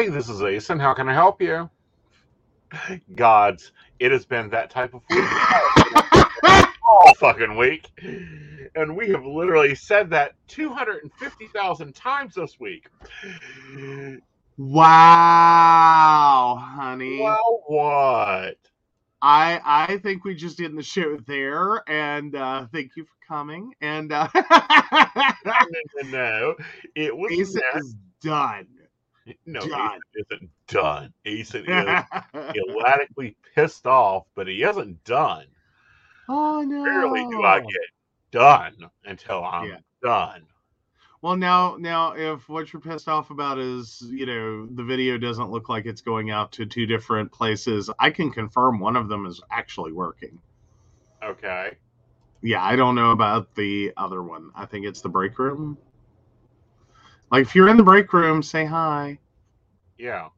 Hi, this is Aeson. How can I help you? Gods, it has been that type of week all fucking week. And we have literally said that 250,000 times this week. Wow, honey. Well, what? I I think we just end the show there, and uh, thank you for coming. And uh, No, no, no. It was Ace is done. No. Aeson isn't done. Aeson is erratically pissed off, but he isn't done. oh no! Rarely do I get done until I'm Yeah. done. Well, now, now, if what you're pissed off about is, you know, the video doesn't look like it's going out to two different places, I can confirm one of them is actually working. Okay. Yeah, I don't know about the other one. I think it's the break room. Like, if you're in the break room, say hi. Yeah.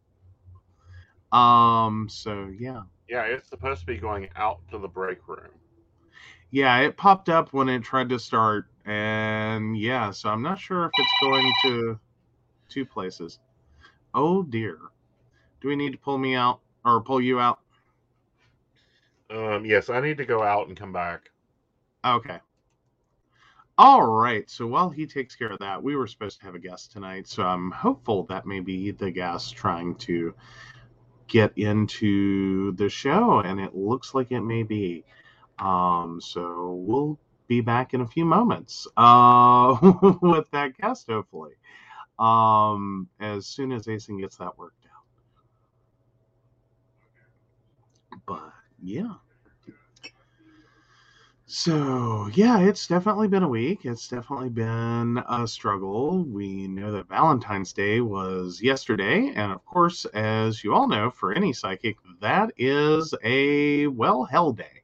Um. So yeah, Yeah, it's supposed to be going out to the break room. yeah, it popped up when it tried to start, and yeah, so I'm not sure if it's going to two places. Oh dear. Do we need to pull me out or pull you out? Um, yes, I need to go out and come back. Okay. All right. So while he takes care of that, we were supposed to have a guest tonight. So I'm hopeful that may be the guest trying to get into the show, and it looks like it may be. Um, so we'll be back in a few moments uh, with that guest, hopefully, um, as soon as Aeson gets that worked out. But yeah. So, yeah, it's definitely been a week. It's definitely been a struggle. We know that Valentine's Day was yesterday. And of course, as you all know, for any psychic, that is a well, hell day.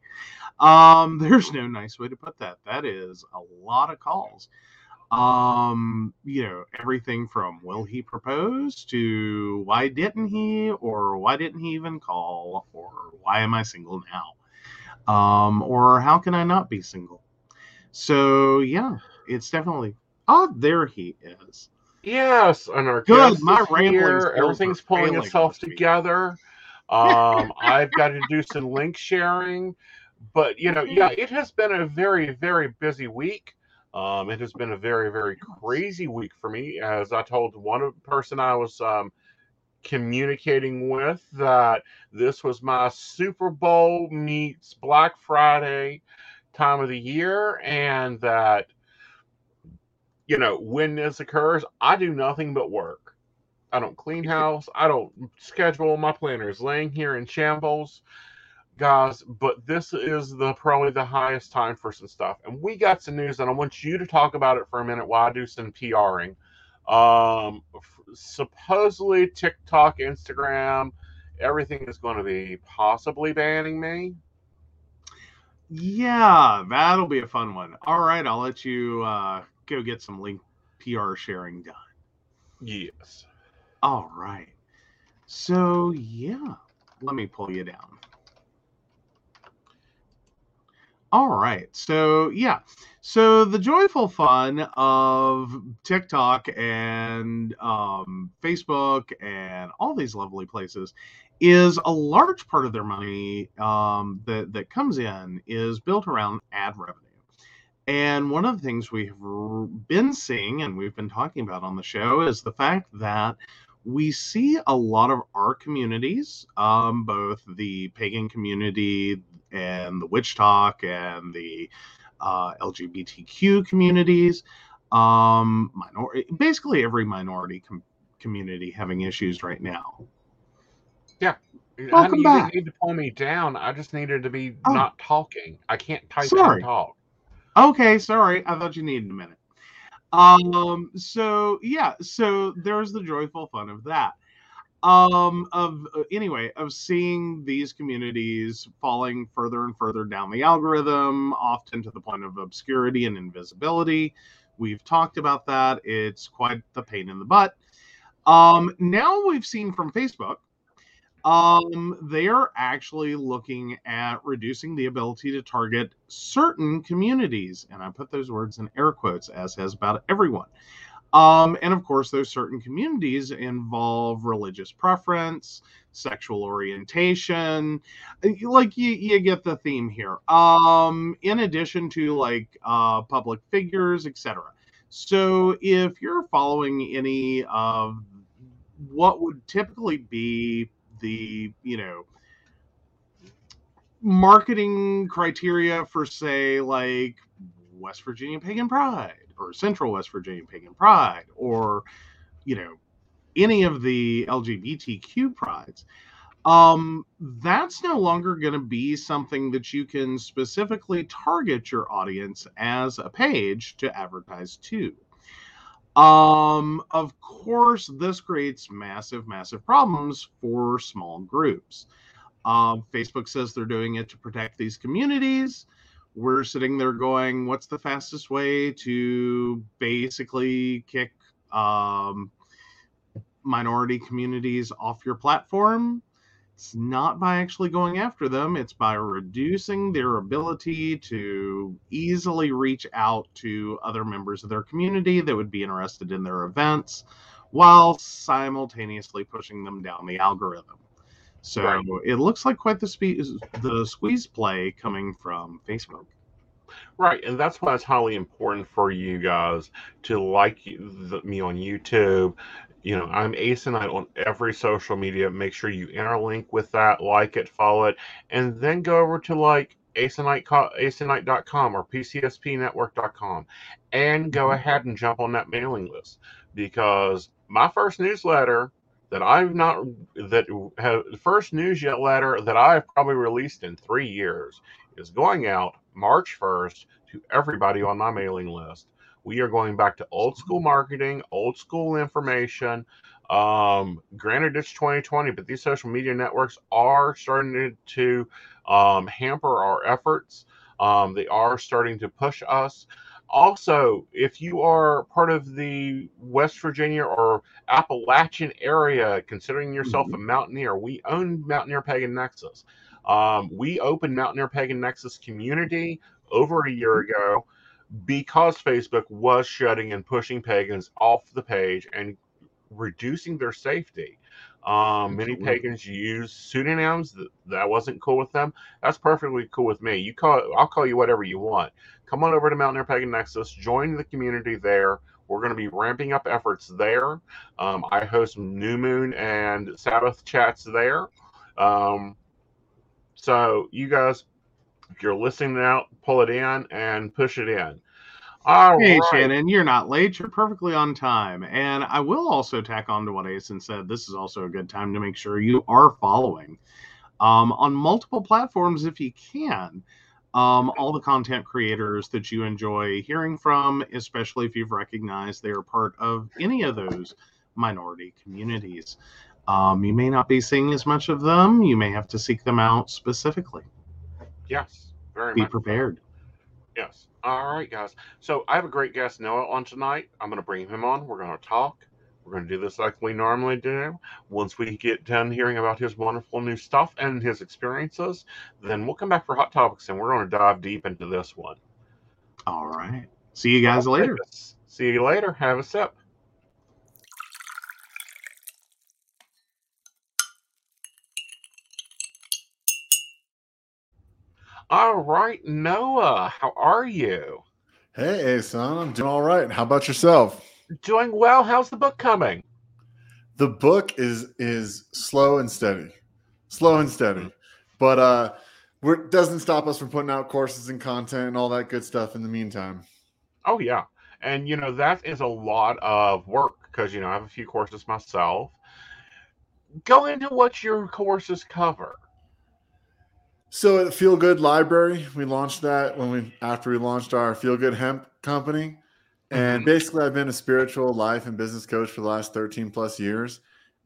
Um, there's no nice way to put that. That is a lot of calls. Um, you know, everything from will he propose to why didn't he, or why didn't he even call, or why am I single now? Um, or how can I not be single? So yeah, it's definitely. Oh, there he is. Yes, and our Good, my here. Everything's pulling itself together. Um, I've got to do some link sharing, but you know, yeah, it has been a very, very busy week. Um, it has been a very, very crazy week for me. As I told one person I was um, communicating with that this was my Super Bowl meets Black Friday time of the year, and that you know when this occurs, I do nothing but work. I don't clean house. I don't schedule. My planner is laying here in shambles, guys. But this is the probably the highest time for some stuff, and we got some news, and I want you to talk about it for a minute while I do some PRing. Um, supposedly TikTok, Instagram, everything is going to be possibly banning me. Yeah, that'll be a fun one. All right, I'll let you uh, go get some link PR sharing done. Yes. All right. So yeah, let me pull you down. All right. So yeah. So the joyful fun of TikTok and um, Facebook and all these lovely places is a large part of their money um, that that comes in is built around ad revenue. And one of the things we have been seeing and we've been talking about on the show is the fact that we see a lot of our communities, um, both the pagan community and the witch talk and the uh, LGBTQ communities, um, minor- basically every minority com- community having issues right now. Yeah. Welcome you back. didn't need to pull me down. I just needed to be Oh. not talking. I can't type Sorry. and talk. Okay, sorry. I thought you needed a minute. Um, so yeah, so there's the joyful fun of that. um of uh, anyway of seeing these communities falling further and further down the algorithm often to the point of obscurity and invisibility. We've talked about that. It's quite the pain in the butt. Um now we've seen from facebook um they are actually looking at reducing the ability to target certain communities and i put those words in air quotes as has about everyone um, and of course, those certain communities involve religious preference, sexual orientation. uh, Like you, you get the theme here. Um, in addition to like uh, public figures, etc. So if you're following any of what would typically be the you know marketing criteria for say like West Virginia Pagan Pride or Central West Virginia Pagan Pride or you know any of the LGBTQ prides um that's no longer going to be something that you can specifically target your audience as a page to advertise to um of course this creates massive massive problems for small groups um facebook says they're doing it to protect these communities we're sitting there going, what's the fastest way to basically kick um, minority communities off your platform? It's not by actually going after them, it's by reducing their ability to easily reach out to other members of their community that would be interested in their events while simultaneously pushing them down the algorithm. So Right. it looks like quite the spe- the squeeze play coming from Facebook. Right, and that's why it's highly important for you guys to like the, me on YouTube. You know, I'm Aeson Knight on every social media. Make sure you interlink with that, like it, follow it, and then go over to like aesonknight.com or pcspnetwork.com and go Mhm. ahead and jump on that mailing list because my first newsletter that I've not that have the first newsletter that I've probably released in three years is going out March 1st to everybody on my mailing list. We are going back to old school marketing, old school information. Um, granted, it's 2020, but these social media networks are starting to um, hamper our efforts. Um, they are starting to push us. Also, if you are part of the West Virginia or Appalachian area, considering yourself a mountaineer, we own Mountaineer Pagan Nexus. Um, we opened Mountaineer Pagan Nexus community over a year ago because Facebook was shutting and pushing pagans off the page and reducing their safety. Um, many pagans use pseudonyms. That, wasn't cool with them. That's perfectly cool with me. You call I'll call you whatever you want. Come on over to Mountaineer Pagan Nexus. Join the community there. We're going to be ramping up efforts there. Um, I host New Moon and Sabbath chats there. Um, so you guys, you're listening now, pull it in and push it in. All Hey, right. Shannon, you're not late. You're perfectly on time. And I will also tack on to what Aeson said. This is also a good time to make sure you are following um, on multiple platforms if you can. Um, all the content creators that you enjoy hearing from, especially if you've recognized they are part of any of those minority communities. Um, you may not be seeing as much of them. You may have to seek them out specifically. Yes, very Be much. prepared. Yes. All right, guys. So I have a great guest, Noah, on tonight. I'm going to bring him on. We're going to talk. We're going to do this like we normally do. Once we get done hearing about his wonderful new stuff and his experiences, then we'll come back for hot topics and we're going to dive deep into this one. All right. See you guys later. See you later. Have a sip. All right, Noah, how are you? Hey, son, I'm doing all right. How about yourself? Doing well. How's the book coming? The book is is slow and steady, slow and steady, but uh, we're, doesn't stop us from putting out courses and content and all that good stuff in the meantime. Oh yeah, and you know that is a lot of work because you know I have a few courses myself. Go into what your courses cover. So at Feel Good Library, we launched that when we after we launched our Feel Good Hemp company. And Mhm. basically I've been a spiritual life and business coach for the last 13 plus years.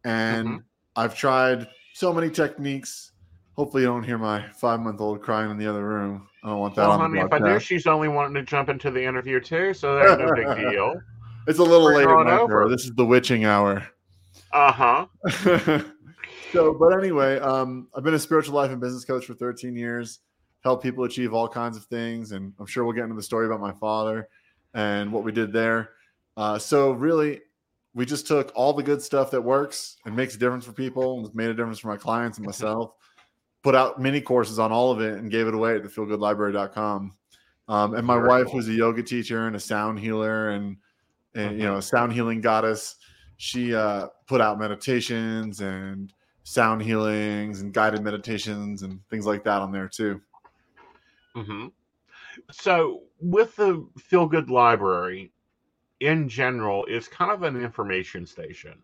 And Mhm. I've tried so many techniques. Hopefully, you don't hear my five month old crying in the other room. I don't want that Well, on honey, if I do, she's only wanting to jump into the interview too, so that's no big deal. It's a little Bring late her at on night for her. over. This is the witching hour. Uh huh. so, but anyway, um, I've been a spiritual life and business coach for 13 years, help people achieve all kinds of things. And I'm sure we'll get into the story about my father and what we did there. Uh, so, really, we just took all the good stuff that works and makes a difference for people, and made a difference for my clients and myself, put out mini courses on all of it, and gave it away at the feelgoodlibrary.com. Um, and my Very wife cool. was a yoga teacher and a sound healer and, and you know, a sound healing goddess she uh, put out meditations and sound healings and guided meditations and things like that on there too. hmm So, with the Feel Good Library, in general, it's kind of an information station.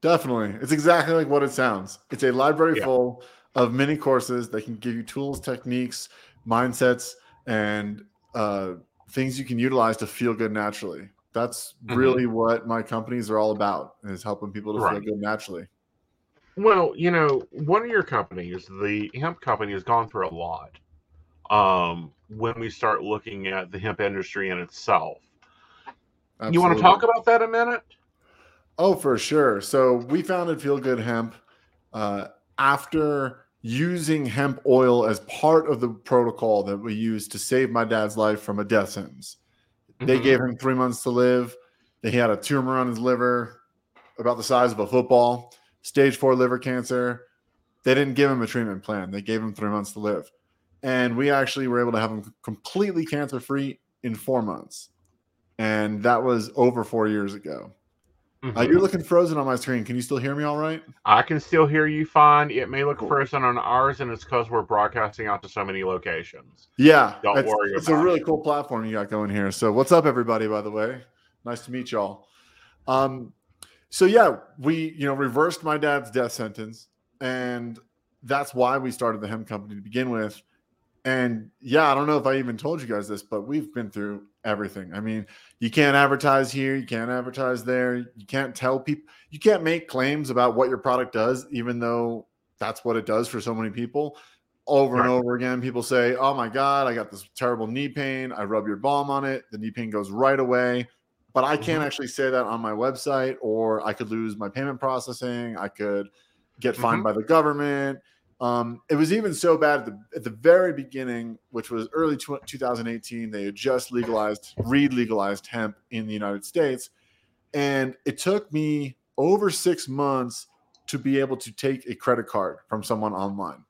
Definitely. It's exactly like what it sounds. It's a library Yeah. full of mini courses that can give you tools, techniques, mindsets, and uh, things you can utilize to feel good naturally. That's Mhm. really what my companies are all about is helping people to feel good naturally. Well, you know, one of your companies, the hemp company, has gone through a lot. Um, when we start looking at the hemp industry in itself, you want to talk about that a minute? Oh, for sure. So we founded Feel Good Hemp uh, after using hemp oil as part of the protocol that we used to save my dad's life from a death sentence. They Mhm. gave him three months to live. He had a tumor on his liver about the size of a football, stage four liver cancer. They didn't give him a treatment plan. They gave him three months to live. And we actually were able to have him completely cancer free in four months. And that was over four years ago. Uh, Mhm. you're looking frozen on my screen. Can you still hear me all right? I can still hear you fine. It may look Cool. frozen on ours, and it's because we're broadcasting out to so many locations. Yeah. Don't it's, worry It's a really it. cool platform you got going here. So what's up, everybody, by the way? Nice to meet y'all. Um, so yeah, we, you know, reversed my dad's death sentence. And that's why we started the hemp company to begin with. And yeah, I don't know if I even told you guys this, but we've been through everything. I mean, you can't advertise here, you can't advertise there, you can't tell people, you can't make claims about what your product does, even though that's what it does for so many people. Over and over again, people say, Oh my God, I got this terrible knee pain. I rub your balm on it, the knee pain goes right away. But I can't Mhm. actually say that on my website, or I could lose my payment processing. I could get fined Mhm. by the government. Um, it was even so bad at the, at the very beginning, which was early tw- 2018. They had just legalized, re-legalized hemp in the United States, and it took me over six months to be able to take a credit card from someone online,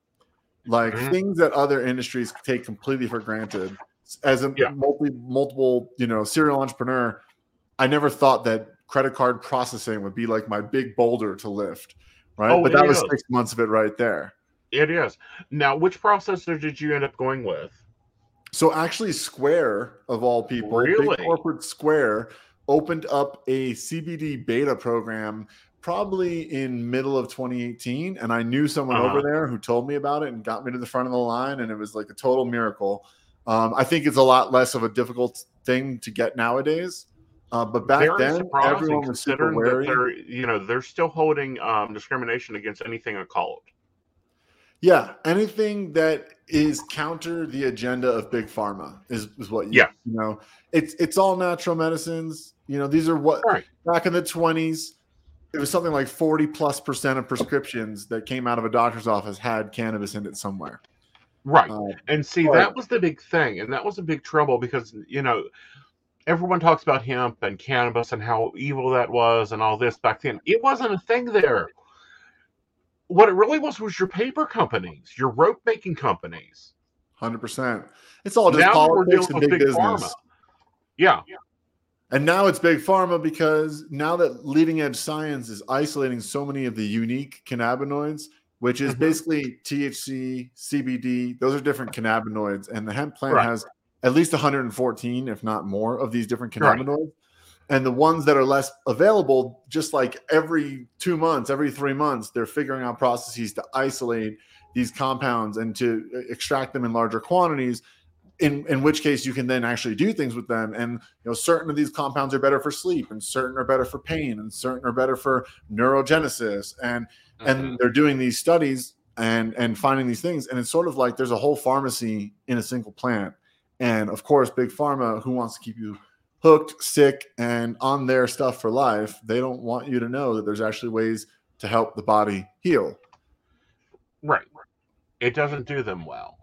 like Mhm. things that other industries take completely for granted. As a Yeah. multi, multiple, you know, serial entrepreneur, I never thought that credit card processing would be like my big boulder to lift, right? Oh, but that was is. six months of it right there. It is. Now, which processor did you end up going with? So actually, Square of all people, Really? big corporate Square, opened up a CBD beta program probably in middle of 2018, and I knew someone Uh-huh. over there who told me about it and got me to the front of the line, and it was like a total miracle. Um, I think it's a lot less of a difficult thing to get nowadays, uh, but back Very then everyone was super wary. they're, you know, they're still holding um, discrimination against anything occult. Yeah, anything that is counter the agenda of big pharma is, is what you, Yeah. you know. It's it's all natural medicines. You know, these are what Right. back in the twenties, it was something like forty plus percent of prescriptions that came out of a doctor's office had cannabis in it somewhere. Right. Uh, And see, Right. that was the big thing, and that was a big trouble because you know everyone talks about hemp and cannabis and how evil that was and all this back then. It wasn't a thing there. What it really was was your paper companies, your rope making companies. Hundred percent. It's all just now we're politics dealing and big, big business. pharma. Yeah, And now it's big pharma because now that leading edge science is isolating so many of the unique cannabinoids, which is Mhm. basically THC, CBD, those are different cannabinoids. And the hemp plant Right. has at least 114, if not more, of these different Right. cannabinoids. And the ones that are less available, just like every two months, every three months, they're figuring out processes to isolate these compounds and to uh, extract them in larger quantities in in which case you can then actually do things with them and you know certain of these compounds are better for sleep and certain are better for pain and certain are better for neurogenesis and Mhm. and they're doing these studies and and finding these things and it's sort of like there's a whole pharmacy in a single plant and of course big pharma who wants to keep you hooked sick and on their stuff for life they don't want you to know that there's actually ways to help the body heal right. It doesn't do them well.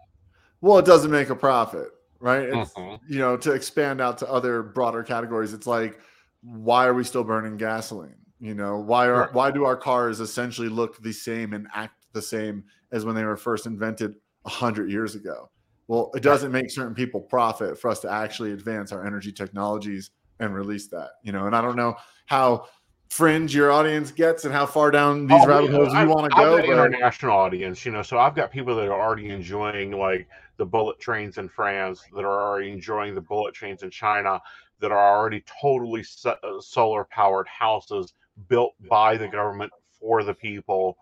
well it doesn't make a profit right it's Mhm. you know to expand out to other broader categories it's like why are we still burning gasoline you know why are Right. why do our cars essentially look the same and act the same as when they were first invented 100 years ago well it doesn't make certain people profit for us to actually advance our energy technologies and release that you know? And i don't know how fringe your audience gets and how far down these Oh, rabbit holes you want to I've go got but international audience, you know, so I've got people that are already enjoying like the bullet trains in France, that are already enjoying the bullet trains in China, that are already totally uh, solar powered houses built by the government for the people.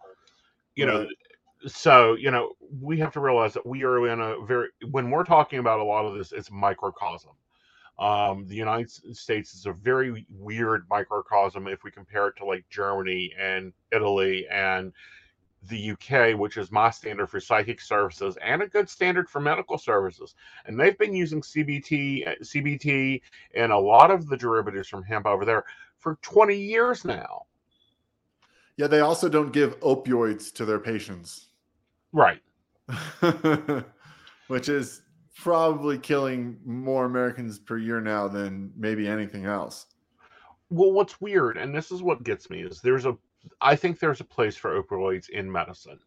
You know. So you know we have to realize that we are in a very when we're talking about a lot of this, it's microcosm. Um, the United States is a very weird microcosm if we compare it to like Germany and Italy and the UK, which is my standard for psychic services and a good standard for medical services. And they've been using CBT, uh, CBT, and a lot of the derivatives from hemp over there for 20 years now. yeah they also don't give opioids to their patients Right. which is probably killing more Americans per year now than maybe anything else. Well, what's weird, and this is what gets me, is there's a, I think there's a place for opioids in medicine.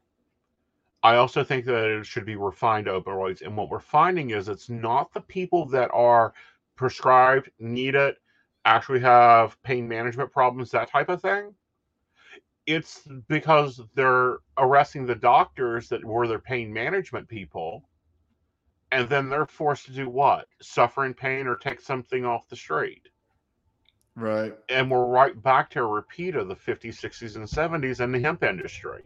I also think that it should be refined opioids. And what we're finding is it's not the people that are prescribed, need it, actually have pain management problems, that type of thing. It's because they're arresting the doctors that were their pain management people. And then they're forced to do what? Suffer in pain or take something off the street Right. and we're right back to a repeat of the 50s, 60s, and 70s in the hemp industry.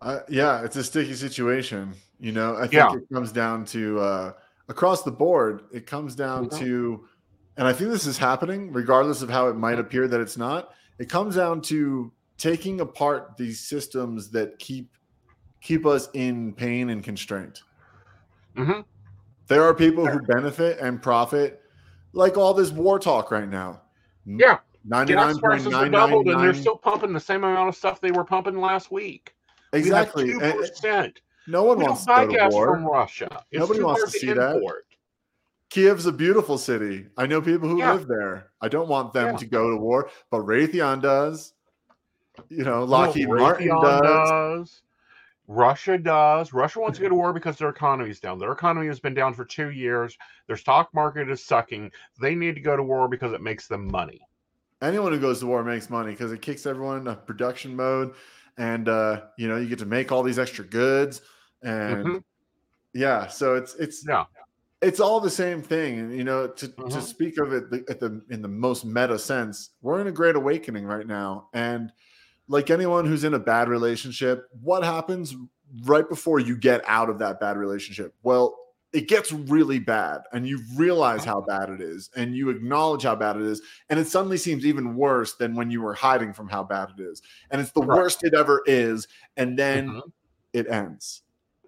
Uh, yeah, it's a sticky situation. You know, I think Yeah. it comes down to uh, across the board. It comes down Mhm. to, and I think this is happening, regardless of how it might appear that it's not. It comes down to taking apart these systems that keep keep us in pain and constraint. hmm There are people who benefit and profit, like all this war talk right now. Yeah, ninety nine point are doubled, and they're still pumping the same amount of stuff they were pumping last week. Exactly. two percent. no one We wants to buy go to gas war. from Russia. It's Nobody wants to see that. Kiev's a beautiful city. I know people who Yeah. live there. I don't want them Yeah. to go to war, but Raytheon does. You know, No, Lockheed Martin does. does. Russia does. Russia wants to go to war because their economy is down. Their economy has been down for two years. Their stock market is sucking. They need to go to war because it makes them money. Anyone who goes to war makes money because it kicks everyone into production mode, and uh, you know you get to make all these extra goods, and Mhm. yeah, so it's it's Yeah. It's all the same thing. You know, to to Mhm. speak of it at the in the most meta sense, we're in a great awakening right now, and like anyone who's in a bad relationship, what happens right before you get out of that bad relationship? Well, it gets really bad, and you realize how bad it is, and you acknowledge how bad it is, and it suddenly seems even worse than when you were hiding from how bad it is, and it's the Right. worst it ever is, and then Mhm. it ends.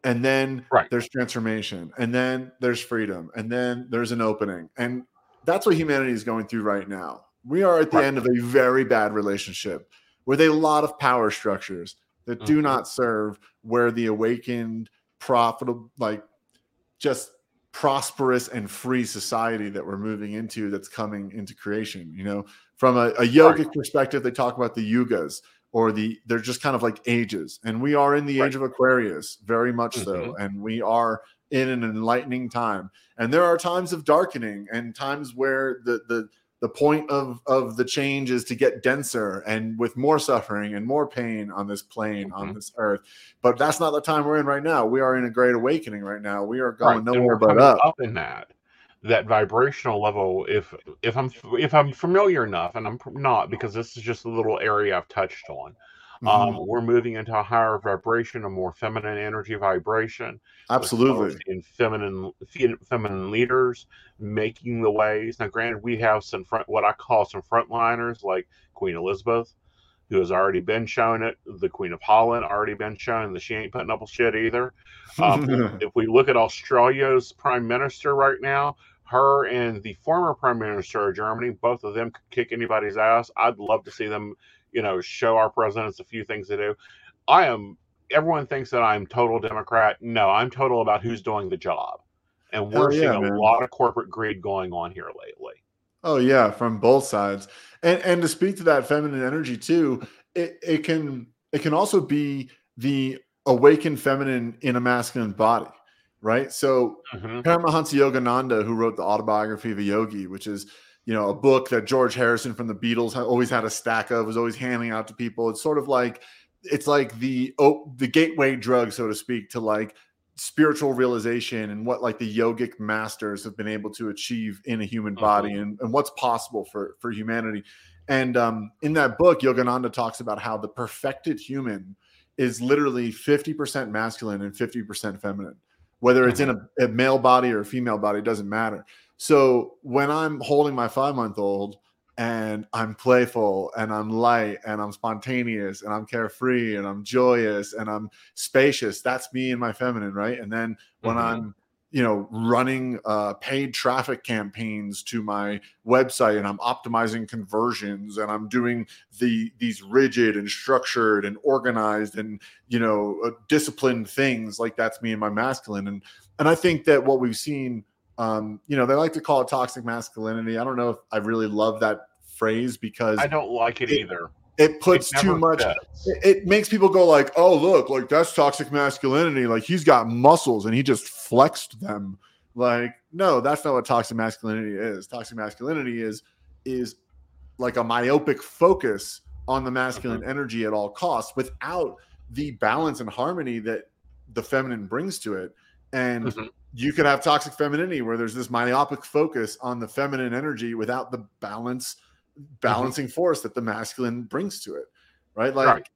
And then Right. there's transformation, and then there's freedom, and then there's an opening. And that's what humanity is going through right now. We are at the Right. end of a very bad relationship with a lot of power structures that do Mhm. not serve where the awakened, profitable, like just prosperous and free society that we're moving into that's coming into creation. You know, from a, a yogic perspective, they talk about the yugas or the they're just kind of like ages. And we are in the Right. age of Aquarius, very much so. And we are in an enlightening time. And there are times of darkening and times where the the the point of of the change is to get denser and with more suffering and more pain on this plane on Mhm. this earth but that's not the time we're in right now we are in a great awakening right now we are going and nowhere but up up in that that vibrational level. If if I'm if I'm familiar enough, and I'm not because this is just a little area I've touched on. Mhm. Um, we're moving into a higher vibration, a more feminine energy vibration. Absolutely. in feminine feminine leaders making the ways. Now, granted, we have some front what I call some frontliners like Queen Elizabeth, who has already been shown it. The Queen of Holland already been shown that she ain't putting up with shit either. Um, if we look at Australia's prime minister right now, her and the former prime minister of Germany, both of them could kick anybody's ass. I'd love to see them, you know, show our presidents a few things to do. I am. Everyone thinks that I'm total Democrat. No, I'm total about who's doing the job, and we're yeah, seeing a man. lot of corporate greed going on here lately. Oh yeah, from both sides. And and to speak to that feminine energy too, it, it can it can also be the awakened feminine in a masculine body, right? So Mhm. Paramahansa Yogananda, who wrote the autobiography of a yogi, which is you know a book that George Harrison from the Beatles always had a stack of, was always handing out to people. It's sort of like it's like the oh, the gateway drug, so to speak, to like spiritual realization and what like the yogic masters have been able to achieve in a human body and, and what's possible for for humanity. And um, in that book, Yogananda talks about how the perfected human is literally 50% masculine and 50% feminine whether it's in a, a male body or a female body doesn't matter. So when i'm holding my five month old and i'm playful and i'm light and i'm spontaneous and i'm carefree and i'm joyous and i'm spacious that's me and my feminine right? And then when Mhm. i'm you know running uh, paid traffic campaigns to my website and i'm optimizing conversions and i'm doing the these rigid and structured and organized and you know uh, disciplined things like that's me and my masculine and and i think that what we've seen um you know they like to call it toxic masculinity i don't know if i really love that phrase because I don't like it It- either. It puts It too much it, it makes people go like oh look like that's toxic masculinity. Like he's got muscles and he just flexed them. Like no that's not what toxic masculinity is. Toxic masculinity is is like a myopic focus on the masculine energy at all costs without the balance and harmony that the feminine brings to it. And Mhm. you could have toxic femininity where there's this myopic focus on the feminine energy without the balance Mm-hmm. balancing force that the masculine brings to it right like Right.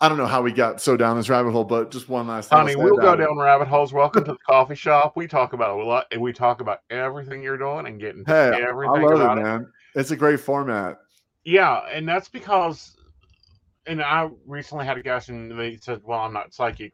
i don't know how we got so down this rabbit hole but just one last thing. Honey, we'll go about it. down rabbit holes. Welcome to the coffee shop. We talk about a lot, and we talk about everything you're doing and getting hey i love about it it. man it's a great format Yeah, and that's because, and I recently had a guest, and they said, "Well, I'm not psychic.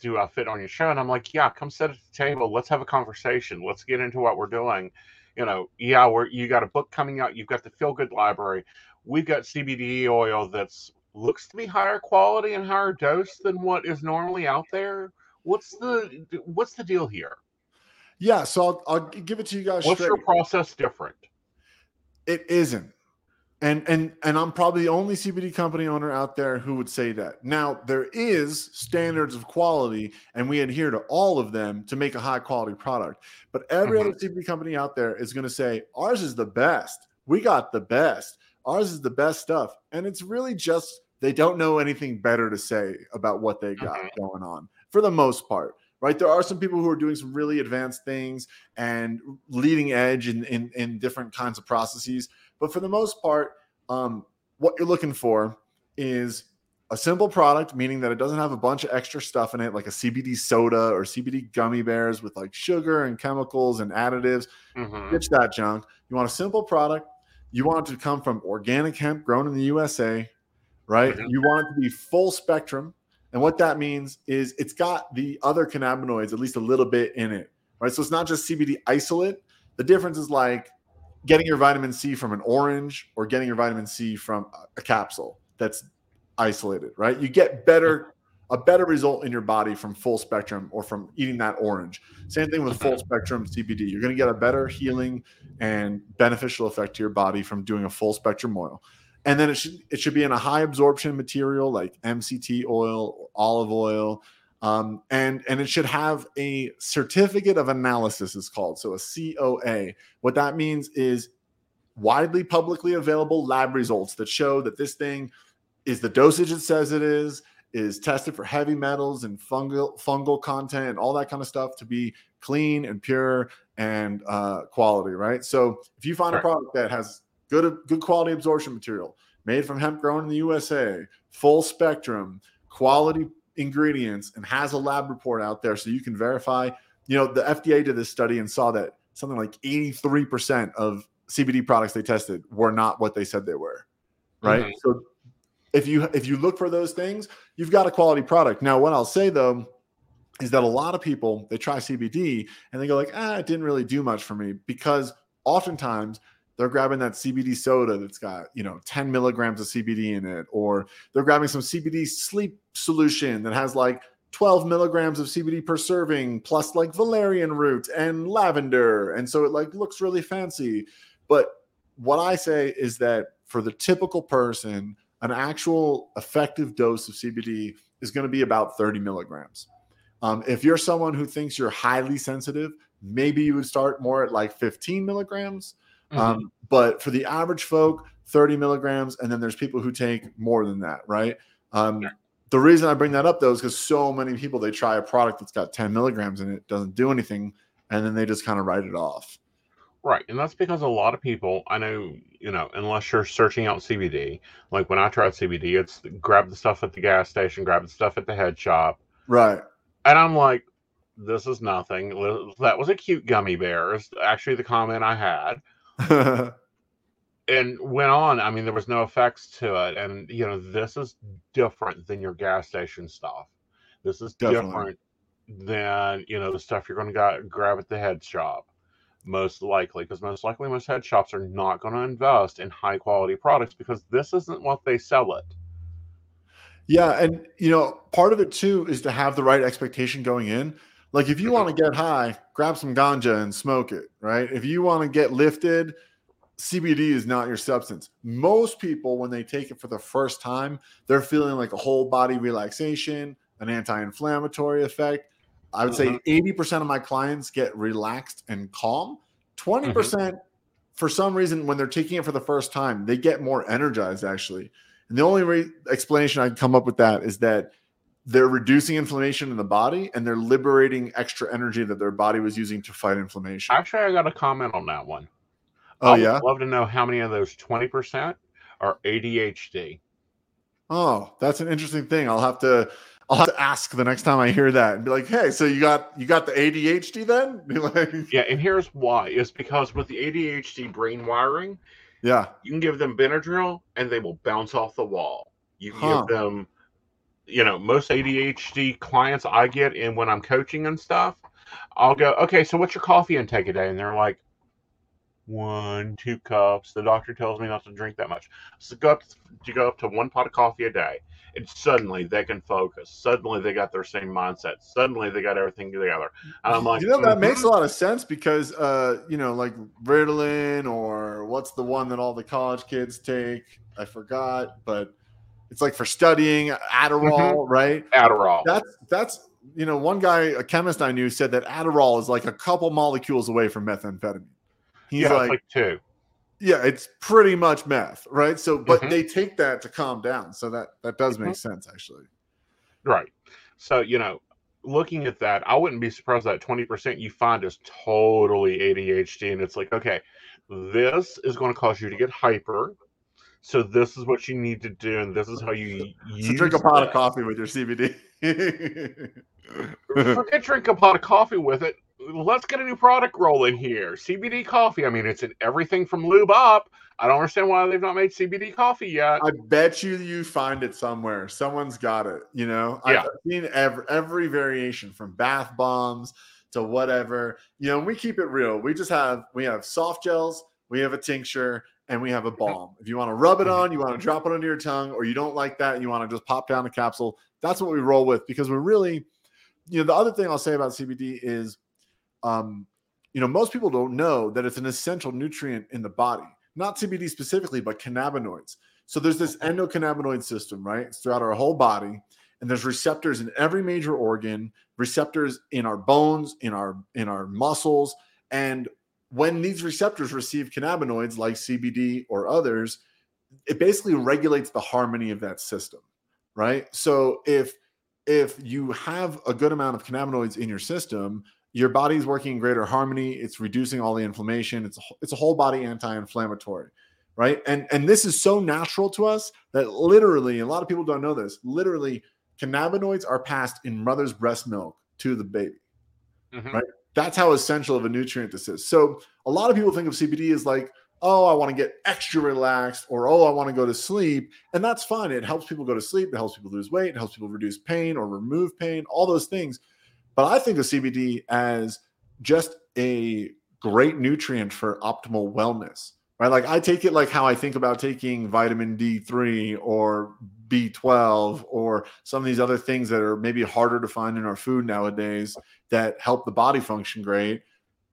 Do I fit on your show?" And I'm like, "Yeah, come sit at the table. Let's have a conversation. Let's get into what we're doing." You know, yeah, we're you got a book coming out. You've got the Feel Good Library. We've got CBD oil that's looks to be higher quality and higher dose than what is normally out there. What's the what's the deal here? yeah so i'll, I'll give it to you guys What's straight. your process different? it isn't and and and i'm probably the only cbd company owner out there who would say that. Now there is standards of quality and we adhere to all of them to make a high quality product. But every Mhm. other cbd company out there is going to say ours is the best. We got the best. Ours is the best stuff. And it's really just they don't know anything better to say about what they got Mhm. going on for the most part right? There are some people who are doing some really advanced things and leading edge in, in, in different kinds of processes but for the most part, um, what you're looking for is a simple product, meaning that it doesn't have a bunch of extra stuff in it, like a CBD soda or CBD gummy bears with like sugar and chemicals and additives. Mhm. Ditch that junk. You want a simple product. You want it to come from organic hemp grown in the USA, right? Mhm. You want it to be full spectrum. And what that means is it's got the other cannabinoids, at least a little bit in it, right? So it's not just CBD isolate. The difference is like getting your vitamin C from an orange or getting your vitamin C from a- capsule that's isolated, right? You get better a better result in your body from full spectrum or from eating that orange. Same thing with full uh-huh. spectrum CBD. You're going to get a better healing and beneficial effect to your body from doing a full spectrum oil. And then it should it should be in a high absorption material like MCT oil or olive oil. Um, and and it should have a certificate of analysis is called so a COA. What that means is widely publicly available lab results that show that this thing is the dosage it says it is, is tested for heavy metals and fungal fungal content and all that kind of stuff to be clean and pure and uh, quality, right? So if you find a product that has good good quality absorption material, made from hemp grown in the USA, full spectrum, quality ingredients, and has a lab report out there so you can verify. You know, the FDA did this study and saw that something like 83% of CBD products they tested were not what they said they were. Right. Mhm. So if you if you look for those things, you've got a quality product. Now, what I'll say though is that a lot of people they try CBD and they go like, ah, it didn't really do much for me because oftentimes they're grabbing that CBD soda that's got you know 10 milligrams of CBD in it, or they're grabbing some CBD sleep solution that has like 12 milligrams of CBD per serving, plus like valerian root and lavender, and so it like looks really fancy. But what I say is that for the typical person, an actual effective dose of CBD is going to be about 30 milligrams. Um, if you're someone who thinks you're highly sensitive, maybe you would start more at like 15 milligrams. Mhm. Um, but for the average folk, 30 milligrams, and then there's people who take more than that, right? Um, Yeah. The reason I bring that up though is because so many people they try a product that's got 10 milligrams and it doesn't do anything, and then they just kind of write it off. Right. And that's because a lot of people, I know, you know, unless you're searching out CBD, like when I tried CBD, it's grab the stuff at the gas station, grab the stuff at the head shop. Right. And I'm like, this is nothing. That was a cute gummy bear, is actually the comment I had. and went on. I mean, there was no effects to it. And, you know, this is different than your gas station stuff. This is Definitely. different than, you know, the stuff you're going to grab at the head shop, most likely, because most likely most head shops are not going to invest in high quality products because this isn't what they sell it. Yeah, and you know, part of it too is to have the right expectation going in. Like if you mm-hmm. want to get high, grab some ganja and smoke it, right? If you want to get lifted, CBD is not your substance. Most people when they take it for the first time, they're feeling like a whole body relaxation, an anti-inflammatory effect. I would say mm-hmm. 80% of my clients get relaxed and calm. Mm-hmm. 20% for some reason when they're taking it for the first time, they get more energized actually. And the only re- explanation I can come up with that is that they're reducing inflammation in the body and they're liberating extra energy that their body was using to fight inflammation. Actually, I got a comment on that one. oh I yeah. love to know how many of those 20% are ADHD. Oh, that's an interesting thing. I'll have to I'll have to ask the next time I hear that and be like, "Hey, so you got you got the ADHD then?" Be like, Yeah, and here's why. It's because with the ADHD brain wiring, yeah. you can give them Benadryl and they will bounce off the wall. You can Huh. give them, you know, most ADHD clients I get in when I'm coaching and stuff, I'll go, okay, so what's your coffee intake a day? And they're like, one, two cups. The doctor tells me not to drink that much. So go up to go up to one pot of coffee a day. And suddenly they can focus. Suddenly they got their same mindset. Suddenly they got everything together. And I'm like, you know that "Mhm." makes a lot of sense because uh you know like Ritalin or what's the one that all the college kids take i forgot but it's like for studying adderall right Adderall. that's that's you know one guy a chemist i knew said that adderall is like a couple molecules away from methamphetamine he's yeah, like, like two. yeah it's pretty much meth right so but Mhm. they take that to calm down so that that does make sense actually Right. So, you know, looking at that, I wouldn't be surprised that 20% you find is totally ADHD. And it's like, okay, this is going to cause you to get hyper. So, this is what you need to do. And this is how you so drink a pot of coffee with your cbd Forget drink a pot of coffee with it. Let's get a new product rolling here. CBD coffee. I mean, it's in everything from lube up. I don't understand why they've not made CBD coffee yet. I bet you you find it somewhere. Someone's got it. You know, Yeah. I've seen every every variation from bath bombs to whatever. You know, we keep it real. We just have we have soft gels, we have a tincture, and we have a balm. If you want to rub it on, you want to drop it under your tongue, or you don't like that, and you want to just pop down a capsule. That's what we roll with because we're really, you know, the other thing I'll say about CBD is, um, you know, most people don't know that it's an essential nutrient in the body, not CBD specifically, but cannabinoids. So there's this endocannabinoid system, right? It's throughout our whole body, and there's receptors in every major organ, receptors in our bones, in our in our muscles, and when these receptors receive cannabinoids like CBD or others, it basically regulates the harmony of that system, right? So if if you have a good amount of cannabinoids in your system, your body's working in greater harmony. It's reducing all the inflammation. It's a, it's a whole body anti-inflammatory. right? And and this is so natural to us that literally, a lot of people don't know this. Literally, cannabinoids are passed in mother's breast milk to the baby. Mhm. Right. That's how essential of a nutrient this is. So a lot of people think of CBD as like, oh, I want to get extra relaxed, or oh, I want to go to sleep, and that's fine. It helps people go to sleep. It helps people lose weight. It helps people reduce pain or remove pain. All those things. But I think of CBD as just a great nutrient for optimal wellness, right? Like I take it like how I think about taking vitamin D3 or B12 or some of these other things that are maybe harder to find in our food nowadays that help the body function great.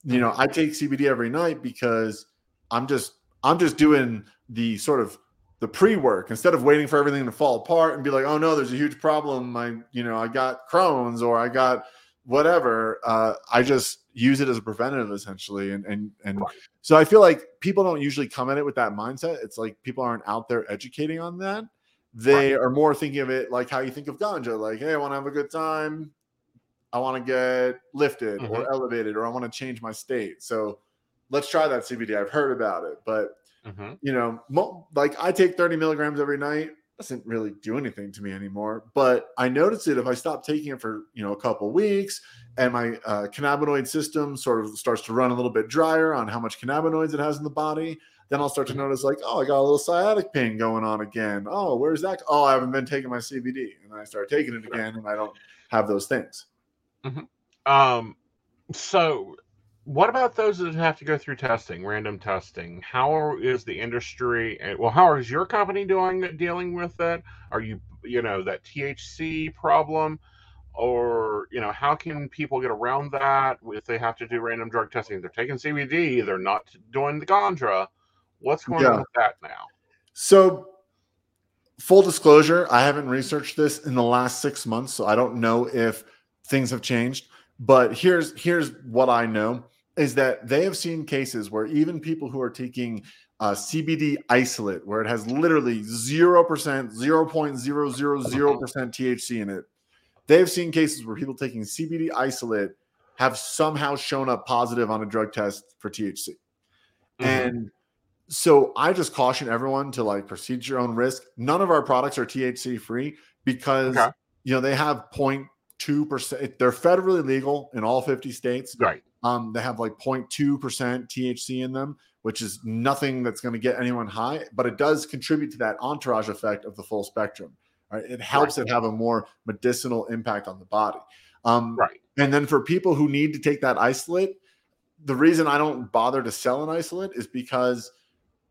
You know, I take CBD every night because I'm just I'm just doing the sort of the pre-work instead of waiting for everything to fall apart and be like, oh no, there's a huge problem. I, you know, I got Crohn's or I got whatever. Uh, I just use it as a preventative essentially. And and and so I feel like people don't usually come at it with that mindset. It's like people aren't out there educating on that. They are more thinking of it like how you think of ganja, like, hey, I want to have a good time. I want to get lifted or elevated, or I want to change my state. So let's try that CBD. I've heard about it, but Mhm. you know, mo- like I take 30 milligrams every night. Doesn't really do anything to me anymore. But I notice it if I stop taking it for you know a couple weeks, and my uh, cannabinoid system sort of starts to run a little bit drier on how much cannabinoids it has in the body. Then I'll start to notice like, oh, I got a little sciatic pain going on again. Oh, where's that? Oh, I haven't been taking my CBD, and I start taking it again, and I don't have those things. Um, so what about those that have to go through testing, random testing? How is the industry? Well, how is your company doing dealing with that? Are you, you know, that THC problem, or you know, how can people get around that if they have to do random drug testing? They're taking CBD, they're not doing the ganja. What's going Yeah. on with that now? So, full disclosure, I haven't researched this in the last six months, so I don't know if things have changed. But here's here's what I know is that they have seen cases where even people who are taking uh, CBD isolate, where it has literally zero percent, zero point zero zero zero percent THC in it, they've seen cases where people taking CBD isolate have somehow shown up positive on a drug test for THC. Mhm. And so I just caution everyone to like proceed at your own risk. None of our products are THC free because Okay. you know they have 0.2 percent. They're federally legal in all 50 states. right. Um, they have like 0.2 percent THC in them, which is nothing that's going to get anyone high, but it does contribute to that entourage effect of the full spectrum. Right? It helps it have a more medicinal impact on the body. Um, Right. and then for people who need to take that isolate, the reason I don't bother to sell an isolate is because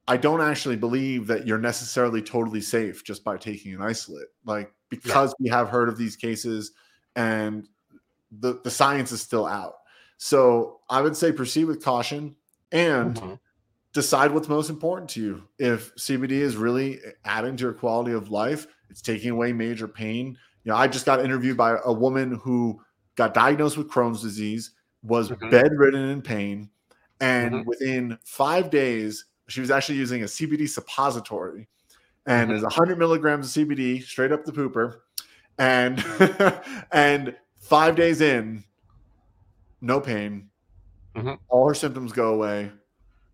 I don't actually believe that you're necessarily totally safe just by taking an isolate. Like because we have heard of these cases and the, the science is still out. So I would say proceed with caution and Mhm. decide what's most important to you. If CBD is really adding to your quality of life, it's taking away major pain. You know, I just got interviewed by a woman who got diagnosed with Crohn's disease, was Mhm. bedridden in pain, and Mhm. within five days, she was actually using a CBD suppository, and Mhm. there's 100 milligrams of CBD straight up the pooper, and and five days in, no pain, Mhm. all her symptoms go away,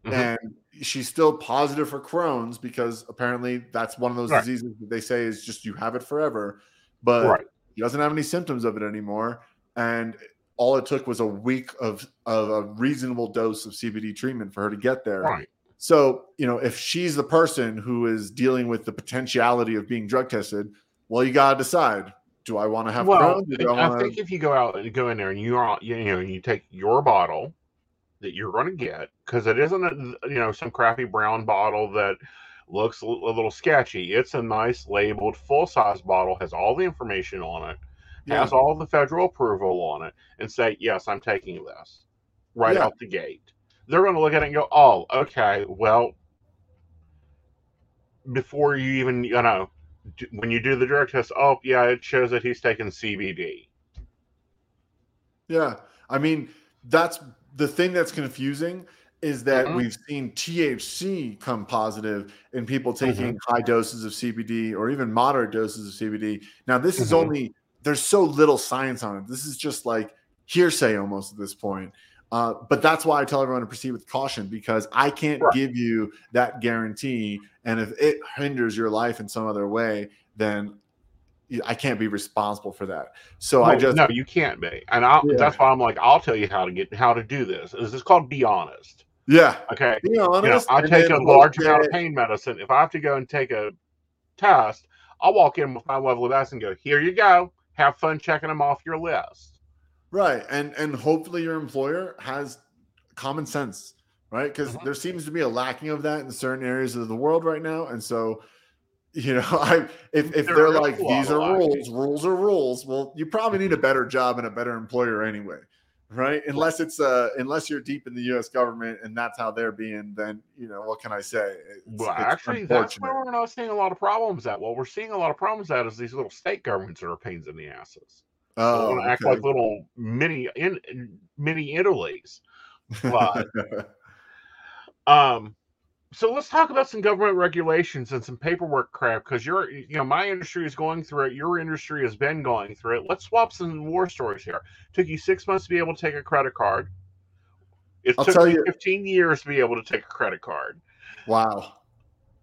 Mhm. and she's still positive for Crohn's because apparently that's one of those Right. diseases that they say is just you have it forever, but Right. she doesn't have any symptoms of it anymore, and all it took was a week of of a reasonable dose of CBD treatment for her to get there. Right. So, you know, if she's the person who is dealing with the potentiality of being drug tested, well, you got to decide: do I want to have well? I I want think if you go out and go in there and you are, you know, you take your bottle that you're going to get because it isn't a, you know some crappy brown bottle that looks a little sketchy. It's a nice labeled full size bottle, has all the information on it, Yeah. has all the federal approval on it, and say yes, I'm taking this right Yeah. out the gate. They're going to look at it and go, oh, okay, well, before you even you know when you do the drug test, oh yeah, it shows that he's taking CBD. Yeah. I mean, that's the thing that's confusing is that Mhm. we've seen THC come positive in people Mm-hmm. taking high doses of CBD or even moderate doses of CBD. Now, this is Mhm. only there's so little science on it. This is just like hearsay almost at this point. Uh, but that's why I tell everyone to proceed with caution because I can't Right. give you that guarantee. And if it hinders your life in some other way, then I can't be responsible for that. So I just no, you can't be, and I'll, Yeah. that's why I'm like, I'll tell you how to get how to do this. This is called be honest. yeah, Okay, be you know, honest. I take a large amount of pain medicine. If I have to go and take a test, I'll walk in with my level of medicine and go, here you go. Have fun checking them off your list. Right. And and hopefully your employer has common sense, right? Because Mhm. there seems to be a lacking of that in certain areas of the world right now. And so, you know, I if, if they're like these are rules, rules are rules, well, you probably need a better job and a better employer anyway. Right. Unless it's uh unless you're deep in the US government and that's how they're being, then you know, what can I say? It's, Well, it's actually, that's where we're not seeing a lot of problems at. What we're seeing a lot of problems at is these little state governments that are pains in the asses. Oh, want to act like little mini in mini Italy's. But um, so let's talk about some government regulations and some paperwork crap because you're you know my industry is going through it. Your industry has been going through it. Let's swap some war stories here. Took you six months to be able to take a credit card. It I'll took you- 15 15 years to be able to take a credit card. wow.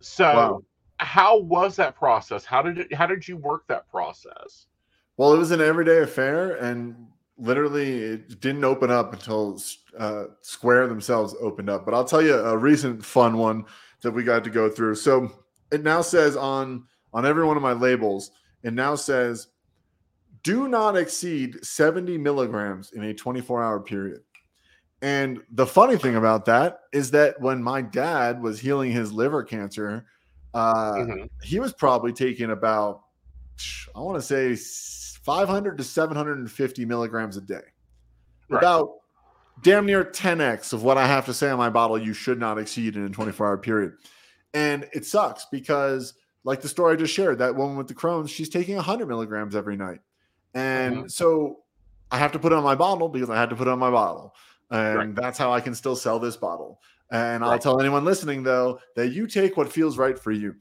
So Wow. how was that process? How did it how did you work that process? Well, it was an everyday affair, and literally it didn't open up until uh, Square themselves opened up. But I'll tell you a recent fun one that we got to go through. So it now says on on every one of my labels, it now says, "Do not exceed 70 milligrams in a 24 hour period." And the funny thing about that is that when my dad was healing his liver cancer, uh, Mhm. he was probably taking about I want to say 500 to 750 milligrams a day. Right. About damn near 10x of what I have to say on my bottle you should not exceed in a 24 hour period. And it sucks because, like the story I just shared, that woman with the Crohn's, she's taking 100 milligrams every night. And Mhm. so I have to put it on my bottle because I had to put it on my bottle. And Right. that's how I can still sell this bottle. And I'll tell anyone listening, though, that you take what feels right for you.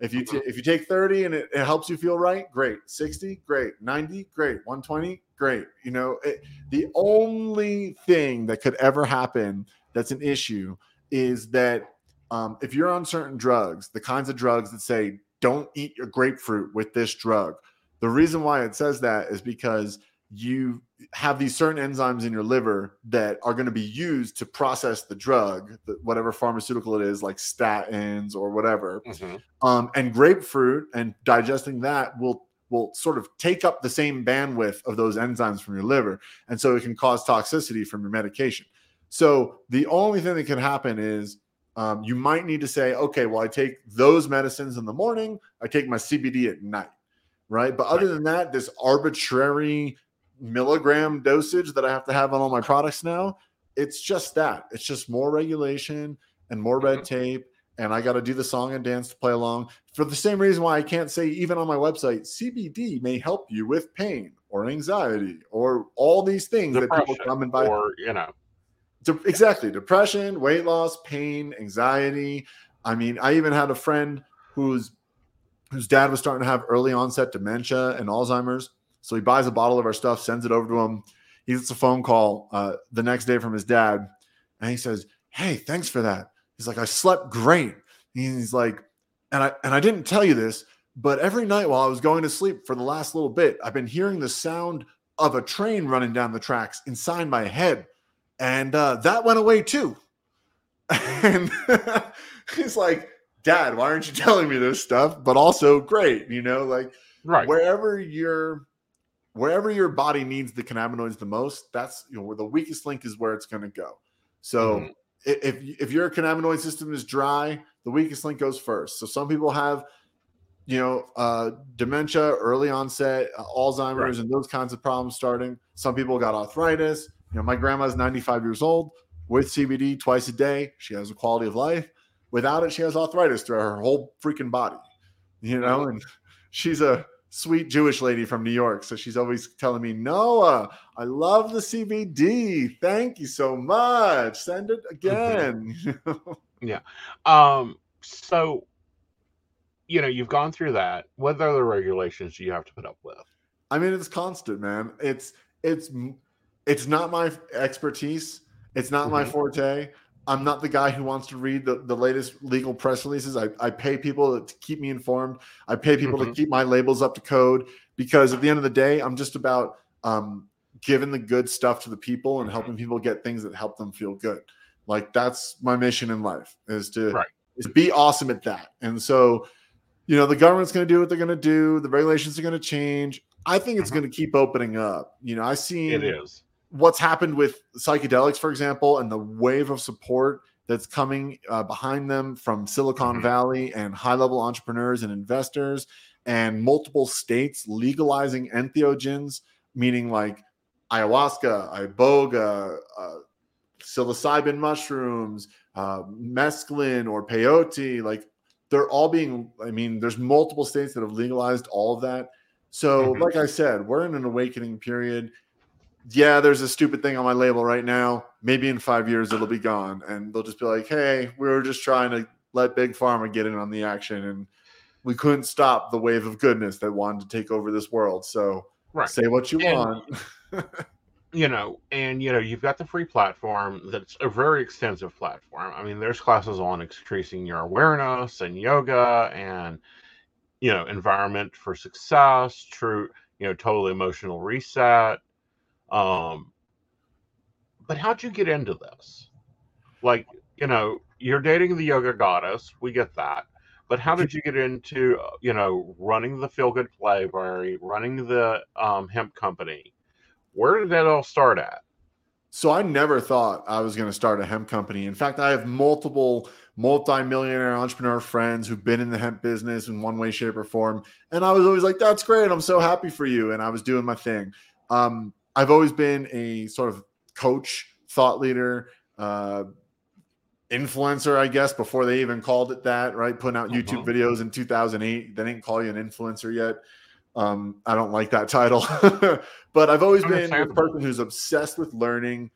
If you t- if you take 30 and it, it helps you feel right, great. 60, great. 90, great. 120, great. You know, it, the only thing that could ever happen that's an issue is that um, if you're on certain drugs, the kinds of drugs that say don't eat your grapefruit with this drug, the reason why it says that is because you have these certain enzymes in your liver that are going to be used to process the drug, whatever pharmaceutical it is, like statins or whatever. Mhm. um, and grapefruit and digesting that will will sort of take up the same bandwidth of those enzymes from your liver. And so it can cause toxicity from your medication. So the only thing that can happen is um, you might need to say okay well i take those medicines in the morning. I take my cbd at night. Right? But other Right. than that this arbitrary milligram dosage that i have to have on all my products now it's just that it's just more regulation and more red Mhm. tape and I got to do the song and dance to play along for the same reason why I can't say even on my website CBD may help you with pain or anxiety or all these things that people come and buy. or you know, De- exactly, depression, weight loss, pain, anxiety. I mean, I even had a friend whose whose dad was starting to have early onset dementia and Alzheimer's. So he buys a bottle of our stuff, sends it over to him. He gets a phone call uh, the next day from his dad, and he says, "Hey, thanks for that." He's like, "I slept great." He's like, "And I and I didn't tell you this, but every night while I was going to sleep for the last little bit, I've been hearing the sound of a train running down the tracks inside my head, and uh, that went away too." And he's like, "Dad, why aren't you telling me this stuff?" But also, great, you know, like right? wherever your wherever your body needs the cannabinoids the most that's you know where the weakest link is where it's going to go. So Mhm. if if your cannabinoid system is dry the weakest link goes first. So some people have you know uh dementia early onset uh, alzheimer's and those kinds of problems starting. Some people got arthritis. You know my grandma's 95 years old with cbd twice a day. She has a quality of life. Without it she has arthritis throughout her whole freaking body you know and she's a sweet Jewish lady from New York. So she's always telling me, Noah, I love the CBD. Thank you so much. Send it again. Yeah. Um, so you know, you've gone through that. What other regulations do you have to put up with? I mean, it's constant, man. It's it's it's not my expertise. It's not my Mhm. forte. I'm not the guy who wants to read the, the latest legal press releases. I, I pay people to keep me informed. I pay people to Mhm. keep my labels up to code because at the end of the day, I'm just about um, giving the good stuff to the people and helping people get things that help them feel good. Like that's my mission in life is to Right. is be awesome at that. And so, you know, the government's going to do what they're going to do. The regulations are going to change. I think it's Mhm. going to keep opening up. You know, I see It is. What's happened with psychedelics, for example, and the wave of support that's coming uh, behind them from Silicon Mhm. Valley and high level entrepreneurs and investors, and multiple states legalizing entheogens, meaning like ayahuasca, iboga, uh, psilocybin mushrooms, uh, mescaline, or peyote. Like they're all being, I mean, there's multiple states that have legalized all of that. So, Mhm. like I said, we're in an awakening period yeah, there's a stupid thing on my label right now. Maybe in five years it'll be gone, and they'll just be like, "Hey, we were just trying to let big pharma get in on the action, and we couldn't stop the wave of goodness that wanted to take over this world." So Right. say what you And- want. you know, and you know, you've got the free platform that's a very extensive platform. I mean, there's classes on increasing your awareness and yoga and you know, environment for success, true, you know, total emotional reset. Um but how'd you get into this? Like, you know, you're dating the yoga goddess, we get that. But how did you get into, you know, running the Feel Good Library, running the um, hemp company? Where did that all start at? So I never thought I was going to start a hemp company. In fact, I have multiple multi-millionaire entrepreneur friends who've been in the hemp business in one way, shape, or form. And I was always like, that's great. I'm so happy for you. And I was doing my thing. Um, I've always been a sort of coach, thought leader, uh, influencer, I guess, before they even called it that, right? Putting out YouTube Mhm. videos in 2008. They didn't call you an influencer yet. Um, I don't like that title, but I've always been a person who's obsessed with learning,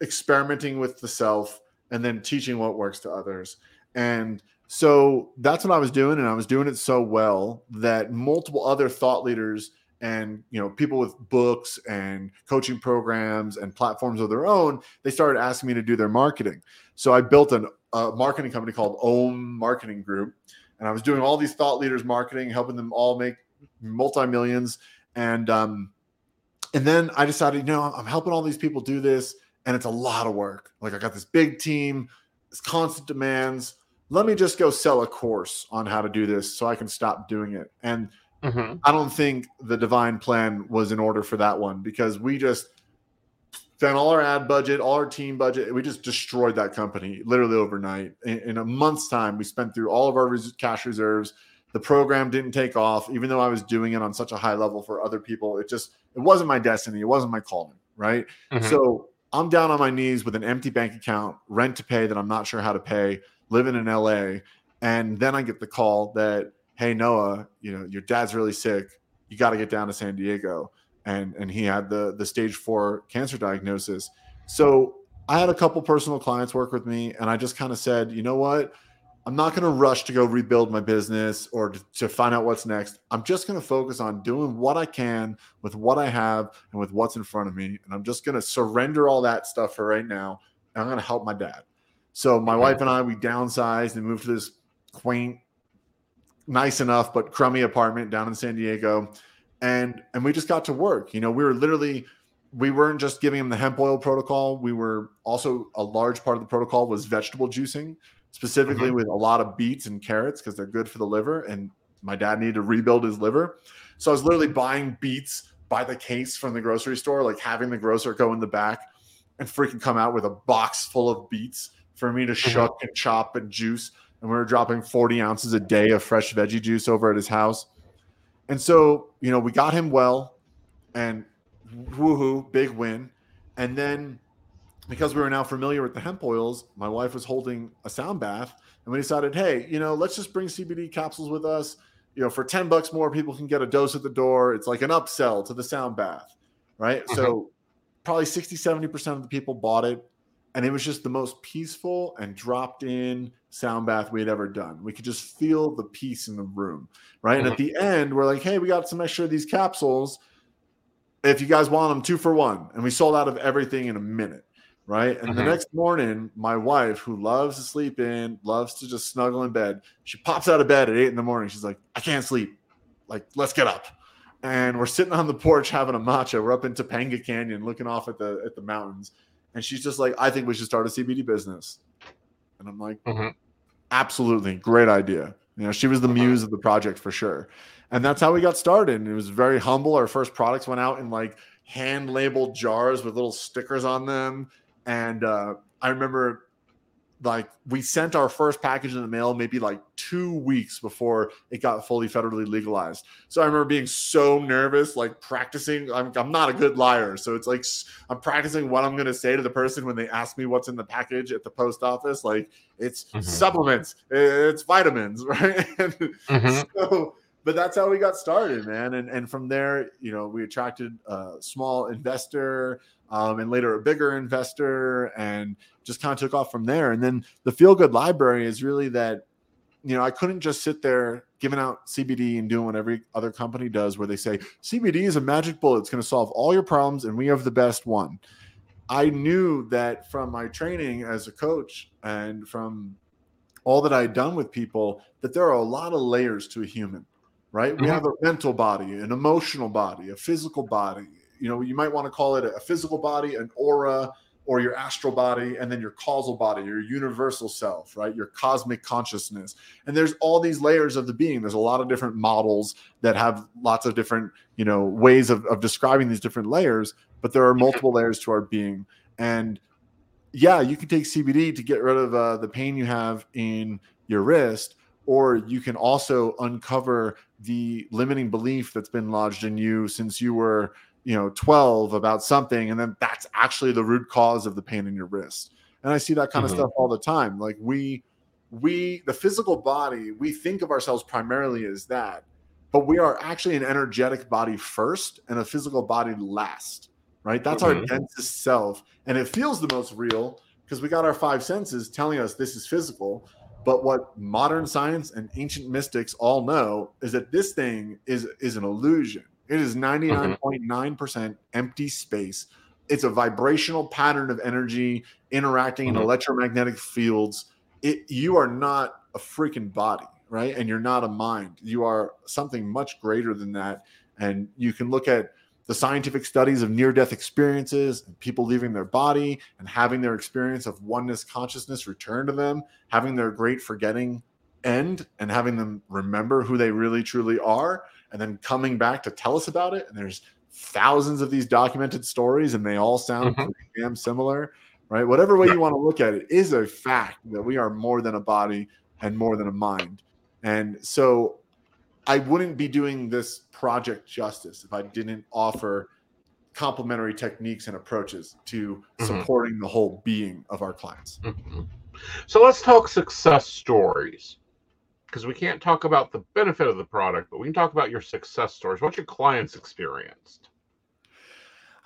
experimenting with the self, and then teaching what works to others. And so that's what I was doing, and I was doing it so well that multiple other thought leaders and you know people with books and coaching programs and platforms of their own they started asking me to do their marketing. So i built an, a marketing company called om marketing group and i was doing all these thought leaders marketing helping them all make multi-millions and um and then i decided you know i'm helping all these people do this and it's a lot of work. Like i got this big team it's constant demands. Let me just go sell a course on how to do this so i can stop doing it. And hmm I don't think the divine plan was in order for that one because we just spent all our ad budget, all our team budget. We just destroyed that company literally overnight. In, in a month's time, we spent through all of our res- cash reserves. The program didn't take off, even though I was doing it on such a high level for other people. It just, it wasn't my destiny. It wasn't my calling, right? Mhm. So I'm down on my knees with an empty bank account, rent to pay that I'm not sure how to pay, living in LA. And then I get the call that, hey, Noah, you know, your dad's really sick. You got to get down to San Diego. And, and he had the, the stage four cancer diagnosis. So I had a couple personal clients work with me, and I just kind of said, you know what? I'm not going to rush to go rebuild my business or to, to find out what's next. I'm just going to focus on doing what I can with what I have and with what's in front of me. And I'm just going to surrender all that stuff for right now. And I'm going to help my dad. So my wife and I, we downsized and moved to this quaint, nice enough, but crummy apartment down in San Diego. And, and we just got to work. You know, we were literally, we weren't just giving him the hemp oil protocol. We were also a large part of the protocol was vegetable juicing, specifically mm-hmm. with a lot of beets and carrots because they're good for the liver. And my dad needed to rebuild his liver. So I was literally buying beets by the case from the grocery store, like having the grocer go in the back and freaking come out with a box full of beets for me to mm-hmm. shuck and chop and juice. And we were dropping 40 ounces a day of fresh veggie juice over at his house. And so, you know, we got him well and woohoo, big win. And then because we were now familiar with the hemp oils, my wife was holding a sound bath and we decided, hey, you know, let's just bring CBD capsules with us. You know, for 10 bucks more, people can get a dose at the door. It's like an upsell to the sound bath, right? Mm-hmm. So probably 60, 70% of the people bought it. And it was just the most peaceful and dropped in sound bath we had ever done. We could just feel the peace in the room, right? And at the end, we're like, hey, we got some extra of these capsules. If you guys want them, two for one. And we sold out of everything in a minute. right? And the Mhm. next morning, my wife, who loves to sleep in, loves to just snuggle in bed, she pops out of bed at eight in the morning. She's like, I can't sleep. Like, let's get up. And we're sitting on the porch having a matcha. We're up in Topanga Canyon looking off at the at the mountains. And she's just like, I think we should start a CBD business. And I'm like, Mhm. absolutely, great idea. You know, she was the muse of the project for sure. And that's how we got started. And it was very humble. Our first products went out in like hand labeled jars with little stickers on them. And uh, I remember like we sent our first package in the mail maybe like two weeks before it got fully federally legalized. So I remember being so nervous, like practicing. I'm, I'm not a good liar. So it's like I'm practicing what I'm going to say to the person when they ask me what's in the package at the post office. Like it's Mhm. supplements, it's vitamins, right? And Mhm. so but that's how we got started man and and from there you know we attracted a small investor um, and later a bigger investor and just kind of took off from there and then the feel good library is really that you know i couldn't just sit there giving out cbd and doing what every other company does where they say cbd is a magic bullet it's going to solve all your problems and we have the best one i knew that from my training as a coach and from all that I'd done with people that there are a lot of layers to a human, right? We Mhm. have a mental body, an emotional body, a physical body. You know, you might want to call it a physical body, an aura, or your astral body, and then your causal body, your universal self, right? Your cosmic consciousness. And there's all these layers of the being. There's a lot of different models that have lots of different, you know, ways of, of describing these different layers, but there are multiple layers to our being. And yeah, you can take CBD to get rid of uh, the pain you have in your wrist, or you can also uncover the limiting belief that's been lodged in you since you were, you know, 12 about something, and then that's actually the root cause of the pain in your wrist. And I see that kind Mhm. of stuff all the time. Like we, we, the physical body, we think of ourselves primarily as that, but we are actually an energetic body first and a physical body last right? That's our Mhm. densest self. And it feels the most real because we got our five senses telling us this is physical. But what modern science and ancient mystics all know is that this thing is, is an illusion. It is 99.9% empty space. It's a vibrational pattern of energy interacting in Mhm. electromagnetic fields. It you are not a freaking body, right? And you're not a mind. You are something much greater than that. And you can look at the scientific studies of near death experiences and people leaving their body and having their experience of oneness consciousness return to them, having their great forgetting end and having them remember who they really truly are, and then coming back to tell us about it. And there's thousands of these documented stories, and they all sound Mhm. pretty damn similar, right? Whatever way you want to look at it is a fact that we are more than a body and more than a mind. And so I wouldn't be doing this project justice if I didn't offer complementary techniques and approaches to Mhm. supporting the whole being of our clients. Mhm. So let's talk success stories. Because we can't talk about the benefit of the product, but we can talk about your success stories. What your clients experienced.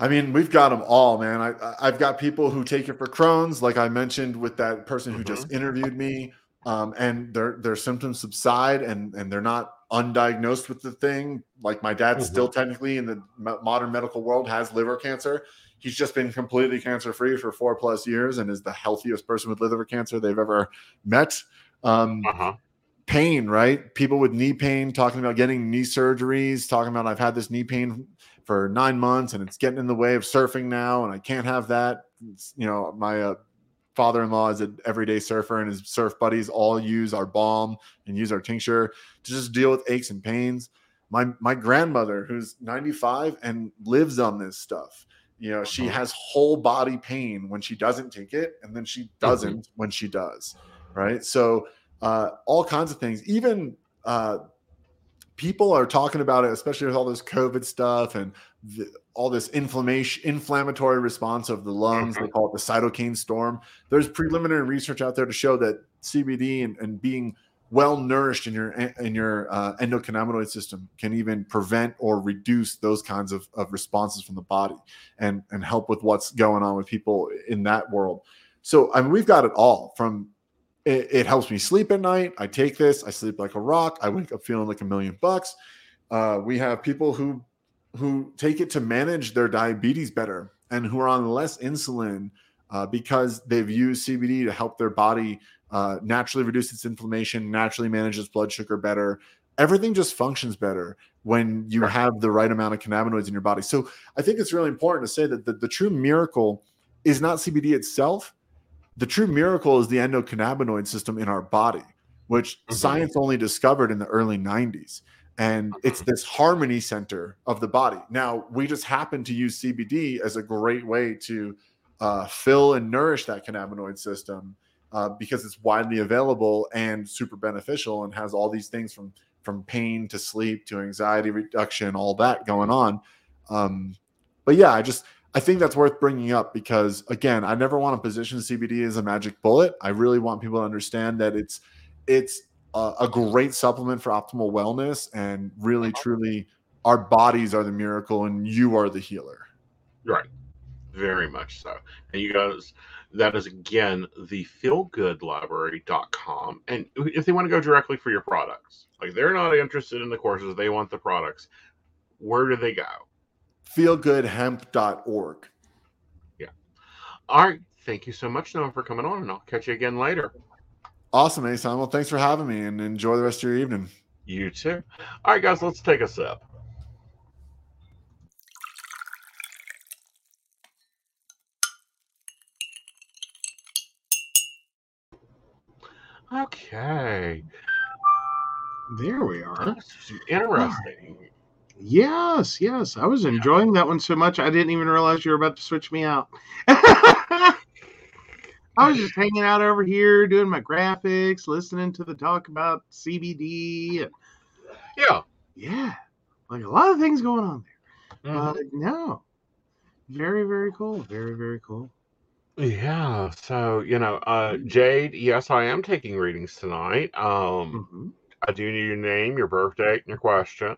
I mean, we've got them all, man. I, I've got people who take it for Crohn's, like I mentioned with that person who just interviewed me, um, and their their symptoms subside, and and they're not undiagnosed with the thing. Like my dad Mhm. still technically in the modern medical world has liver cancer. He's just been completely cancer free for four plus years, and is the healthiest person with liver cancer they've ever met. Um, Uh huh. Pain, right? People with knee pain talking about getting knee surgeries, talking about I've had this knee pain for nine months and it's getting in the way of surfing now, and I can't have that. It's, you know, my uh, father-in-law is an everyday surfer, and his surf buddies all use our balm and use our tincture to just deal with aches and pains. My my grandmother, who's 95 and lives on this stuff, you know, she Mhm. has whole body pain when she doesn't take it, and then she doesn't when she does, right? So uh, all kinds of things. Even uh, people are talking about it, especially with all this COVID stuff and the, all this inflammation, inflammatory response of the lungs. They call it the cytokine storm. There's preliminary research out there to show that CBD and, and being well nourished in your in your uh, endocannabinoid system can even prevent or reduce those kinds of, of responses from the body and and help with what's going on with people in that world. So I mean, we've got it all from it, it helps me sleep at night. I take this, I sleep like a rock. I wake up feeling like a million bucks. Uh, we have people who who take it to manage their diabetes better and who are on less insulin uh, because they've used CBD to help their body uh, naturally reduce its inflammation, naturally manage its blood sugar better. Everything just functions better when you have the right amount of cannabinoids in your body. So I think it's really important to say that the, the true miracle is not CBD itself. The true miracle is the endocannabinoid system in our body, which Mhm. science only discovered in the early 90s. And it's Mhm. this harmony center of the body. Now, we just happen to use CBD as a great way to uh, fill and nourish that cannabinoid system uh, because it's widely available and super beneficial and has all these things from from pain to sleep to anxiety reduction, all that going on. Um, but yeah, I just I think that's worth bringing up because again, I never want to position CBD as a magic bullet. I really want people to understand that it's it's a, a great supplement for optimal wellness and really uh-huh. truly our bodies are the miracle and you are the healer. Right. Very much so. And you guys, that is again the feelgoodlibrary.com. And if they want to go directly for your products, like they're not interested in the courses, they want the products, where do they go? Feelgoodhemp.org. Yeah. All right. Thank you so much, Noah, for coming on, and I'll catch you again later. Awesome, Aeson. Well, thanks for having me and enjoy the rest of your evening. You too. All right, guys, let's take a sip. Okay. There we are. That's interesting. Yes, yes. I was enjoying that one so much I didn't even realize you were about to switch me out. I was just hanging out over here doing my graphics, listening to the talk about CBD. And Yeah. yeah, like a lot of things going on there. Mhm. Uh, no, very, very cool. Very, very cool. Yeah, so you know, uh Jade, yes, I am taking readings tonight. Um hmm I do need your name, your birth date, and your question.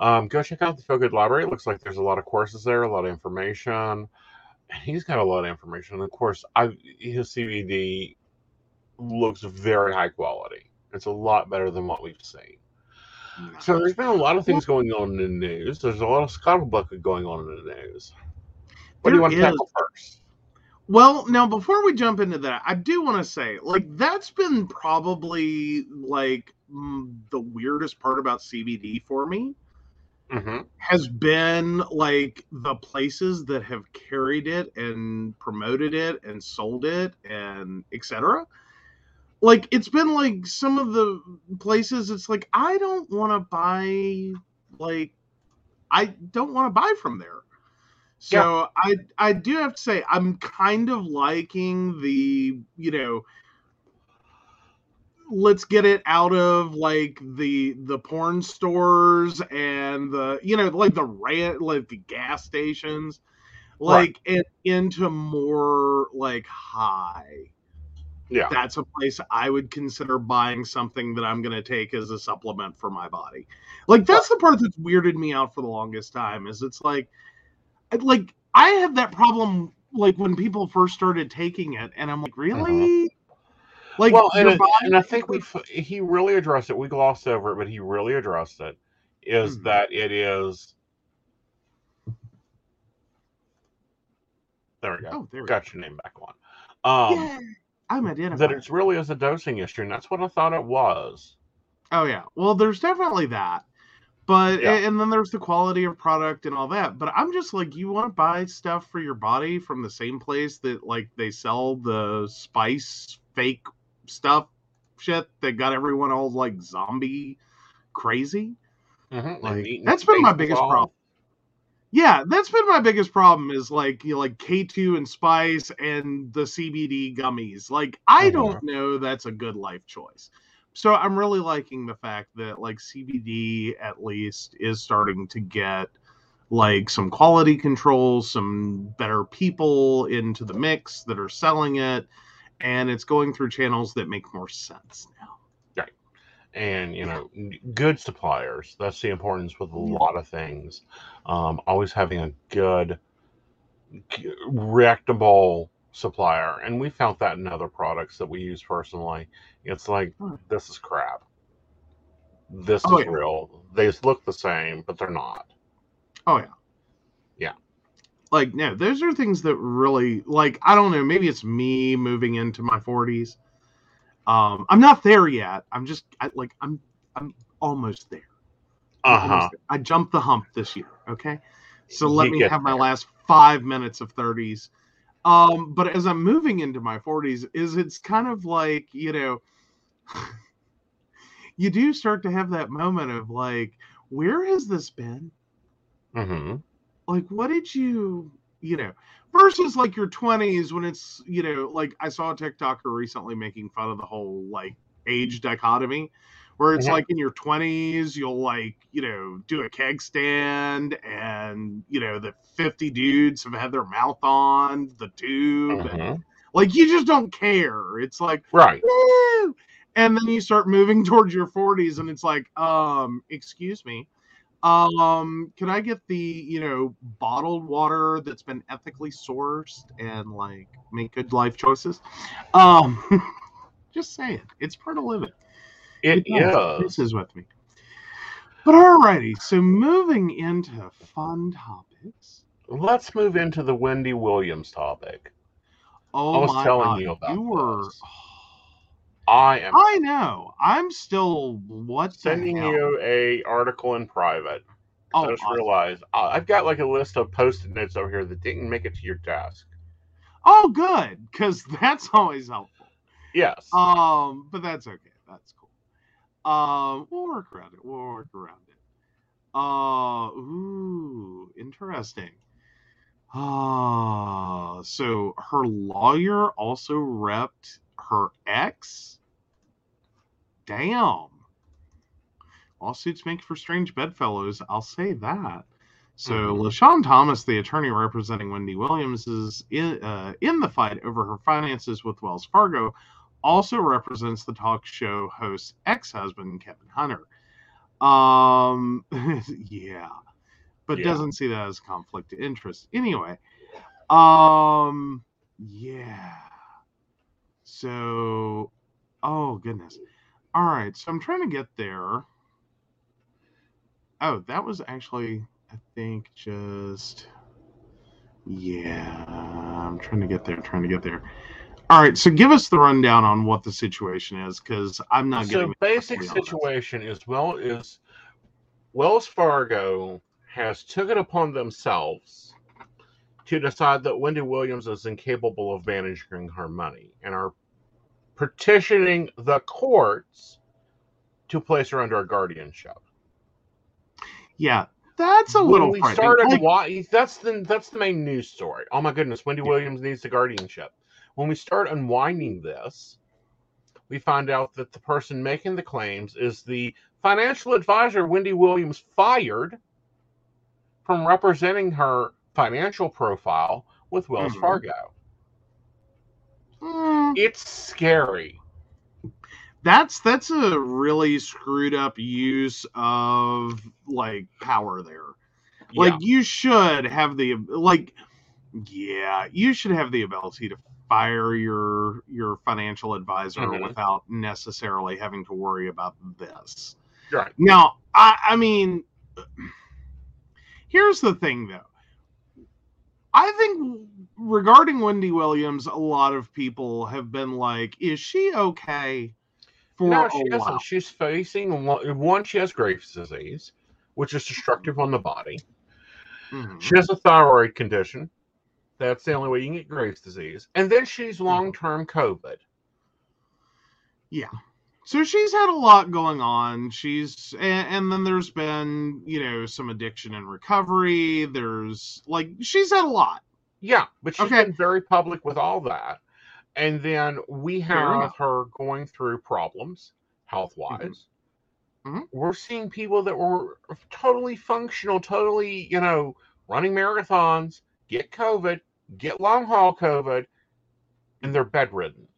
Um go check out the Feel Good Library. It looks like there's a lot of courses there, a lot of information. And he's got a lot of information. And of course, I his CBD looks very high quality. It's a lot better than what we've seen. So there's been a lot of things going on in the news. There's a lot of scuttlebutt going on in the news. What do you There want to is. tackle first? Well, now before we jump into that, I do want to say, like, that's been probably like mm, the weirdest part about CBD for me Mm-hmm. has been like the places that have carried it and promoted it and sold it and etc. Like it's been like some of the places it's like I don't want to buy like I don't want to buy from there. So I I do have to say I'm kind of liking the, you know, let's get it out of like the the porn stores and the you know like the rant like the gas stations like and into more like high. Yeah. that's a place i would consider buying something that i'm going to take as a supplement for my body. Like that's the part that's weirded me out for the longest time is it's like like i have that problem like when people first started taking it and i'm like mm-hmm. really like well, and, it- body- and I think we he really addressed it. We glossed over it, but he really addressed it. Is Mhm. that it is? There we go. oh there we Got your name back on. Um, yeah, I'm identified. that it's really is a dosing issue, and that's what I thought it was. Oh yeah. Well, there's definitely that. But Yeah. and then there's the quality of product and all that. But I'm just like you want to buy stuff for your body from the same place that like they sell the spice fake stuff shit that got everyone all like zombie crazy. Mhm, Like, eating that's been my biggest balls. problem. Yeah, that's been my biggest problem is like you know, like K2 and spice and the CBD gummies. Like I Mhm. don't know that's a good life choice. So I'm really liking the fact that like CBD at least is starting to get like some quality control, some better people into the mix that are selling it and it's going through channels that make more sense now. Right. And you know good suppliers that's the importance with a lot of things um, always having a good reputable supplier and we found that in other products that we use personally it's like Hmm. this is crap this Oh, is yeah. real they look the same but they're not Oh yeah. Like no those are things that really like i don't know maybe it's me moving into my 40s um i'm not there yet. I'm just I, like i'm i'm almost there. I'm Uh huh. almost there. i jumped the hump this year okay? So let You me have my there. last five minutes of 30s um but as i'm moving into my 40s is it's kind of like you know you do start to have that moment of like where has this been? Hmm like what did you you know versus like your 20s when it's you know like i saw a tiktoker recently making fun of the whole like age dichotomy where it's Mhm. like in your 20s you'll like you know do a keg stand and you know the 50 dudes have had their mouth on the tube and, hmm like you just don't care it's like Right. Woo! and then you start moving towards your 40s and it's like um excuse me um can i get the you know bottled water that's been ethically sourced and like make good life choices? Um just saying it's part of living. It yeah, this is with me. But alrighty so moving into fun topics. Let's move into the Wendy Williams topic. oh I was my telling god you about you were this. I am i know i'm still what sending you a article in private. oh I just awesome. realized uh, I've got like a list of post-it notes over here that didn't make it to your desk. Oh, good, because that's always helpful. Yes. Um, but that's okay. That's cool. Um, we'll work around it. We'll work around it. Uh, ooh, interesting. Ah, so her lawyer also repped her ex. Damn. Lawsuits make for strange bedfellows. I'll say that. So Mhm. LaShawn Thomas, the attorney representing Wendy Williams, is in, uh, in the fight over her finances with Wells Fargo. Also represents the talk show host's ex-husband Kevin Hunter. Um, yeah, but Yeah. doesn't see that as conflict of interest. Anyway, um, yeah. So, oh goodness. All right, so I'm trying to get there. Oh, that was actually, I think, just. Yeah, I'm trying to get there, trying to get there. All right, so give us the rundown on what the situation is, because I'm not getting so basic exactly on this. situation is well is Wells Fargo has took it upon themselves to decide that Wendy Williams is incapable of managing her money and are petitioning the courts to place her under a guardianship. Yeah, that's a when little. we started Like, why that's the that's the main news story. Oh my goodness, Wendy Williams needs the guardianship. When we start unwinding this, we find out that the person making the claims is the financial advisor Wendy Williams fired from representing her financial profile with Wells Mhm. Fargo. Mm, It's scary. that's that's a really screwed up use of like power there. Like yeah. you should have the like yeah, you should have the ability to fire your your financial advisor Mhm. without necessarily having to worry about this. Right. Now, I I mean here's the thing though. I think regarding Wendy Williams, a lot of people have been like, is she okay for No, a she while? isn't. She's facing one, she has Graves' disease, which is destructive on the body. Mhm. She has a thyroid condition. That's the only way you can get Graves' disease. And then she's Mm-hmm. long term COVID. So she's had a lot going on. She's and, and then there's been, you know, some addiction and recovery. There's like she's had a lot. Yeah, but she's Okay. been very public with all that. And then we have her going through problems health wise. Mhm. We're seeing people that were totally functional, totally, you know, running marathons, get COVID, get long haul COVID, and they're bedridden.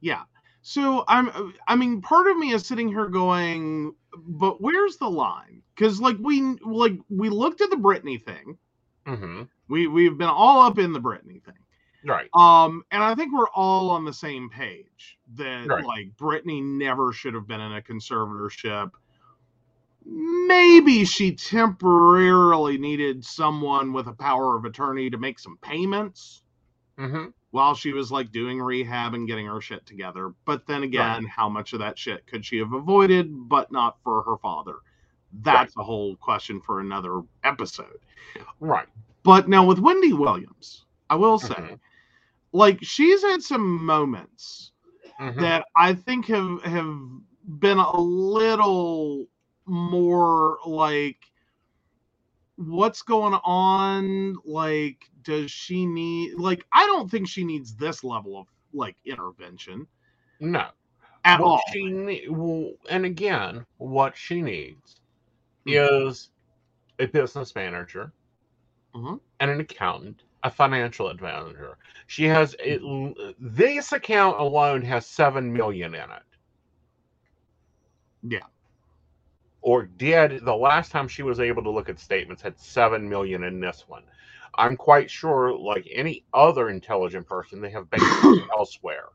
Yeah. So I'm I mean part of me is sitting here going, but where's the line? Cuz like we like we looked at the Britney thing. hmm We we've been all up in the Britney thing. Right. Um, and I think we're all on the same page that Right. like Britney never should have been in a conservatorship. maybe she temporarily needed someone with a power of attorney to make some payments hmm while she was like doing rehab and getting her shit together. But then again, how much of that shit could she have avoided, but not for her father? That's a whole question for another episode. Right. But now with Wendy Williams, I will say, Mhm. like she's had some moments Mhm. that I think have have been a little more like what's going on like does she need like I don't think she needs this level of like intervention No. at what all. she ne- well, and again, what she needs Mhm. is a business manager Mhm. and an accountant, a financial advisor. She has it, this account alone has seven million in it. Yeah. Or did the last time she was able to look at statements had seven million in this one. I'm quite sure, like any other intelligent person, they have banks elsewhere.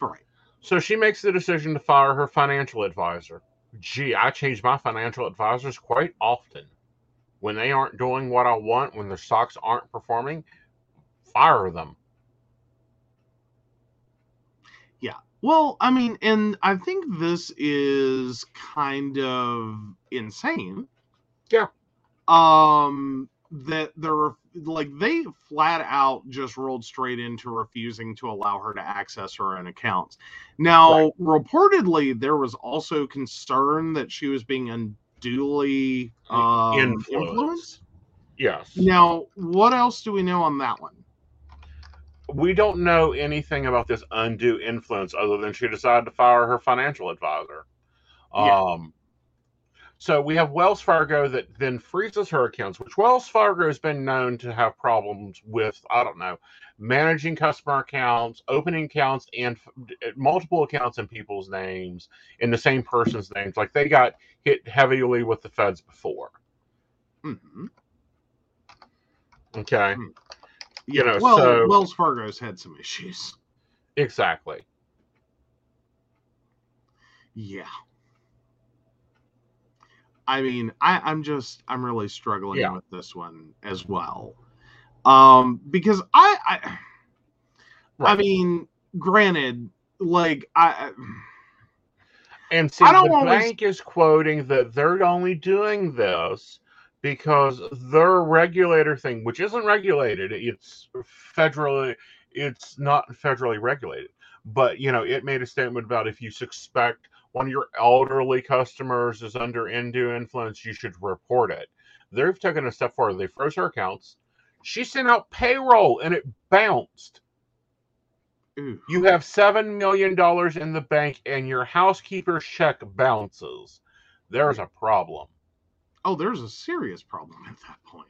Right. So she makes the decision to fire her financial advisor. Gee, I change my financial advisors quite often. When they aren't doing what I want, when their stocks aren't performing, fire them. Well, I mean, and I think this is kind of insane. Yeah. Um that they're like they flat out just rolled straight into refusing to allow her to access her own accounts. Now, reportedly there was also concern that she was being unduly um, Influenced. influenced. Yes. Now, what else do we know on that one? We don't know anything about this undue influence other than she decided to fire her financial advisor. Yeah. Um, so we have Wells Fargo that then freezes her accounts, which Wells Fargo has been known to have problems with, I don't know, managing customer accounts, opening accounts, and f- multiple accounts in people's names, in the same person's names. Like they got hit heavily with the feds before. Mhm. Okay. Hmm. You know, Well, so Wells Fargo's had some issues. exactly. Yeah. I mean, I, I'm just I'm really struggling Yeah. with this one as well. Um, because I I, I mean, granted, like I And see, I don't the always- bank is quoting that they're only doing this because their regulator thing, which isn't regulated, it's federally, it's not federally regulated. But you know, it made a statement about if you suspect one of your elderly customers is under undue influence, you should report it. They've taken a step forward. They froze her accounts. She sent out payroll and it bounced. ooh, You have seven million dollars in the bank and your housekeeper's check bounces. There's a problem. Oh, there's a serious problem at that point.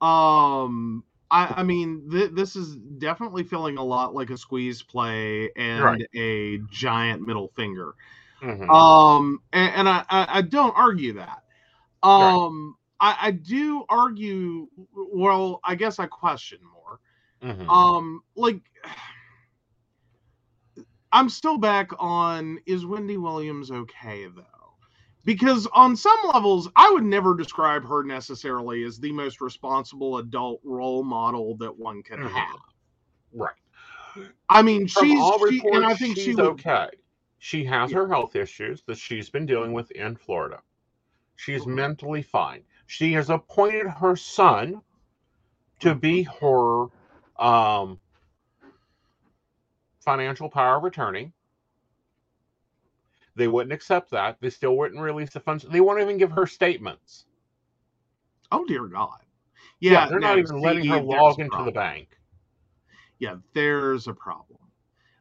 Um, I, I mean, th- this is definitely feeling a lot like a squeeze play and Right. a giant middle finger. Mhm. Um, and, and I, I, I don't argue that. Um, I, I do argue. Well, I guess I question more. Mhm. Um, like, I'm still back on is Wendy Williams okay though? Because on some levels, I would never describe her necessarily as the most responsible adult role model that one can Mhm. have. right. I mean, From she's all she, and I think she's she would. okay. She has Yeah. her health issues that she's been dealing with in Florida. She's Mhm. mentally fine. She has appointed her son to be her um, financial power of attorney. They wouldn't accept that. They still wouldn't release the funds. They won't even give her statements. Oh dear God. Yeah, Yeah, they're no, not even letting her log into the bank. Yeah, there's a problem.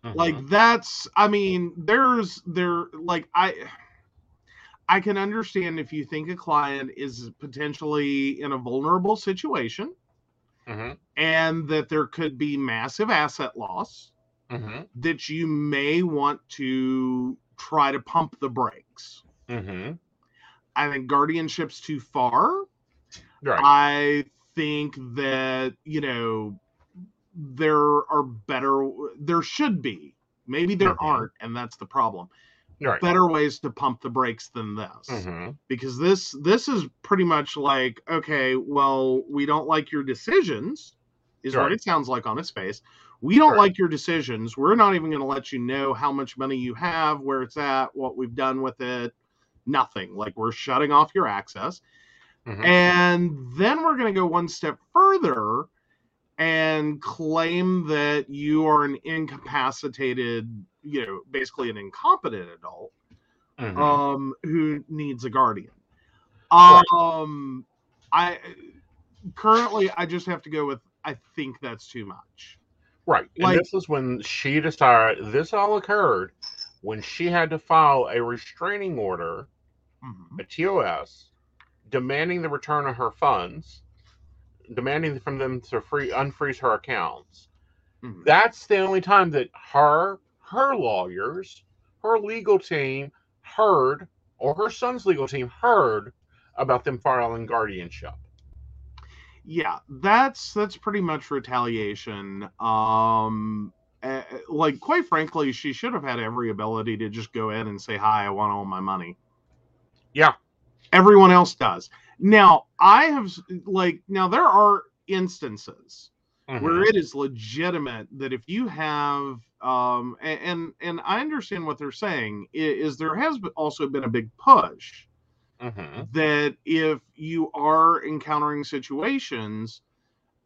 Mhm. like that's i mean there's there like i i can understand if you think a client is potentially in a vulnerable situation Mhm. and that there could be massive asset loss Mhm. that you may want to try to pump the brakes Mhm. i think guardianship's too far Right. I think that, you know, there are better, there should be. Maybe there Mhm. aren't, and that's the problem. Right. better ways to pump the brakes than this hmm because this this is pretty much like okay well we don't like your decisions is what it sounds like on its face we don't like your decisions. We're not even going to let you know how much money you have where it's at what we've done with it. Nothing. Like we're shutting off your access. Hmm and then we're going to go one step further and claim that you are an incapacitated you know basically an incompetent adult hmm um who needs a guardian. Right. um i currently i just have to go with i think that's too much Right. And this is when she decided this all occurred when she had to file a restraining order, Mhm. a TOS, demanding the return of her funds, demanding from them to free unfreeze her accounts. Mhm. That's the only time that her her lawyers, her legal team heard, or her son's legal team heard about them filing guardianship. Yeah that's that's pretty much retaliation um eh, like quite frankly she should have had every ability to just go in and say hi i want all my money Yeah. everyone else does now i have like now there are instances Mhm. where it is legitimate that if you have um and and i understand what they're saying is there has also been a big push Mhm. that if you are encountering situations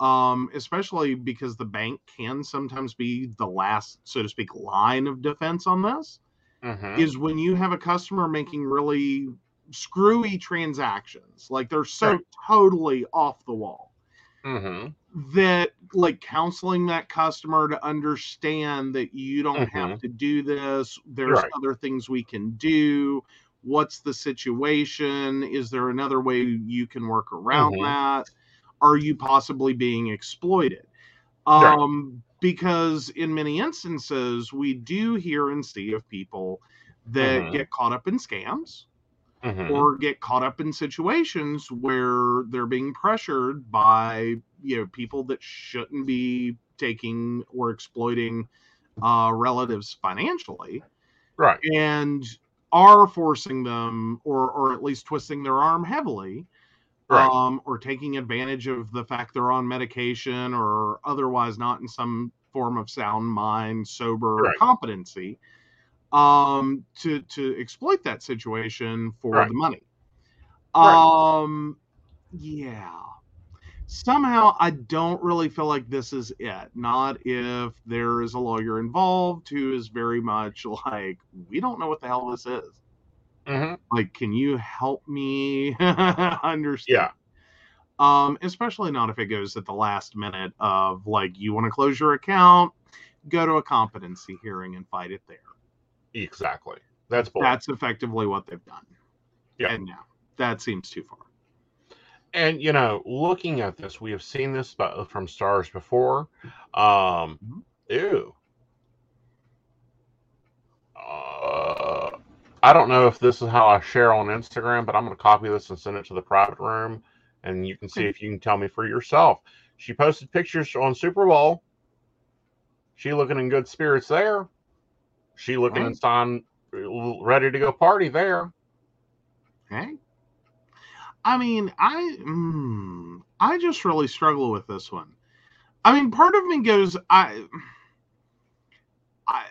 um especially because the bank can sometimes be the last so to speak line of defense on this Mhm. is when you have a customer making really screwy transactions like they're so Right. totally off the wall Mhm. that like counseling that customer to understand that you don't have to do this there's Right. other things we can do what's the situation is there another way you can work around Mhm. that are you possibly being exploited um because in many instances we do hear and see of people that Mhm. get caught up in scams Mhm. or get caught up in situations where they're being pressured by you know people that shouldn't be taking or exploiting uh, relatives financially right. and are forcing them or or at least twisting their arm heavily Right. um, or taking advantage of the fact they're on medication or otherwise not in some form of sound mind, sober Right. competency, um, to to exploit that situation for Right. the money. Um, yeah. Somehow, I don't really feel like this is it. Not if there is a lawyer involved who is very much like, we don't know what the hell this is Mhm. like can you help me understand Yeah. um especially not if it goes at the last minute of like you want to close your account go to a competency hearing and fight it there Exactly. That's bull. that's effectively what they've done Yeah. and now that seems too far and you know, looking at this, we have seen this from stars before. Um, Mhm. ew. Uh, I don't know if this is how I share on Instagram, but I'm going to copy this and send it to the private room, and you can see if you can tell me for yourself. She posted pictures on Super Bowl. She looking in good spirits there. She looking Right. in sign ready to go party there. okay i mean i mm, i just really struggle with this one i mean part of me goes i i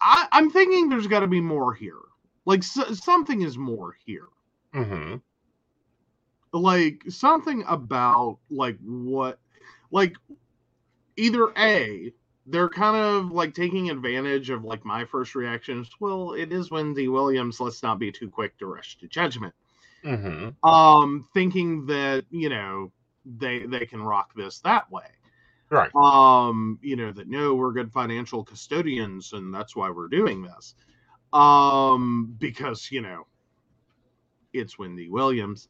I, I'm thinking there's got to be more here. Like s something is more here. Mm-hmm. Like something about like what, like either a they're kind of like taking advantage of like my first reaction is well it is Wendy Williams let's not be too quick to rush to judgment. Mm-hmm. um thinking that you know they they can rock this that way. Right. um you know that no we're good financial custodians and that's why we're doing this. Um because you know it's wendy williams.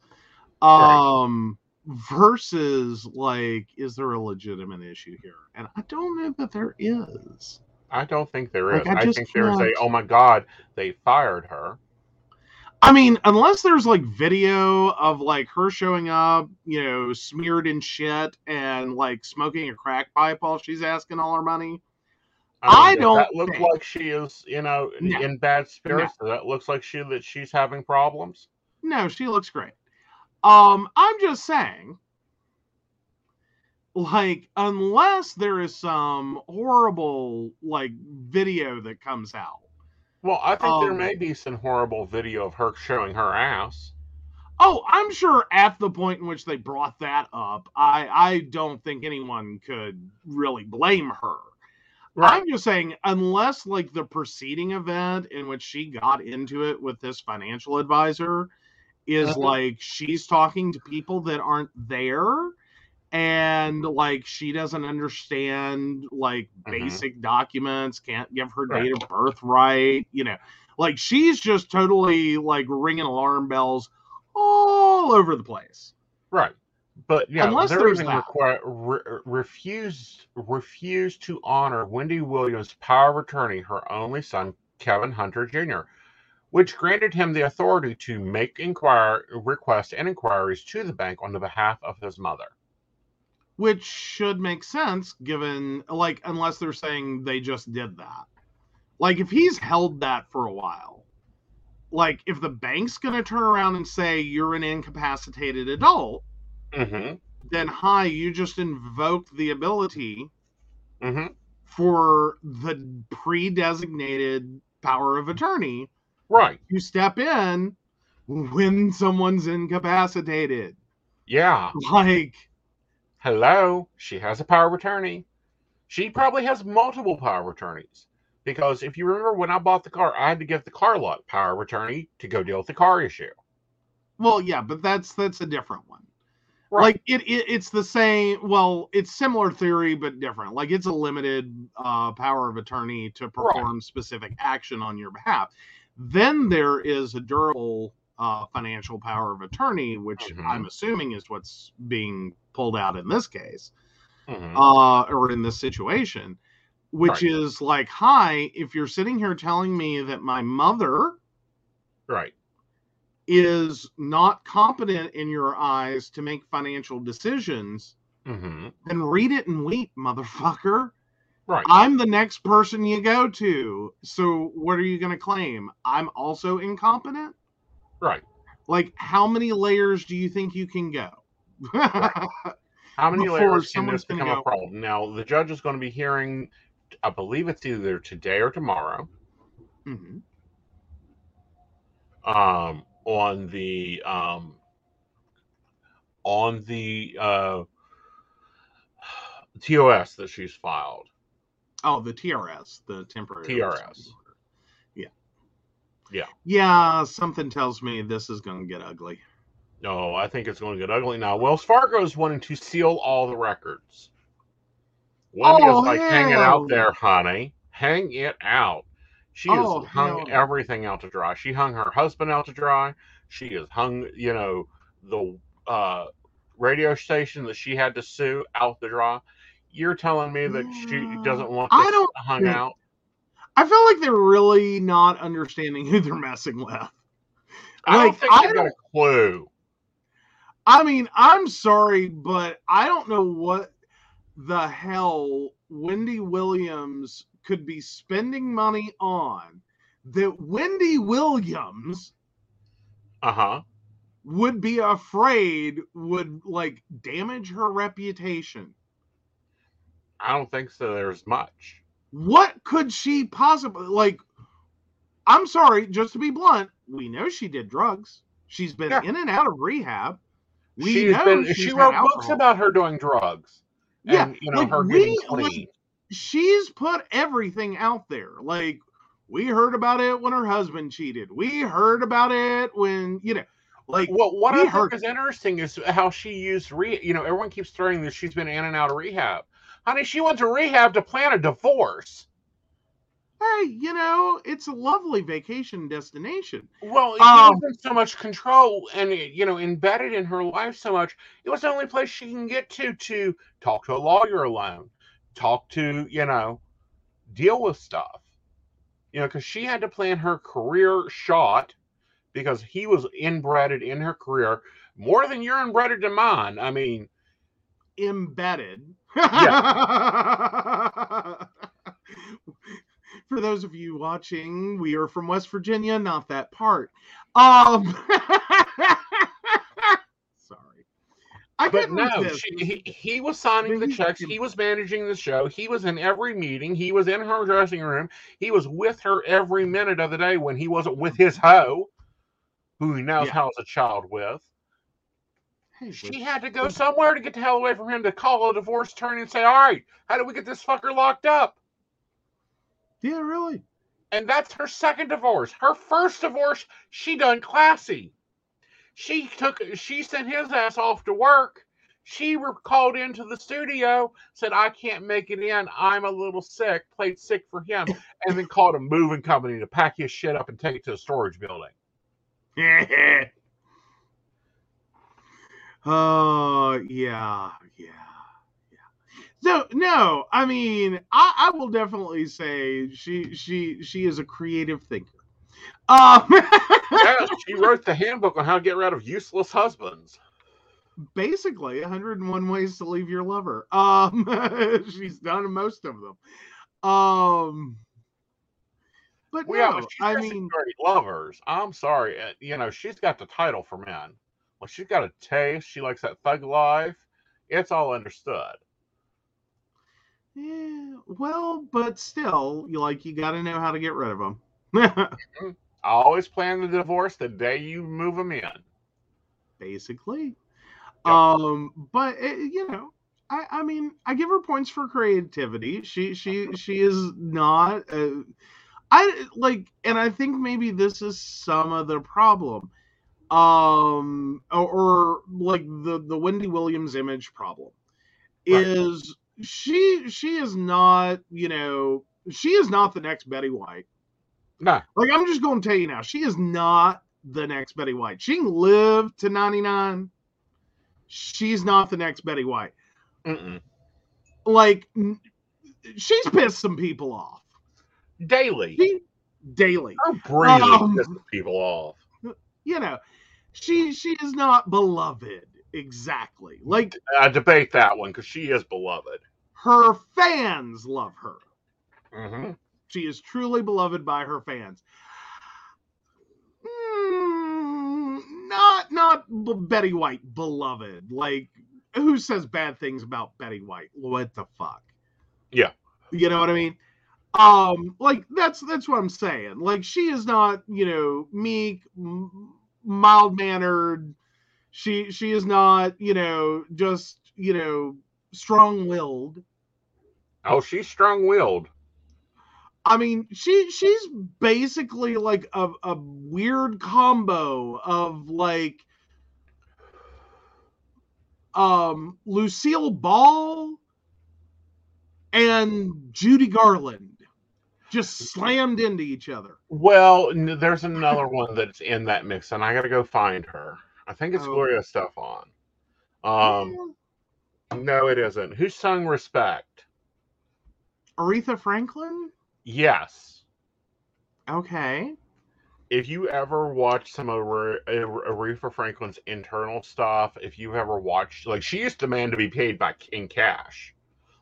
Um versus like is there a legitimate issue here and i don't know that there is I don't think there is. Like, I I, think there's a oh my god, they fired her. I mean, unless there's like video of like her showing up, you know, smeared in shit and like smoking a crack pipe while she's asking all her money, I does don't That look think- like she is, you know, No. in bad spirits. That looks like she that she's having problems. No, she looks great. Um, I'm just saying, like, unless there is some horrible like video that comes out. Well, I think there Um, may be some horrible video of her showing her ass. Oh, I'm sure at the point in which they brought that up, I I don't think anyone could really blame her. Right. I'm just saying, unless like the preceding event in which she got into it with this financial advisor is Mhm. like she's talking to people that aren't there and like she doesn't understand like Mhm. basic documents, can't give her Right. date of birth right, you know, like she's just totally like ringing alarm bells all over the place. Right. But yeah, Unless they're even require, re- refused refused to honor Wendy Williams' power of attorney, her only son, Kevin Hunter Jr., which granted him the authority to make inquire requests and inquiries to the bank on the behalf of his mother. which should make sense given like unless they're saying they just did that like if he's held that for a while like if the bank's going to turn around and say you're an incapacitated adult Mm-hmm. then hi you just invoked the ability Mm-hmm. for the pre-designated power of attorney Right. You step in when someone's incapacitated Yeah. like Hello. She has a power of attorney. She probably has multiple power of attorneys. Because if you remember when I bought the car, I had to give the car lot power of attorney to go deal with the car issue. well yeah but that's that's a different one Right. like it, it it's the same well it's similar theory but different like it's a limited uh power of attorney to perform specific action on your behalf then there is a durable uh financial power of attorney which Mhm. i'm assuming is what's being pulled out in this case Mhm. uh or in this situation which Right. is like hi if you're sitting here telling me that my mother right. is not competent in your eyes to make financial decisions Mm-hmm. then read it and weep, motherfucker. Right. I'm the next person you go to. So what are you going to claim? I'm also incompetent? right. Like, how many layers do you think you can go? How many layers can this become go- a problem? Now, the judge is going to be hearing, I believe it's either today or tomorrow, Mhm. um, on the um, on the uh, TOS that she's filed. Oh, the TRS, the temporary TRS. Yeah. Yeah. Yeah, something tells me this is going to get ugly. No, I think it's going to get ugly now. Wells Fargo is wanting to seal all the records. Wendy Oh, is like, hang it out there, honey. Hang it out. She Oh, has hung hell everything out to dry. She hung her husband out to dry. She has hung, you know, the uh, radio station that she had to sue out to dry. You're telling me that she doesn't want I don't hung out? I feel like they're really not understanding who they're messing with. I don't think I got a clue. I mean, I'm sorry, but I don't know what the hell Wendy Williams could be spending money on that Wendy Williams Uh huh. would be afraid would like damage her reputation. I don't think so. There's much. What could she possibly like? I'm sorry, just to be blunt, we know she did drugs. She's been Yeah. in and out of rehab. We she's know been. she's She wrote books about her doing drugs. Yeah, and you know like, her we- getting like, clean. she's put everything out there. Like we heard about it when her husband cheated. We heard about it when you know, like well, what I think heard- is interesting is how she used re. You know, everyone keeps throwing that she's been in and out of rehab. Honey, she went to rehab to plan a divorce. hey, you know, it's a lovely vacation destination. Well, Um, she was in so much control and you know embedded in her life so much. It was the only place she can get to to talk to a lawyer alone, talk to you know, deal with stuff. You know, because she had to plan her career shot because he was inbreded in her career more than you're inbreded to mine. I mean, Embedded. for those of you watching, we are from West Virginia, not that part. Um, sorry, I But couldn't no, she, he, he was signing the He- checks. He was managing the show. He was in every meeting. He was in her dressing room. He was with her every minute of the day when he wasn't with his hoe, who he now Yeah. has a child with. Hey, She had to go somewhere to get the hell away from him to call a divorce attorney and say, All right, how do we get this fucker locked up? yeah, really. And that's her second divorce. Her first divorce, she done classy. She took she sent his ass off to work. She were called into the studio, said, I can't make it in. I'm a little sick, played sick for him, and then called a moving company to pack his shit up and take it to a storage building. Oh yeah, yeah, yeah. So no, I mean, I, I will definitely say she she she is a creative thinker. Um, Yeah, she wrote the handbook on how to get rid of useless husbands. basically 101 ways to leave your lover. Um, she's done most of them. Um, but Well, yeah, no, but she I mean, great lovers. I'm sorry, uh, you know she's got the title for men. Well, she's got a taste. She likes that thug life. It's all understood. yeah, well, but still, you like you got to know how to get rid of them. I always plan the divorce the day you move them in. basically. Yep. Um, but eh, you know, I I mean, I give her points for creativity. She she she is not. Uh, I like, and I think maybe this is some of the problem. Um, or, or like the the Wendy Williams image problem Right. is she she is not you know she is not the next Betty White. No, Like I'm just going to tell you now, she is not the next Betty White. She can live to 99. She's not the next Betty White. mm-mm. Like she's pissed some people off. daily. She daily. Her breathing Um, pisses people off. You know, she she is not beloved exactly. Like I debate that one because she is beloved. her fans love her. hmm She is truly beloved by her fans. Mm, not not Betty White beloved. Like who says bad things about Betty White? What the fuck? Yeah. You know what I mean? Um like that's that's what I'm saying. Like she is not, you know, meek, mild mannered. She she is not, you know, just, you know, strong-willed. Oh, she's strong-willed. I mean, she she's basically like a, a weird combo of like um Lucille Ball and Judy Garland just slammed into each other. Well, there's another one that's in that mix, and I got to go find her. I think it's Oh. Gloria Estefan. Um, no, it isn't. Who sung "Respect"? Aretha Franklin? Yes. Okay. If you ever watch some of Are- Are- Aretha Franklin's internal stuff, if you've ever watched, like, she used to demand to be paid by in cash.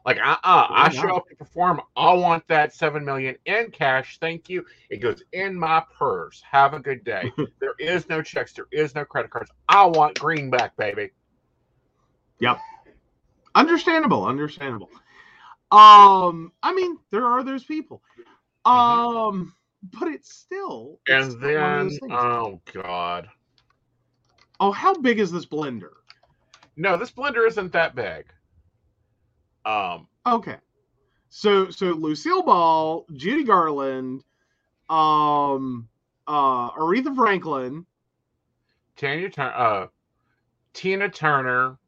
Like, uh, uh I show up to perform. I want that seven million in cash. Thank you. It goes in my purse. Have a good day. there is no checks. There is no credit cards. I want greenback, baby. Yep. Understandable, understandable. Um, I mean, there are those people. Um, but it's still it's And still one of then, oh god, oh, how big is this blender? no, this blender isn't that big. Um, Okay. So so Lucille Ball, Judy Garland, um uh Aretha Franklin, Tanya Turner, uh, Tina Turner,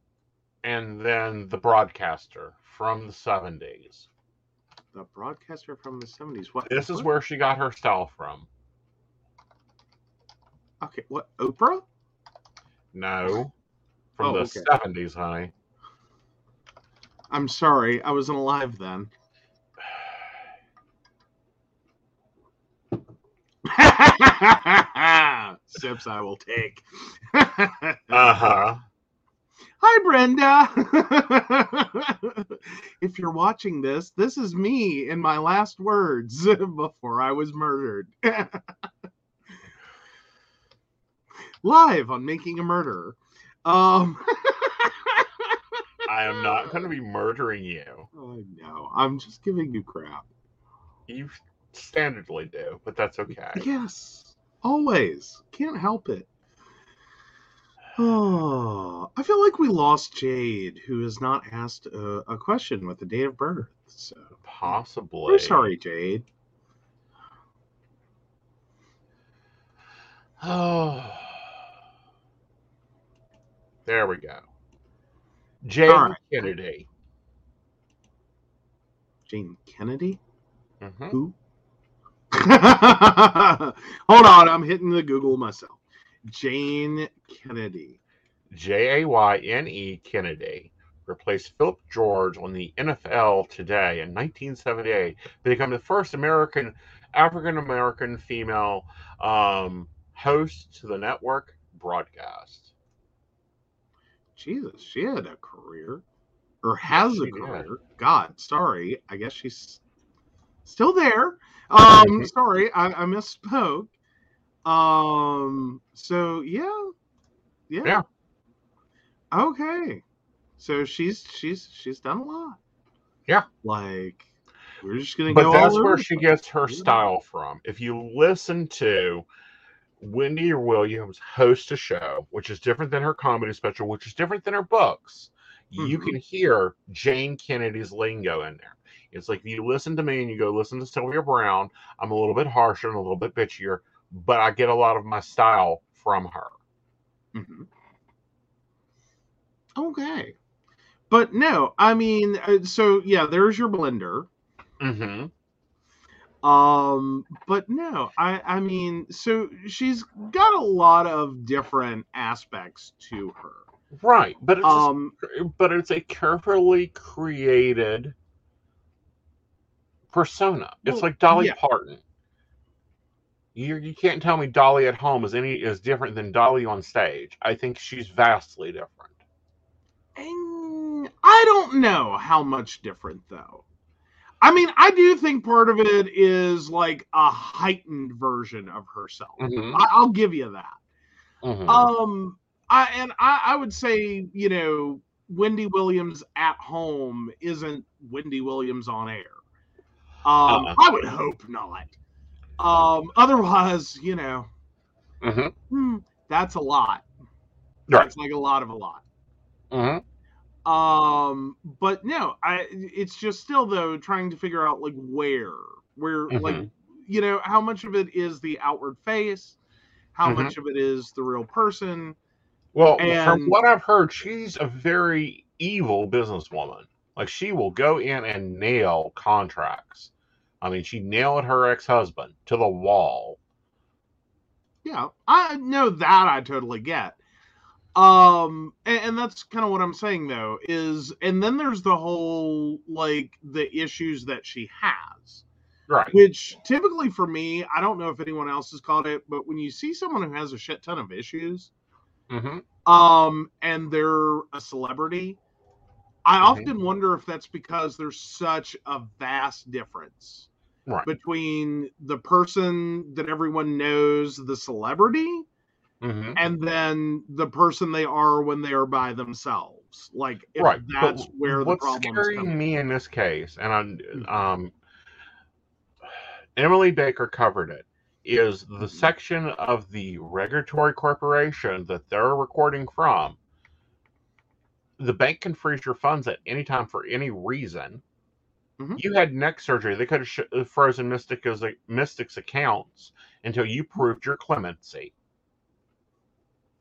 and then the broadcaster from the seventies. the broadcaster from the 70s. What This is where she got her style from. Okay, what Oprah? No, from Oh, the okay. seventies, honey. I'm sorry, I wasn't alive then. Sips I will take. Uh huh. Hi, Brenda. if you're watching this, this is me in my last words before I was murdered. Live on Making a Murderer. Um, I am not going to be murdering you. I know. I'm just giving you crap. You standardly do, but that's okay. Yes, always. Can't help it. Oh, I feel like we lost Jade, who has not asked a, a question with the date of birth. So Possibly. we're sorry, Jade. Oh. There we go. Jayne right. Kennedy. Jayne Kennedy. Mhm. Who? Hold on, I'm hitting the Google myself. Jayne Kennedy. J A Y N E Kennedy replaced Phyllis George on the NFL today in 1978 to become the first American, African American female um, host to the network broadcast. Jesus, she had a career, or has a career. God, sorry. I guess she's still there. Um, sorry, I, I misspoke. Um, so yeah, yeah, Yeah. Okay, so she's she's she's done a lot. Yeah. like we're just gonna But go. that's all where she gets her Yeah. style from. If you listen to Wendy Williams host a show, which is different than her comedy special, which is different than her books, you Mhm. can hear Jayne Kennedy's lingo in there. It's like if you listen to me and you go listen to Sylvia Browne, I'm a little bit harsher and a little bit bitchier, but I get a lot of my style from her. Mhm. Okay. But no, I mean, uh, so yeah, there's your blender. Mm-hmm. Um, but no, I I mean, so she's got a lot of different aspects to her. Right, but it's a Um, but it's a carefully created persona. It's Well, like Dolly yeah. Parton. You you can't tell me Dolly at home is any is different than Dolly on stage. I think she's vastly different. and I don't know how much different though. I mean, I do think part of it is like a heightened version of herself. Mhm, I, I'll give you that. mhm. Um, I and I, I would say, you know, Wendy Williams at home isn't Wendy Williams on air. Um, Uh-uh. I would hope not. Um, otherwise, you know, Mhm, hmm, that's a lot. Right. That's like a lot of a lot. mhm. Um, but no, I it's just still though trying to figure out like where, where like Mhm. you know, how much of it is the outward face, how Mhm. much of it is the real person. Well, from what I've heard, she's a very evil businesswoman. Like she will go in and nail contracts. I mean, she nailed her ex-husband to the wall. Yeah, I know that I totally get. Um, and, and that's kind of what I'm saying though is, and then there's the whole like the issues that she has, Right. which typically for me, I don't know if anyone else has caught it, but when you see someone who has a shit ton of issues, hmm um, and they're a celebrity, I Mhm. often wonder if that's because there's such a vast difference Right. between the person that everyone knows, the celebrity, hmm and then the person they are when they are by themselves. Like if Right. that's but where the problem is scaring me in this case, and I, um, Emily Baker covered it, is the Mhm. section of the regulatory corporation that they're recording from. The bank can freeze your funds at any time for any reason. Mhm. You had neck surgery; they could have frozen Mystic's Mystic's accounts until you proved your clemency.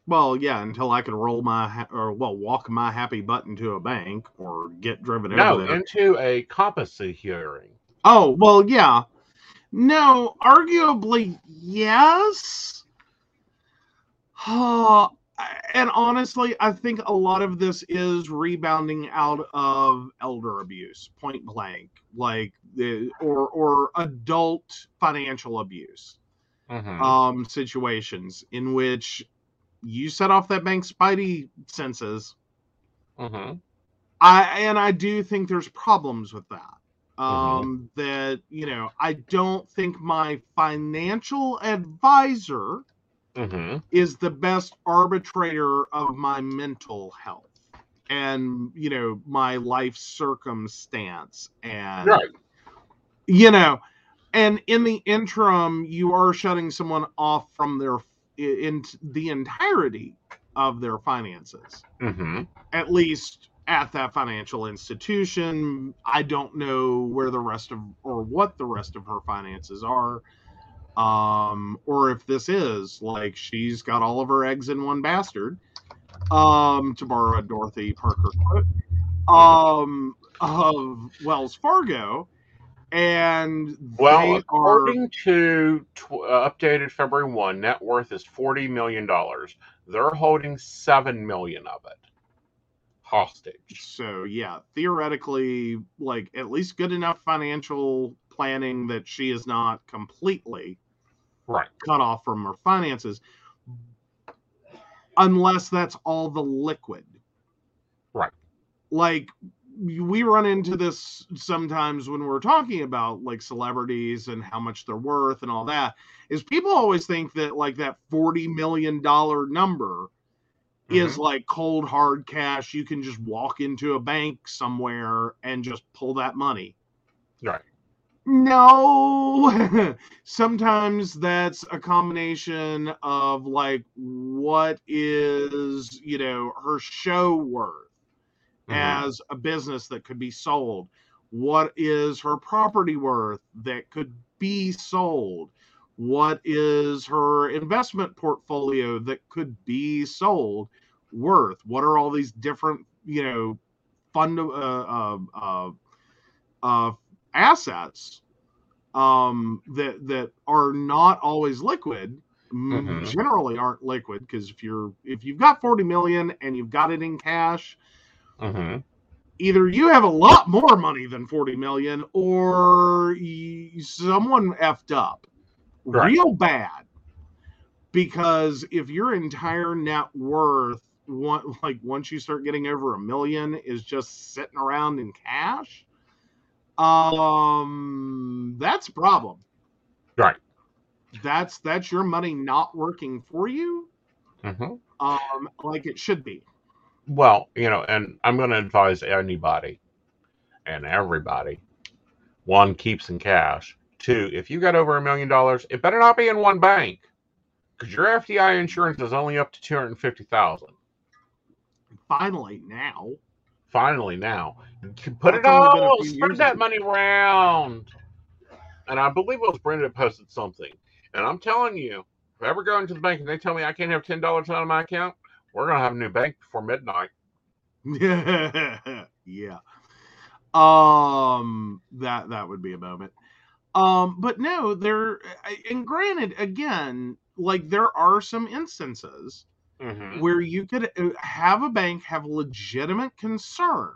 Well, yeah, until I could roll my ha- or well walk my happy butt into a bank or get driven No, over there. into a competency hearing. Oh well, yeah. No, arguably yes. Uh, and honestly, I think a lot of this is rebounding out of elder abuse, point blank, like the or or adult financial abuse Mhm. um situations in which you set off that bank's spidey senses Mhm. I and I do think there's problems with that. Mhm. Um, that you know, I don't think my financial advisor hmm is the best arbitrator of my mental health and you know my life circumstance and Right. you know and in the interim you are shutting someone off from their in the entirety of their finances. Hmm at least at that financial institution. I don't know where the rest of or what the rest of her finances are. Um or if this is like she's got all of her eggs in one bastard. Um to borrow a dorothy parker quote. Um of wells fargo and Well, they are according to tw- uh, updated February 1, net worth is $40 million. They're holding 7 million of it hostage. So yeah, theoretically, like at least good enough financial planning that she is not completely Right. cut off from her finances, unless that's all the liquid. Right. Like we run into this sometimes when we're talking about like celebrities and how much they're worth and all that is people always think that like that 40 million dollar number is mm-hmm. like cold hard cash. You can just walk into a bank somewhere and just pull that money. Right. No. Sometimes that's a combination of like what is, you know, her show worth Mhm. as a business that could be sold. What is her property worth that could be sold? What is her investment portfolio that could be sold worth? What are all these different, you know, fund uh, uh, uh, uh, assets um, that that are not always liquid? m- Mhm. Generally, aren't liquid because if you're if you've got forty million and you've got it in cash, Mhm. either you have a lot more money than 40 million or someone effed up Right. real bad because if your entire net worth one, like once you start getting over a million is just sitting around in cash um that's a problem Right. that's that's your money not working for you Mhm. um like it should be Well, you know, and I'm going to advise anybody and everybody one, keeps in cash. Two, if you got over a million dollars, it better not be in one bank because your FDI insurance is only up to 250000 finally now Finally, now. Put it That's a all, spread that ago. money around. And I believe it was Brenda posted something. And I'm telling you, if I ever go into the bank and they tell me I can't have $10 out of my account, we're going to have a new bank before midnight. yeah. Um that that would be a moment. Um but no, there and granted again, like there are some instances Mm-hmm. where you could uh, have a bank have legitimate concern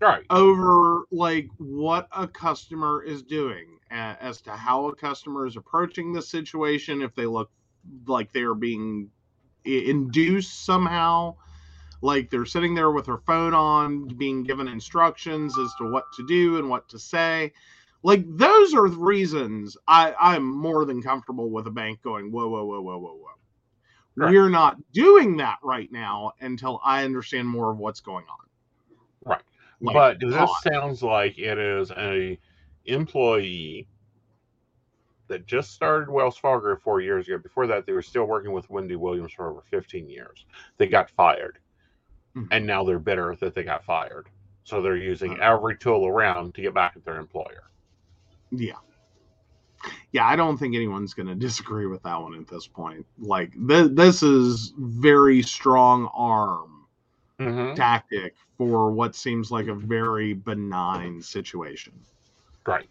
Right. over like what a customer is doing as to how a customer is approaching the situation if they look like they're being i- induced somehow like they're sitting there with their phone on being given instructions as to what to do and what to say like those are the reasons i i'm more than comfortable with a bank going whoa whoa whoa whoa whoa whoa Correct. we're not doing that right now until i understand more of what's going on Right. Like, but this God. sounds like it is a employee that just started Wells Fargo four years ago. Before that, they were still working with Wendy Williams for over 15 years. They got fired, Mhm. and now they're bitter that they got fired. So they're using every tool around to get back at their employer. Yeah. Yeah, I don't think anyone's going to disagree with that one at this point. Like, th- this is very strong arm Mm-hmm. tactic for what seems like a very benign situation. Right.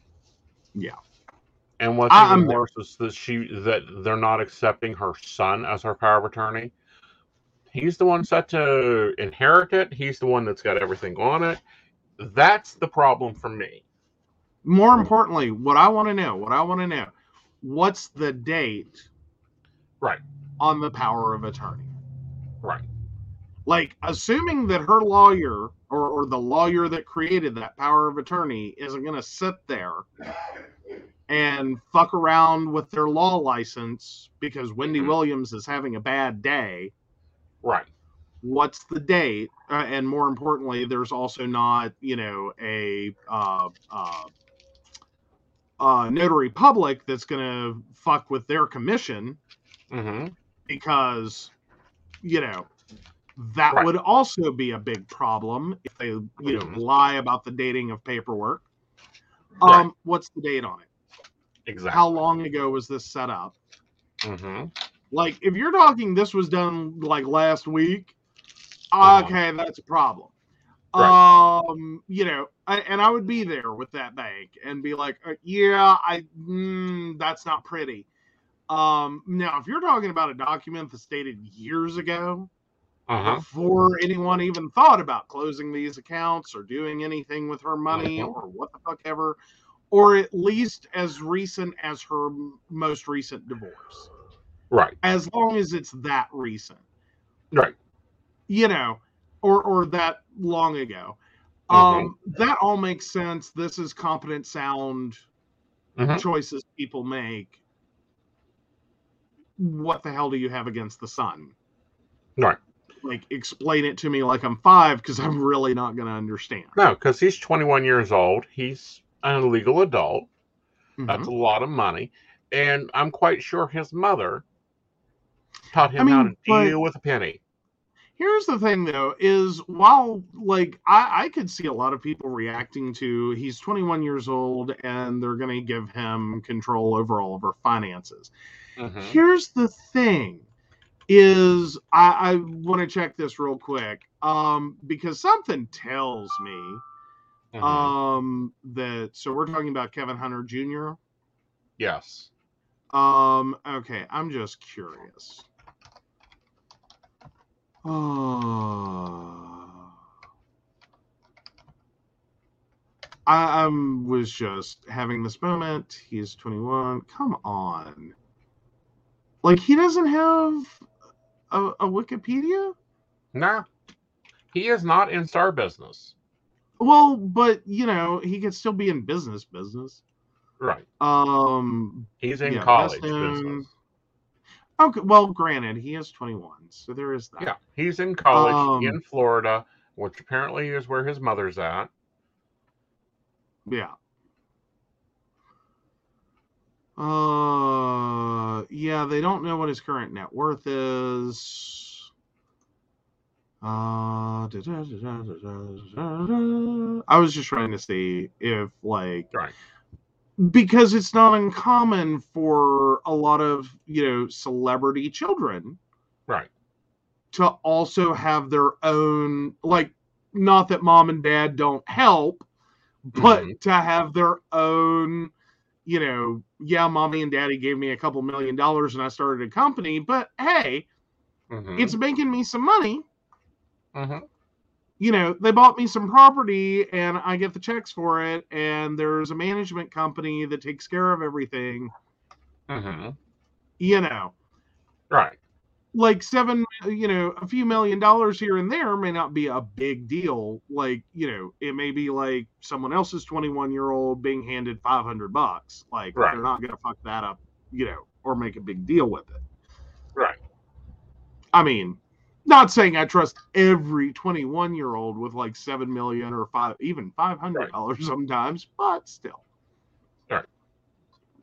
Yeah. And what's I- even I'm there. worse is that she that they're not accepting her son as her power of attorney. He's the one set to inherit it. He's the one that's got everything on it. That's the problem for me. More importantly, what I want to know, what I want to know, what's the date Right. on the power of attorney? Right. Like, assuming that her lawyer or, or the lawyer that created that power of attorney isn't going to sit there and fuck around with their law license because Wendy Mhm. Williams is having a bad day. Right. What's the date? Uh, and more importantly, there's also not, you know, a uh, uh, uh, notary public that's going to fuck with their commission hmm because you know that Right. would also be a big problem if they you know Mhm. lie about the dating of paperwork Right. um what's the date on it Exactly. how long ago was this set up hmm like if you're talking this was done like last week Uh-huh. okay that's a problem Right. um you know I, and i would be there with that bank and be like uh, yeah i mm, that's not pretty um now if you're talking about a document that's dated years ago Uh-huh. before anyone even thought about closing these accounts or doing anything with her money Mhm. or what the fuck ever, or at least as recent as her m- most recent divorce. Right. As long as it's that recent, Right. you know, or or that long ago. Mhm. Um, that all makes sense. This is competent, sound Mhm. choices people make. What the hell do you have against the sun? Right. like explain it to me like I'm five because I'm really not going to understand. No, because he's 21 years old. He's an illegal adult. That's Mhm. a lot of money. And I'm quite sure his mother taught him I mean, how to but- deal with a penny. Here's the thing though, is while like I, I could see a lot of people reacting to he's 21 years old and they're going to give him control over all of our finances. Mhm. Here's the thing is I, I want to check this real quick um because something tells me Mhm. um that so we're talking about Kevin Hunter Jr. yes. Um, okay, I'm just curious. Oh. I, I was just having this moment. He's 21. Come on. Like, he doesn't have a, a Wikipedia? Nah. He is not in star business. Well, but, you know, he could still be in business business. Right. Um, He's in Yeah, college business. okay, well, granted, he is 21, so there is that. Yeah. He's in college Um, in Florida, which apparently is where his mother's at. Yeah. Uh, yeah, they don't know what his current net worth is. Uh, da- da- da-. I was just trying to see if, like, Right. because it's not uncommon for a lot of, you know, celebrity children Right. to also have their own, like, not that mom and dad don't help, but Mhm. to have their own you know yeah mommy and daddy gave me a couple million dollars and i started a company but hey Mhm. it's making me some money Mhm. you know they bought me some property and i get the checks for it and there's a management company that takes care of everything Mhm. you know Right. like seven you know a few million dollars here and there may not be a big deal like you know it may be like someone else's 21 year old being handed 500 bucks like Right. they're not gonna fuck that up you know or make a big deal with it Right. i mean not saying i trust every 21 year old with like 7 million or five even 500 dollars sometimes but still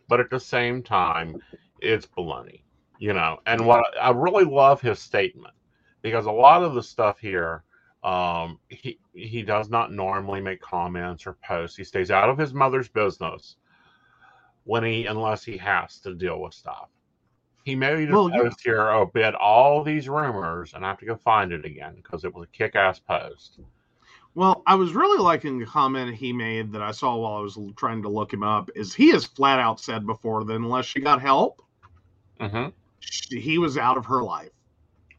But at the same time, it's baloney. You know, and what I really love his statement because a lot of the stuff here, um, he he does not normally make comments or posts. He stays out of his mother's business when he unless he has to deal with stuff. He made a Well, yeah. post here about all these rumors, and I have to go find it again because it was a kick-ass post. Well, I was really liking the comment he made that I saw while I was trying to look him up. Is he has flat out said before that unless she got help, hmm she, he was out of her life.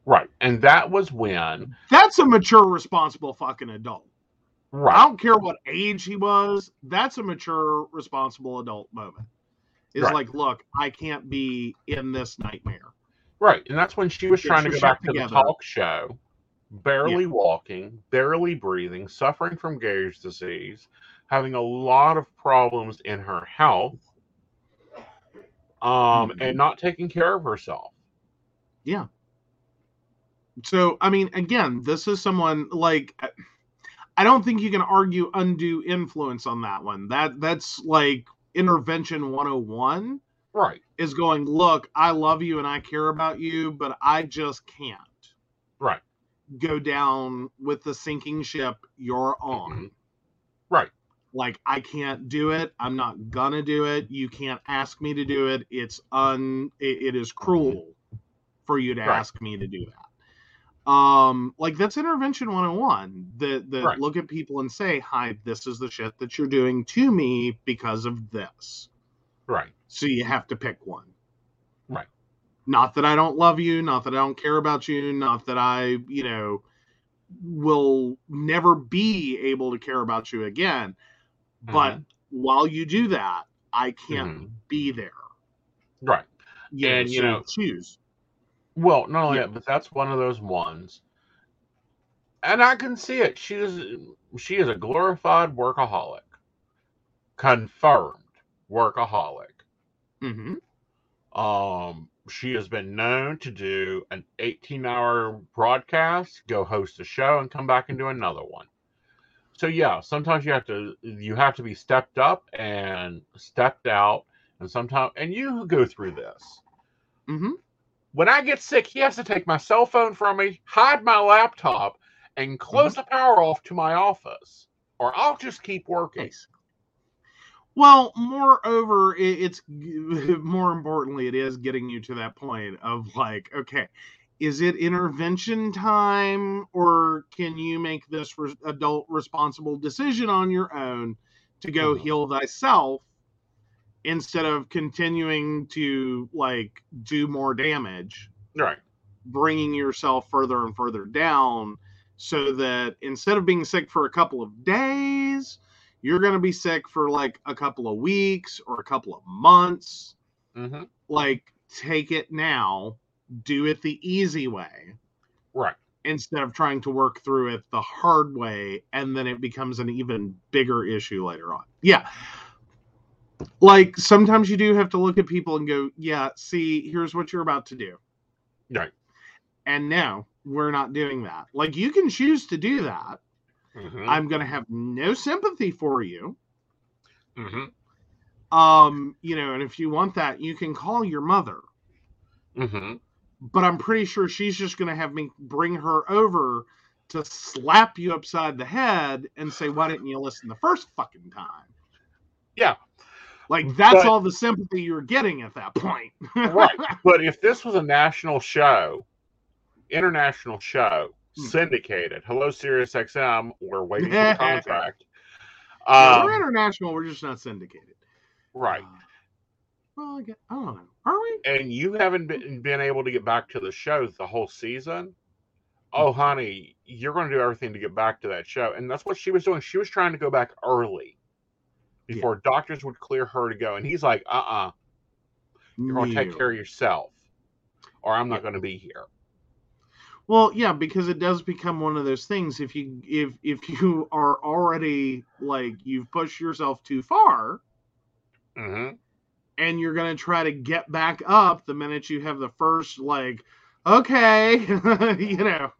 Right, and that was when That's a mature, responsible fucking adult. Right. I don't care what age he was. That's a mature, responsible adult moment. Is Right. like, look, I can't be in this nightmare. right, and that's when she was Get trying to go back shit to the talk show barely walking, barely breathing, suffering from Graves' disease, having a lot of problems in her health, um, Mhm. and not taking care of herself. Yeah. So, I mean, again, this is someone like I- I don't think you can argue undue influence on that one. That that's like intervention 101 Right, is going, look, I love you and I care about you, but I just can't right, go down with the sinking ship you're on. Mhm. right, Like I can't do it. I'm not gonna do it. You can't ask me to do it. It's un it, it is cruel for you to Right. ask me to do that. Um like that's intervention 101 that that Right. look at people and say, "Hi, this is the shit that you're doing to me because of this." right, So you have to pick one. Right. Not that I don't love you, not that I don't care about you, not that I, you know, will never be able to care about you again. But Mhm. while you do that, I can't Mhm. be there. right. You And, you know- choose. Well, not only Yeah. that, but that's one of those ones. And I can see it. She is she is a glorified workaholic. Confirmed workaholic. hmm Um she has been known to do an 18 hour broadcast, go host a show, and come back and do another one. So yeah, sometimes you have to you have to be stepped up and stepped out, and sometimes and you go through this. Mm hmm when I get sick, he has to take my cell phone from me, hide my laptop, and close the power off to my office, or I'll just keep working. Well, moreover, it's more importantly, it is getting you to that point of like, okay, is it intervention time, or can you make this re- adult responsible decision on your own to go Mhm. heal thyself instead of continuing to like do more damage? Right. bringing yourself further and further down so that instead of being sick for a couple of days, you're going to be sick for like a couple of weeks or a couple of months. hmm Like, take it now, do it the easy way Right. instead of trying to work through it the hard way. And then it becomes an even bigger issue later on. Yeah. Like, sometimes you do have to look at people and go, yeah, see, here's what you're about to do. Right. And now we're not doing that. Like you can choose to do that. hmm I'm going to have no sympathy for you. hmm Um, you know, and if you want that, you can call your mother. hmm But I'm pretty sure she's just going to have me bring her over to slap you upside the head and say, "Why didn't you listen the first fucking time?" Yeah. Like that's But- all the sympathy you're getting at that point. Right. But if this was a national show, international show, Hmm. syndicated, hello Sirius XM, we're waiting for the contract. Um, we're international. We're just not syndicated. right. Uh, well, I, guess, I don't know. Are we? and you haven't been, been able to get back to the show the whole season, oh, honey, you're going to do everything to get back to that show. And that's what she was doing. She was trying to go back early before doctors would clear her to go. And he's like, uh uh-uh, uh, you are going to take care of yourself, or I'm not Yeah. going to be here. Well, yeah, because it does become one of those things. If you if if you are already like you've pushed yourself too far, hmm and you're gonna try to get back up the minute you have the first like, okay, you know,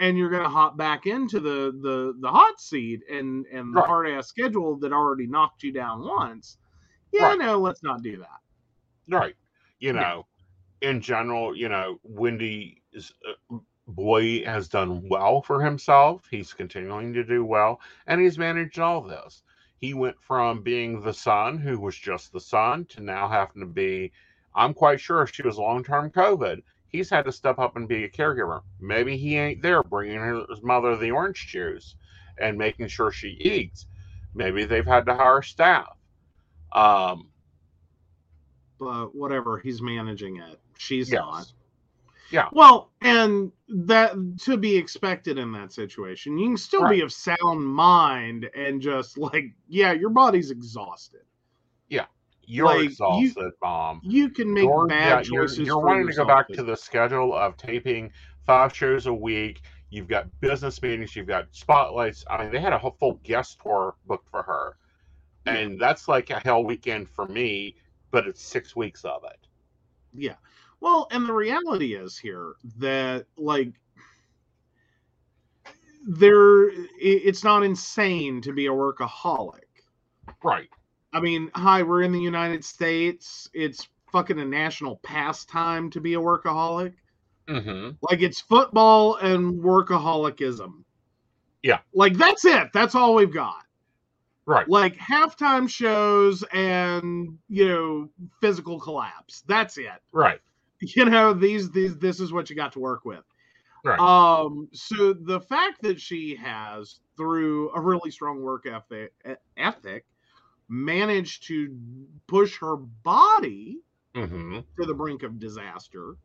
and you're gonna hop back into the the the hot seat and and the Right. hard ass schedule that already knocked you down once. Yeah, Right. no, let's not do that. Right. You Yeah. know, in general, you know, Wendy is. Uh, Boy has done well for himself. He's continuing to do well, and he's managed all this. He went from being the son, who was just the son, to now having to be. I'm quite sure she was long term COVID, he's had to step up and be a caregiver. Maybe he ain't there bringing his mother the orange juice and making sure she eats. Maybe they've had to hire staff. Um, But whatever, he's managing it. She's Yes. not. Yeah. Well, and that to be expected in that situation. You can still be of sound mind and just like, yeah, your body's exhausted. You're Like, you- exhausted, mom. You can make You're, bad yeah, you're, choices. you're for wanting to go back to the schedule of taping five shows a week. You've got business meetings. You've got spotlights. I mean, they had a whole full guest tour booked for her, and that's like a hell weekend for me. But it's six weeks of it. Yeah. Well, and the reality is here that like there it's not insane to be a workaholic. Right. I mean, hi, we're in the United States. It's fucking a national pastime to be a workaholic. Mm-hmm. Like it's football and workaholicism. Yeah. Like that's it. That's all we've got. Right. Like halftime shows and, you know, physical collapse. That's it. Right. you know these these this is what you got to work with Right. um so the fact that she has through a really strong work ethic ethic managed to push her body Mm-hmm. to the brink of disaster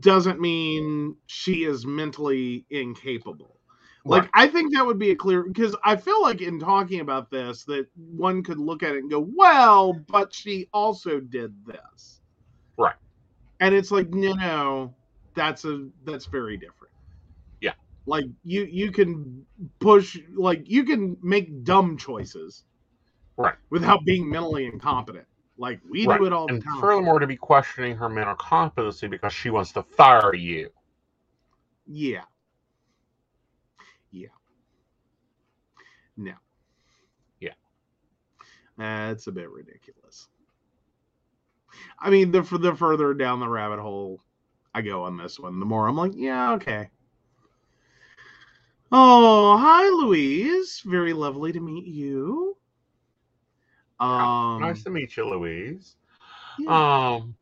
doesn't mean she is mentally incapable like i think that would be a clear because i feel like in talking about this that one could look at it and go well but she also did this Right. and it's like no no that's a that's very different Yeah. like you you can push like you can make dumb choices Right. without being mentally incompetent like we Right. do it all the And time furthermore, to be questioning her mental competency because she wants to fire you. Yeah. Yeah. No. Yeah. That's a bit ridiculous. I mean, the the further down the rabbit hole I go on this one, the more I'm like, yeah, okay. Oh, hi, Louise. Very lovely to meet you. Um, nice to meet you, Louise. yeah. Um,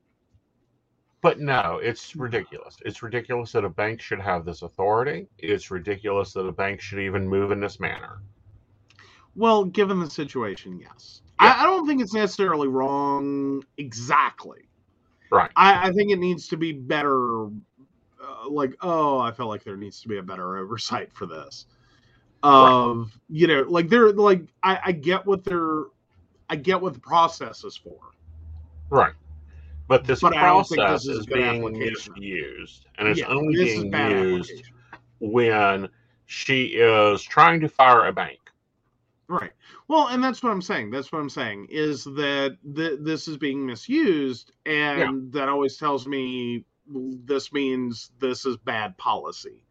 but no, it's ridiculous. It's ridiculous that a bank should have this authority. It's ridiculous that a bank should even move in this manner. Well, given the situation, yes. Yeah. I, I don't think it's necessarily wrong exactly. Right. I, I think it needs to be better. Uh, like, oh, I feel like there needs to be a better oversight for this. Of you know, like they're like I, I get what they're, I get what the process is for. Right. But this But I don't think process this is is being misused, and it's Yeah, only this is being used when she is trying to fire a bank. Right. Well, and that's what I'm saying. That's what I'm saying is that th- this is being misused, and that always tells me this means this is bad policy.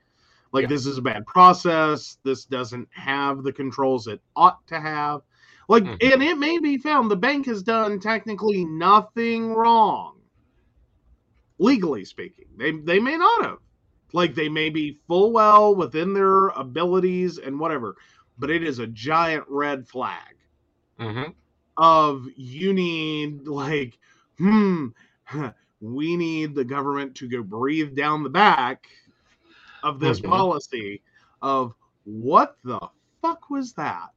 Like Yeah. this is a bad process. This doesn't have the controls it ought to have. Like, Mhm. and it may be found the bank has done technically nothing wrong, legally speaking. They they may not have. Like they may be full well within their abilities and whatever but it is a giant red flag Mm-hmm. of you need like hmm we need the government to go breathe down the back of this Mhm. policy of what the fuck was that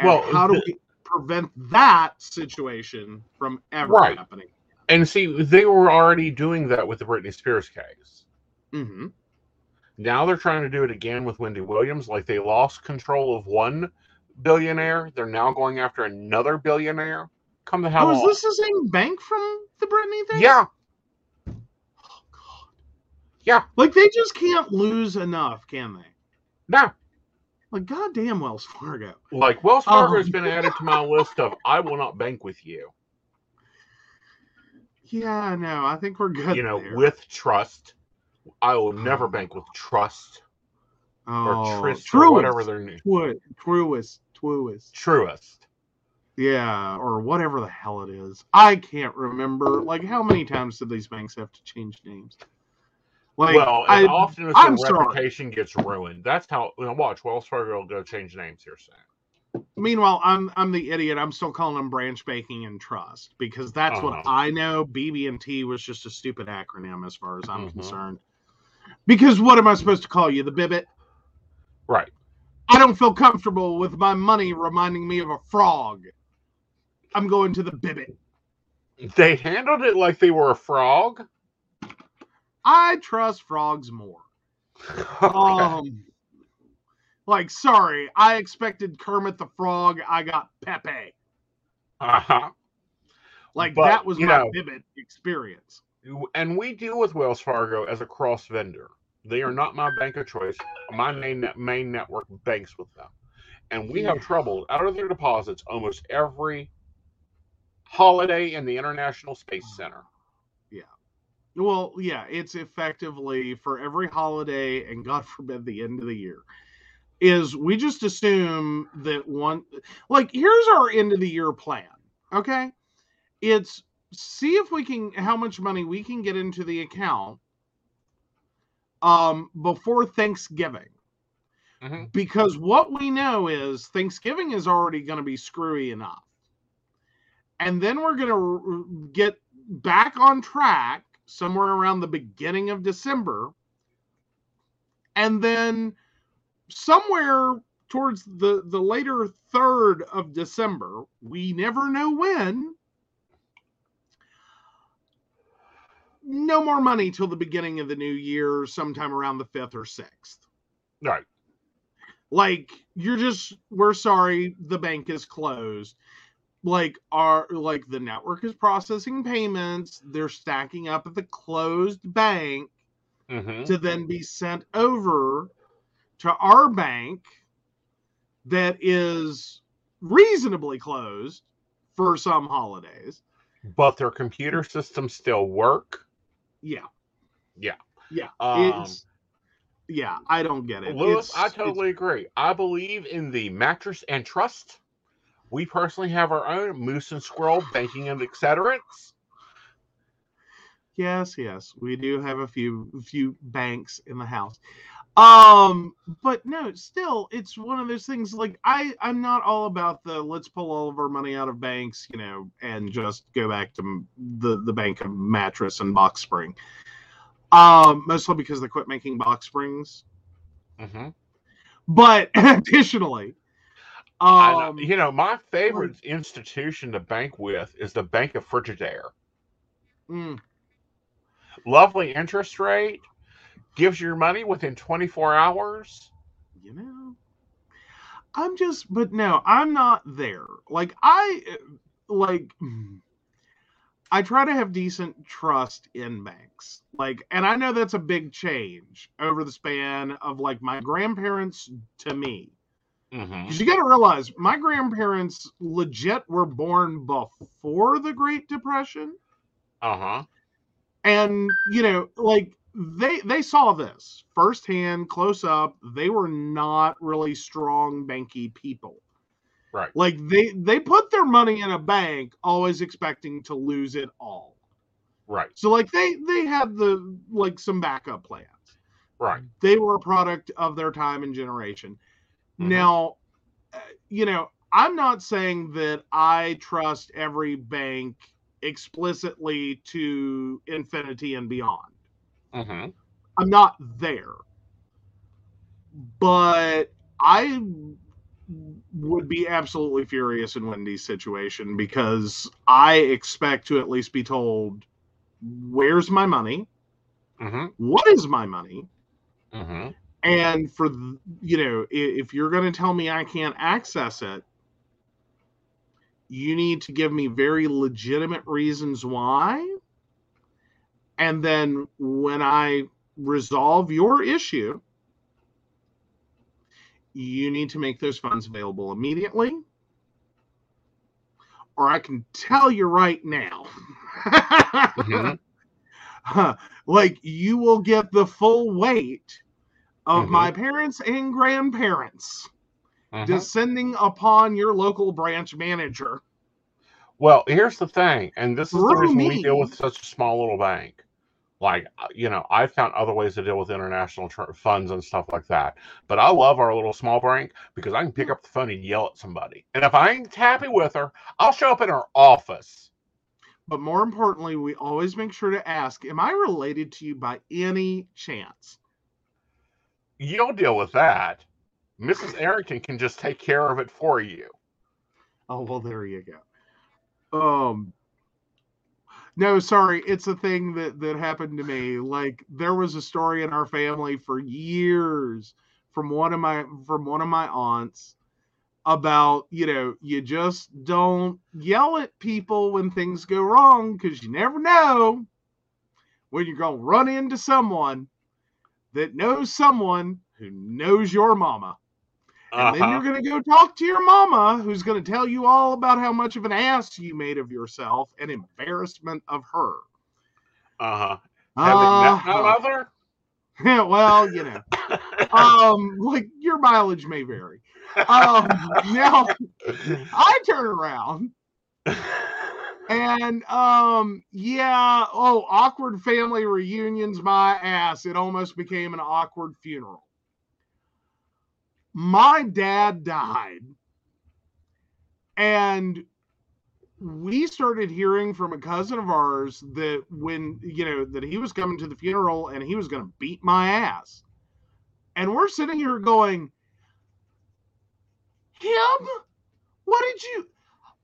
and Well, how do we prevent that situation from ever Right. happening And see, they were already doing that with the Britney Spears case. Mm-hmm. Now they're trying to do it again with Wendy Williams. Like they lost control of one billionaire, they're now going after another billionaire. Come the hell oh is this the same bank from the Britney thing Yeah, oh god yeah, like they just can't lose enough can they no. Like goddamn wells fargo Like Wells Fargo Um, has been added to my list of I will not bank with you. Yeah, no, I think we're good. You know, there. with trust. I will never bank with trust or oh, Trist or whatever their name. Tru- Truist, Truist. Truist. Yeah, or whatever the hell it is. I can't remember. Like, how many times did these banks have to change names? Like, well, I, often as I'm their sorry. reputation gets ruined. That's how. You know, watch Wells Fargo will go change names here soon. meanwhile, I'm I'm the idiot. I'm still calling them branch banking and trust because that's what Uh-huh. I know. BB&T was just a stupid acronym as far as I'm Mhm. concerned. Because what am I supposed to call you? The Bibbit? Right. I don't feel comfortable with my money reminding me of a frog. I'm going to the Bibbit. They handled it like they were a frog. I trust frogs more. Um, like, sorry, I expected Kermit the Frog. I got Pepe. uh-huh. Like But, that was my know- Bibbit experience. And we deal with Wells Fargo as a cross vendor. They are not my bank of choice. My main main network banks with them, and we have Yeah. trouble out of their deposits almost every holiday in the International Space Center. Well, yeah, it's effectively for every holiday and God forbid the end of the year. Is we just assume that one like here's our end of the year plan. Okay. It's see if we can how much money we can get into the account um before Thanksgiving. Mhm. Because what we know is Thanksgiving is already going to be screwy enough. And then we're going to get back on track somewhere around the beginning of December. And then somewhere towards the the later third of December, we never know when. No more money till the beginning of the new year, sometime around the 5th or 6th. Right. Like you're just we're sorry, the bank is closed. Like our like the network is processing payments, they're stacking up at the closed bank hmm to then be sent over to our bank that is reasonably closed for some holidays. But their computer systems still work. Yeah. Yeah. Yeah. Um, it's yeah, I don't get it. Lewis, It's- I totally agree. I believe in the mattress and trust. We personally have our own moose and squirrel banking and accelerants. Yes, yes, we do have a few few banks in the house. Um, but no, still, it's one of those things. Like I, I'm not all about the let's pull all of our money out of banks, you know, and just go back to the the bank of mattress and box spring. Um, mostly because they quit making box springs. hmm But additionally, um, know- you know, my favorite institution to bank with is the Bank of Frigidaire. mm, Lovely interest rate, gives you your money within 24 hours. you know i'm just but no i'm not there like i like i try to have decent trust in banks like and i know that's a big change over the span of like my grandparents to me hmm because you got to realize my grandparents legit were born before the great depression Uh huh. and you know like they they saw this firsthand close up they were not really strong banky people Right. like they they put their money in a bank always expecting to lose it all Right. so like they they had the like some backup plans Right. they were a product of their time and generation Mhm. now uh, you know i'm not saying that i trust every bank explicitly to infinity and beyond hmm I'm not there. But I would be absolutely furious in Wendy's situation because I expect to at least be told where's my money? hmm What is my money? hmm And for you know, if you're going to tell me I can't access it, you need to give me very legitimate reasons why. And then when I resolve your issue, you need to make those funds available immediately. Or I can tell you right now. Mhm. Like you will get the full weight of Mhm. my parents and grandparents Mhm. descending upon your local branch manager. Well, here's the thing, and this is the Through reason we deal with such a small little bank. Like, uh, you know, I found other ways to deal with international tr- funds and stuff like that. But I love our little small bank because I can pick up the phone and yell at somebody. And if I ain't happy with her, I'll show up in her office. But more importantly, we always make sure to ask, Am I related to you by any chance? You'll deal with that. Mrs. Arrington can just take care of it for you. Oh, well, there you go. Um, no, sorry, it's a thing that that happened to me. Like there was a story in our family for years from one of my from one of my aunts about you know you just don't yell at people when things go wrong because you never know when you're gonna run into someone that knows someone who knows your mama. And then Uh-huh. you're going to go talk to your mama, who's going to tell you all about how much of an ass you made of yourself and embarrassment of her. Uh-huh. Having my Uh-huh. mother? well, you know, um, like your mileage may vary. Um, now I turn around and um, yeah, oh, awkward family reunions, my ass. It almost became an awkward funeral. My dad died, and we started hearing from a cousin of ours that when you know that he was coming to the funeral and he was going to beat my ass and we're sitting here going him what did you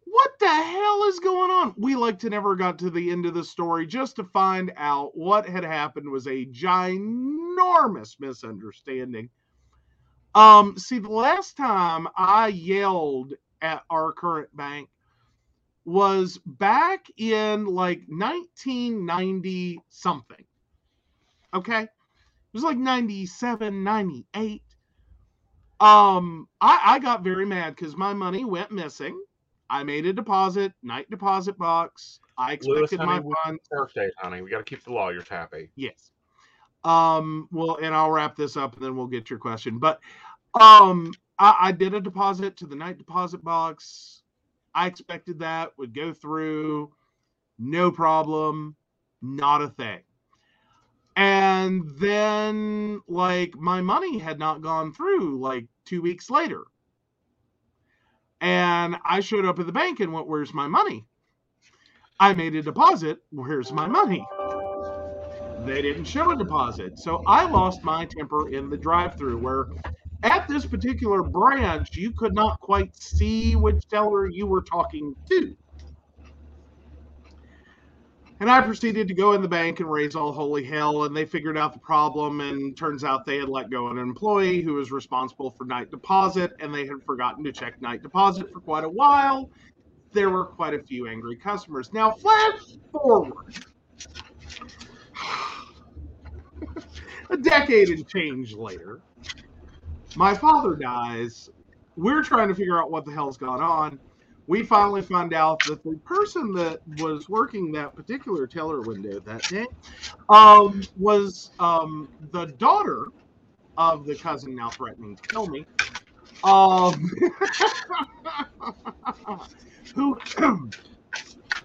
what the hell is going on we like to never got to the end of the story just to find out what had happened was a ginormous misunderstanding um see the last time i yelled at our current bank was back in like 1990 something. Okay. It was like 97, 98. Um, I, I got very mad because my money went missing. I made a deposit, night deposit box. I expected my honey, we- funds. Birthday, honey. We got to keep the lawyers happy. Yes. Um, well, and I'll wrap this up and then we'll get your question. But um I, I did a deposit to the night deposit box. I expected that would go through, no problem, not a thing. And then like my money had not gone through like two weeks later. And I showed up at the bank and went, Where's my money? I made a deposit. Where's my money? they didn't show a deposit. So I lost my temper in the drive through where at this particular branch, you could not quite see which teller you were talking to. And I proceeded to go in the bank and raise all holy hell, and they figured out the problem. And turns out they had let go an employee who was responsible for night deposit, and they had forgotten to check night deposit for quite a while. There were quite a few angry customers. Now, flash forward a decade and change later, my father dies. We're trying to figure out what the hell's gone on. We finally find out that the person that was working that particular teller window that day um, was um, the daughter of the cousin now threatening to kill me, um, who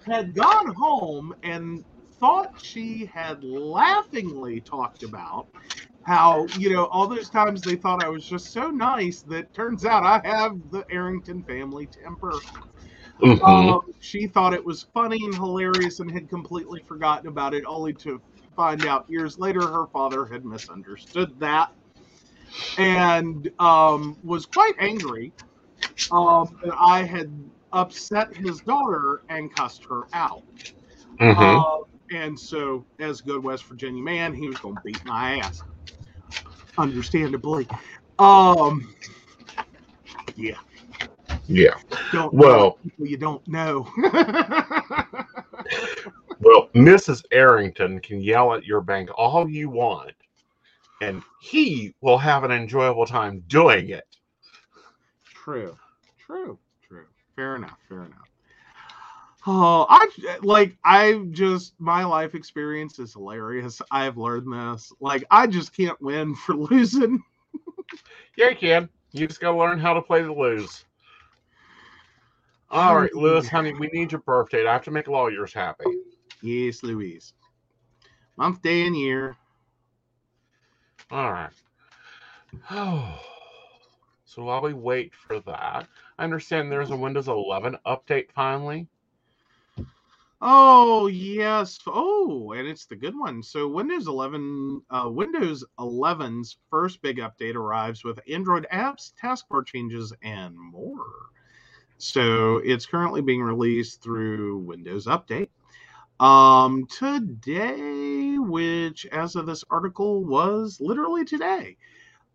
had gone home and thought she had laughingly talked about how you know all those times they thought I was just so nice that turns out I have the Arrington family temper. Mhm. Um, she thought it was funny and hilarious and had completely forgotten about it, only to find out years later her father had misunderstood that and um, was quite angry um, that I had upset his daughter and cussed her out. Mhm. Um, and so, as a good West Virginia man, he was going to beat my ass. Understandably. Um, yeah. Yeah. Don't Well- you don't know. Well, Mrs. Arrington can yell at your bank all you want, and he will have an enjoyable time doing it. true. True. True. Fair enough. Fair enough. Oh, I like I just my life experience is hilarious. I've learned this. Like I just can't win for losing. Yeah, you can. You just gotta learn how to play the lose. All right, Lewis, honey, we need your birthday. I have to make lawyers happy. Yes, Louise. Month, day, and year. All right. Oh. So while we wait for that, I understand there's a Windows 11 update finally. Oh yes. Oh, and it's the good one. So Windows 11, uh, Windows 11's first big update arrives with Android apps, taskbar changes, and more. So it's currently being released through Windows Update. Um, today, which as of this article was literally today.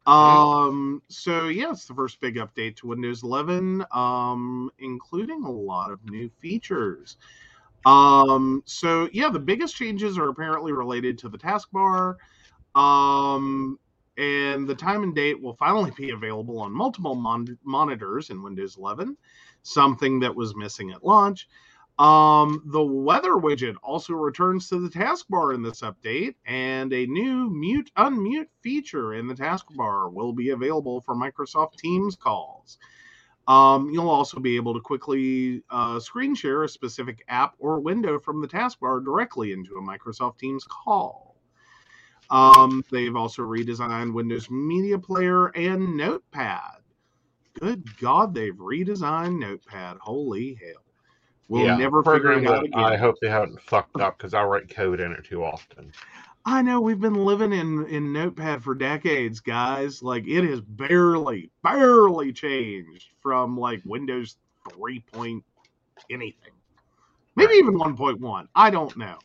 Um, so yeah, it's the first big update to Windows 11, um, including a lot of new features. Um, so yeah, the biggest changes are apparently related to the taskbar. Um, and the time and date will finally be available on multiple mon- monitors in Windows 11, something that was missing at launch. Um, the weather widget also returns to the taskbar in this update, and a new mute unmute feature in the taskbar will be available for Microsoft Teams calls. Um, you'll also be able to quickly uh, screen share a specific app or window from the taskbar directly into a Microsoft Teams call. Um, they've also redesigned Windows Media Player and Notepad. Good God, they've redesigned Notepad. Holy hell. We'll yeah, never figure it out again. I hope they haven't fucked up because I write code in it too often. I know we've been living in in Notepad for decades, guys. Like it has barely, barely changed from like Windows 3 point anything. Maybe even 1.1. I don't know.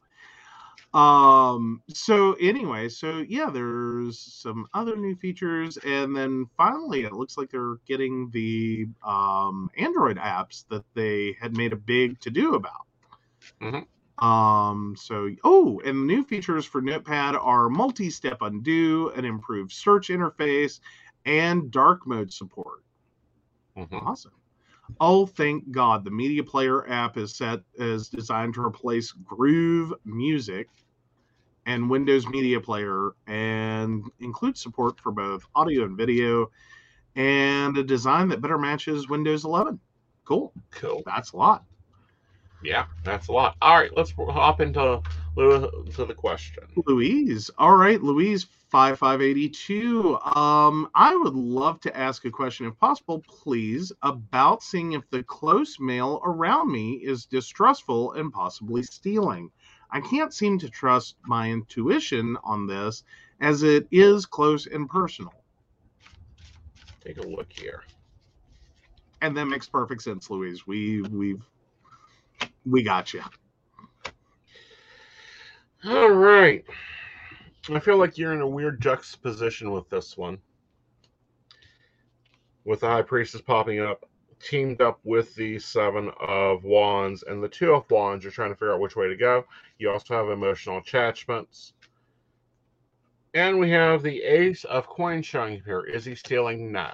Um so anyway, so yeah, there's some other new features and then finally it looks like they're getting the um Android apps that they had made a big to do about. Mhm. Um, so oh, and the new features for Notepad are multi-step undo, an improved search interface, and dark mode support. Mhm. Awesome. Oh, thank God! The Media Player app is set is designed to replace Groove Music and Windows Media Player, and includes support for both audio and video, and a design that better matches Windows 11. Cool. Cool. That's a lot. Yeah, that's a lot. All right, let's hop into to the question. Louise. All right, Louise 5582. Um, I would love to ask a question, if possible, please, about seeing if the close male around me is distrustful and possibly stealing. I can't seem to trust my intuition on this as it is close and personal. Take a look here. And that makes perfect sense, Louise. We we've we got you. All right. I feel like you're in a weird juxtaposition with this one. With the High Priestess popping up, teamed up with the Seven of Wands, and the Two of Wands, you're trying to figure out which way to go. You also have emotional attachments. And we have the Ace of Coins showing up here. Is he stealing? No.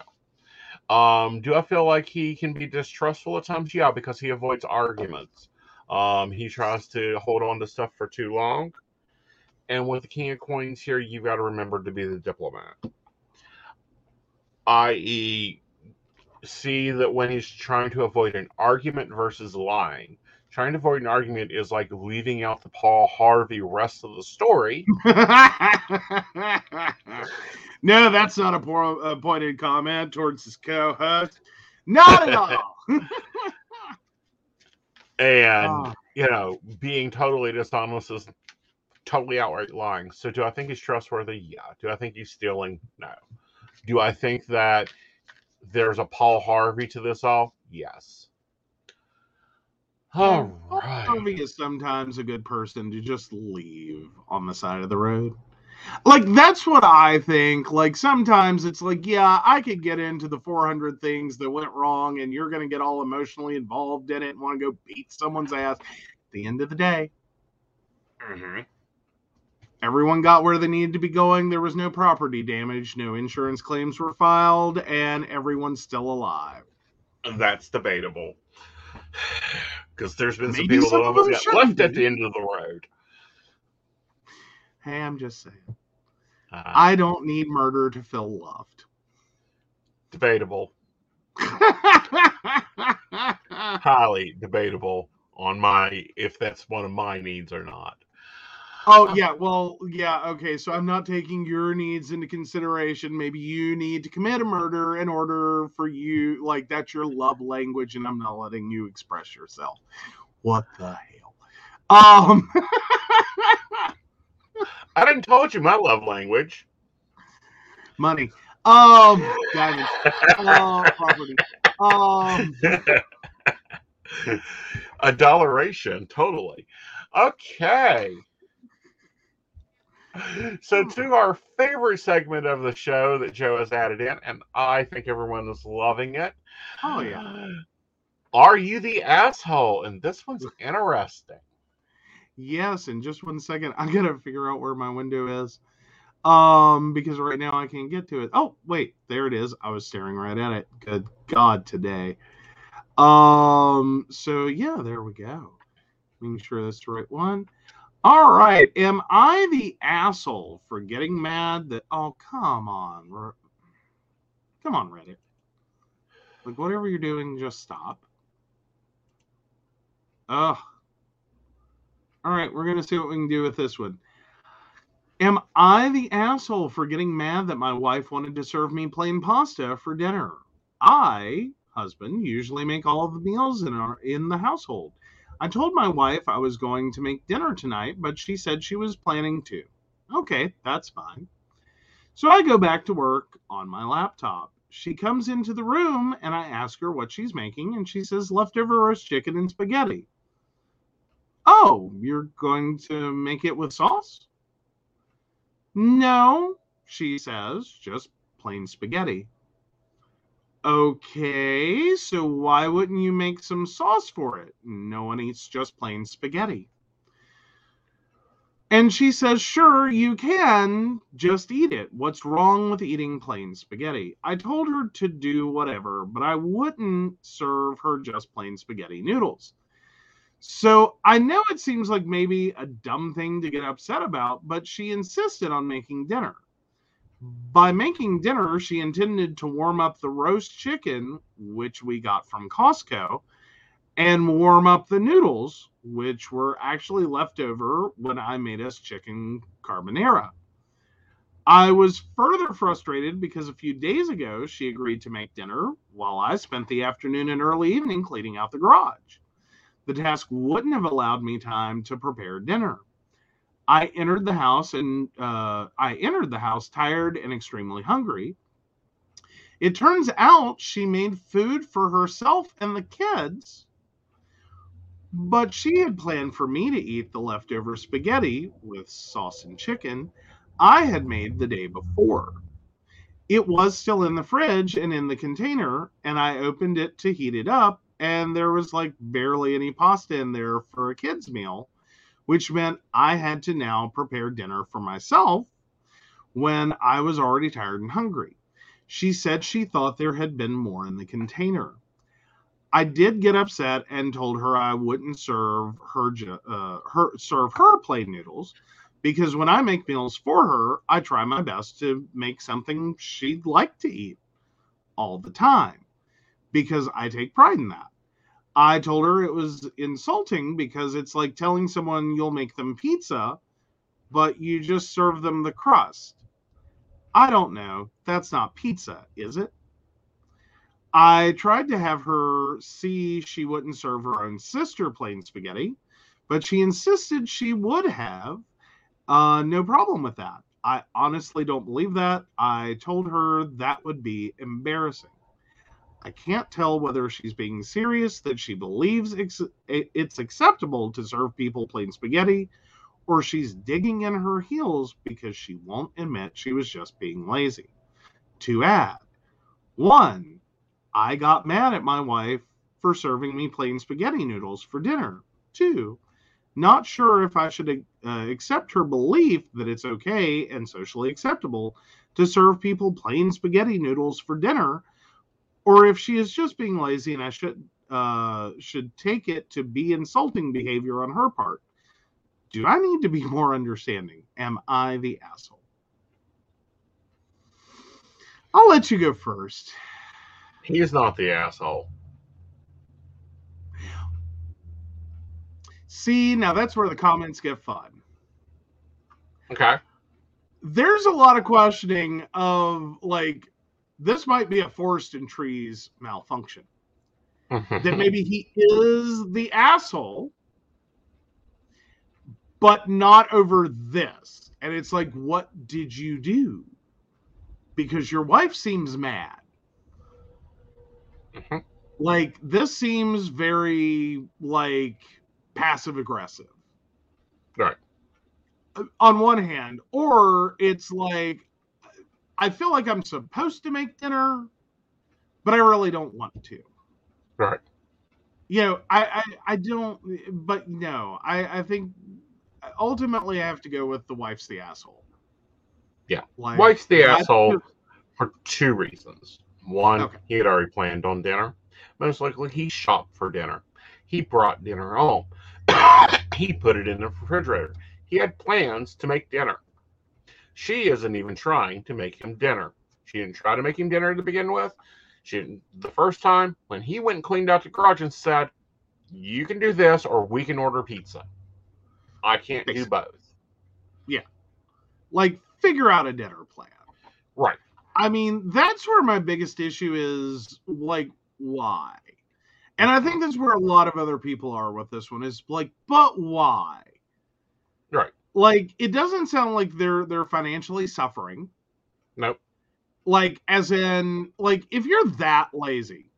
Um, do I feel like he can be distrustful at times? Yeah, because he avoids arguments. Um, he tries to hold on to stuff for too long. And with the King of Coins here, you've got to remember to be the diplomat. I.e., see that when he's trying to avoid an argument versus lying, trying to avoid an argument is like leaving out the Paul Harvey rest of the story. no, that's not a, poor, a pointed comment towards his co-host. Not at all. And, Ah. you know, being totally dishonest is totally outright lying. So, do I think he's trustworthy? Yeah. Do I think he's stealing? No. Do I think that there's a Paul Harvey to this all? Yes. All Paul right. Harvey is sometimes a good person to just leave on the side of the road. Like that's what I think. Like sometimes it's like, yeah, I could get into the 400 things that went wrong, and you're gonna get all emotionally involved in it and want to go beat someone's ass. At the end of the day, Mhm. Everyone got where they needed to be going. There was no property damage, no insurance claims were filed, and everyone's still alive. That's debatable. Because there's been some people some that almost got left at the end of the road. Hey, I'm just saying. Uh, I don't need murder to feel loved. debatable. Highly debatable on my if that's one of my needs or not. Oh yeah, well yeah, okay. So I'm not taking your needs into consideration. Maybe you need to commit a murder in order for you, like that's your love language, and I'm not letting you express yourself. What the hell? Um, I didn't told you my love language. money. Um, diamonds. Uh, property. Um, Adoration, totally. Okay. So to our favorite segment of the show that Joe has added in, and I think everyone is loving it. Oh, yeah. Are you the asshole? And this one's interesting. yes. In just one second, I gotta figure out where my window is. Um, because right now I can't get to it. Oh, wait, there it is. I was staring right at it. Good God, today. Um, so yeah, there we go. Making sure that's the right one. All right. Am I the asshole for getting mad that oh come on. Come on, Reddit. Like whatever you're doing, just stop. Ugh. All right, we're gonna see what we can do with this one. Am I the asshole for getting mad that my wife wanted to serve me plain pasta for dinner? I, husband, usually make all of the meals in our in the household. I told my wife I was going to make dinner tonight, but she said she was planning to. Okay, that's fine. So I go back to work on my laptop. She comes into the room and I ask her what she's making, and she says leftover roast chicken and spaghetti. Oh, you're going to make it with sauce? No, she says, just plain spaghetti. Okay, so why wouldn't you make some sauce for it? No one eats just plain spaghetti. And she says, Sure, you can just eat it. What's wrong with eating plain spaghetti? I told her to do whatever, but I wouldn't serve her just plain spaghetti noodles. So I know it seems like maybe a dumb thing to get upset about, but she insisted on making dinner. By making dinner, she intended to warm up the roast chicken, which we got from Costco, and warm up the noodles, which were actually left over when I made us chicken carbonara. I was further frustrated because a few days ago she agreed to make dinner while I spent the afternoon and early evening cleaning out the garage. The task wouldn't have allowed me time to prepare dinner. I entered the house and uh, I entered the house tired and extremely hungry. It turns out she made food for herself and the kids, but she had planned for me to eat the leftover spaghetti with sauce and chicken I had made the day before. It was still in the fridge and in the container, and I opened it to heat it up, and there was like barely any pasta in there for a kid's meal which meant I had to now prepare dinner for myself when I was already tired and hungry. She said she thought there had been more in the container. I did get upset and told her I wouldn't serve her uh, her serve her plain noodles because when I make meals for her, I try my best to make something she'd like to eat all the time because I take pride in that. I told her it was insulting because it's like telling someone you'll make them pizza, but you just serve them the crust. I don't know. That's not pizza, is it? I tried to have her see she wouldn't serve her own sister plain spaghetti, but she insisted she would have. Uh, no problem with that. I honestly don't believe that. I told her that would be embarrassing. I can't tell whether she's being serious that she believes it's, acceptable to serve people plain spaghetti or she's digging in her heels because she won't admit she was just being lazy. To add, one, I got mad at my wife for serving me plain spaghetti noodles for dinner. Two, not sure if I should uh, accept her belief that it's okay and socially acceptable to serve people plain spaghetti noodles for dinner or if she is just being lazy and I should uh, should take it to be insulting behavior on her part. Do I need to be more understanding? Am I the asshole? I'll let you go first. He's not the asshole. See, now that's where the comments get fun. Okay. There's a lot of questioning of like this might be a forest and trees malfunction. that maybe he is the asshole, but not over this. And it's like, what did you do? Because your wife seems mad. Mhm. Like this seems very like passive aggressive. Right. On one hand, or it's like I feel like I'm supposed to make dinner, but I really don't want to. Right. You know, I I, I don't. But no, I I think ultimately I have to go with the wife's the asshole. Yeah. Like, White's the asshole just- for two reasons. One, Okay. he had already planned on dinner. Most likely, he shopped for dinner. He brought dinner home. he put it in the refrigerator. He had plans to make dinner. She isn't even trying to make him dinner. She didn't try to make him dinner to begin with. She didn't. The first time when he went and cleaned out the garage and said, "You can do this, or we can order pizza." I can't do both. like figure out a dinner plan. Right. I mean, that's where my biggest issue is like why? And I think that's where a lot of other people are with this one is like, but why? Like it doesn't sound like they're they're financially suffering. Nope. Like as in like if you're that lazy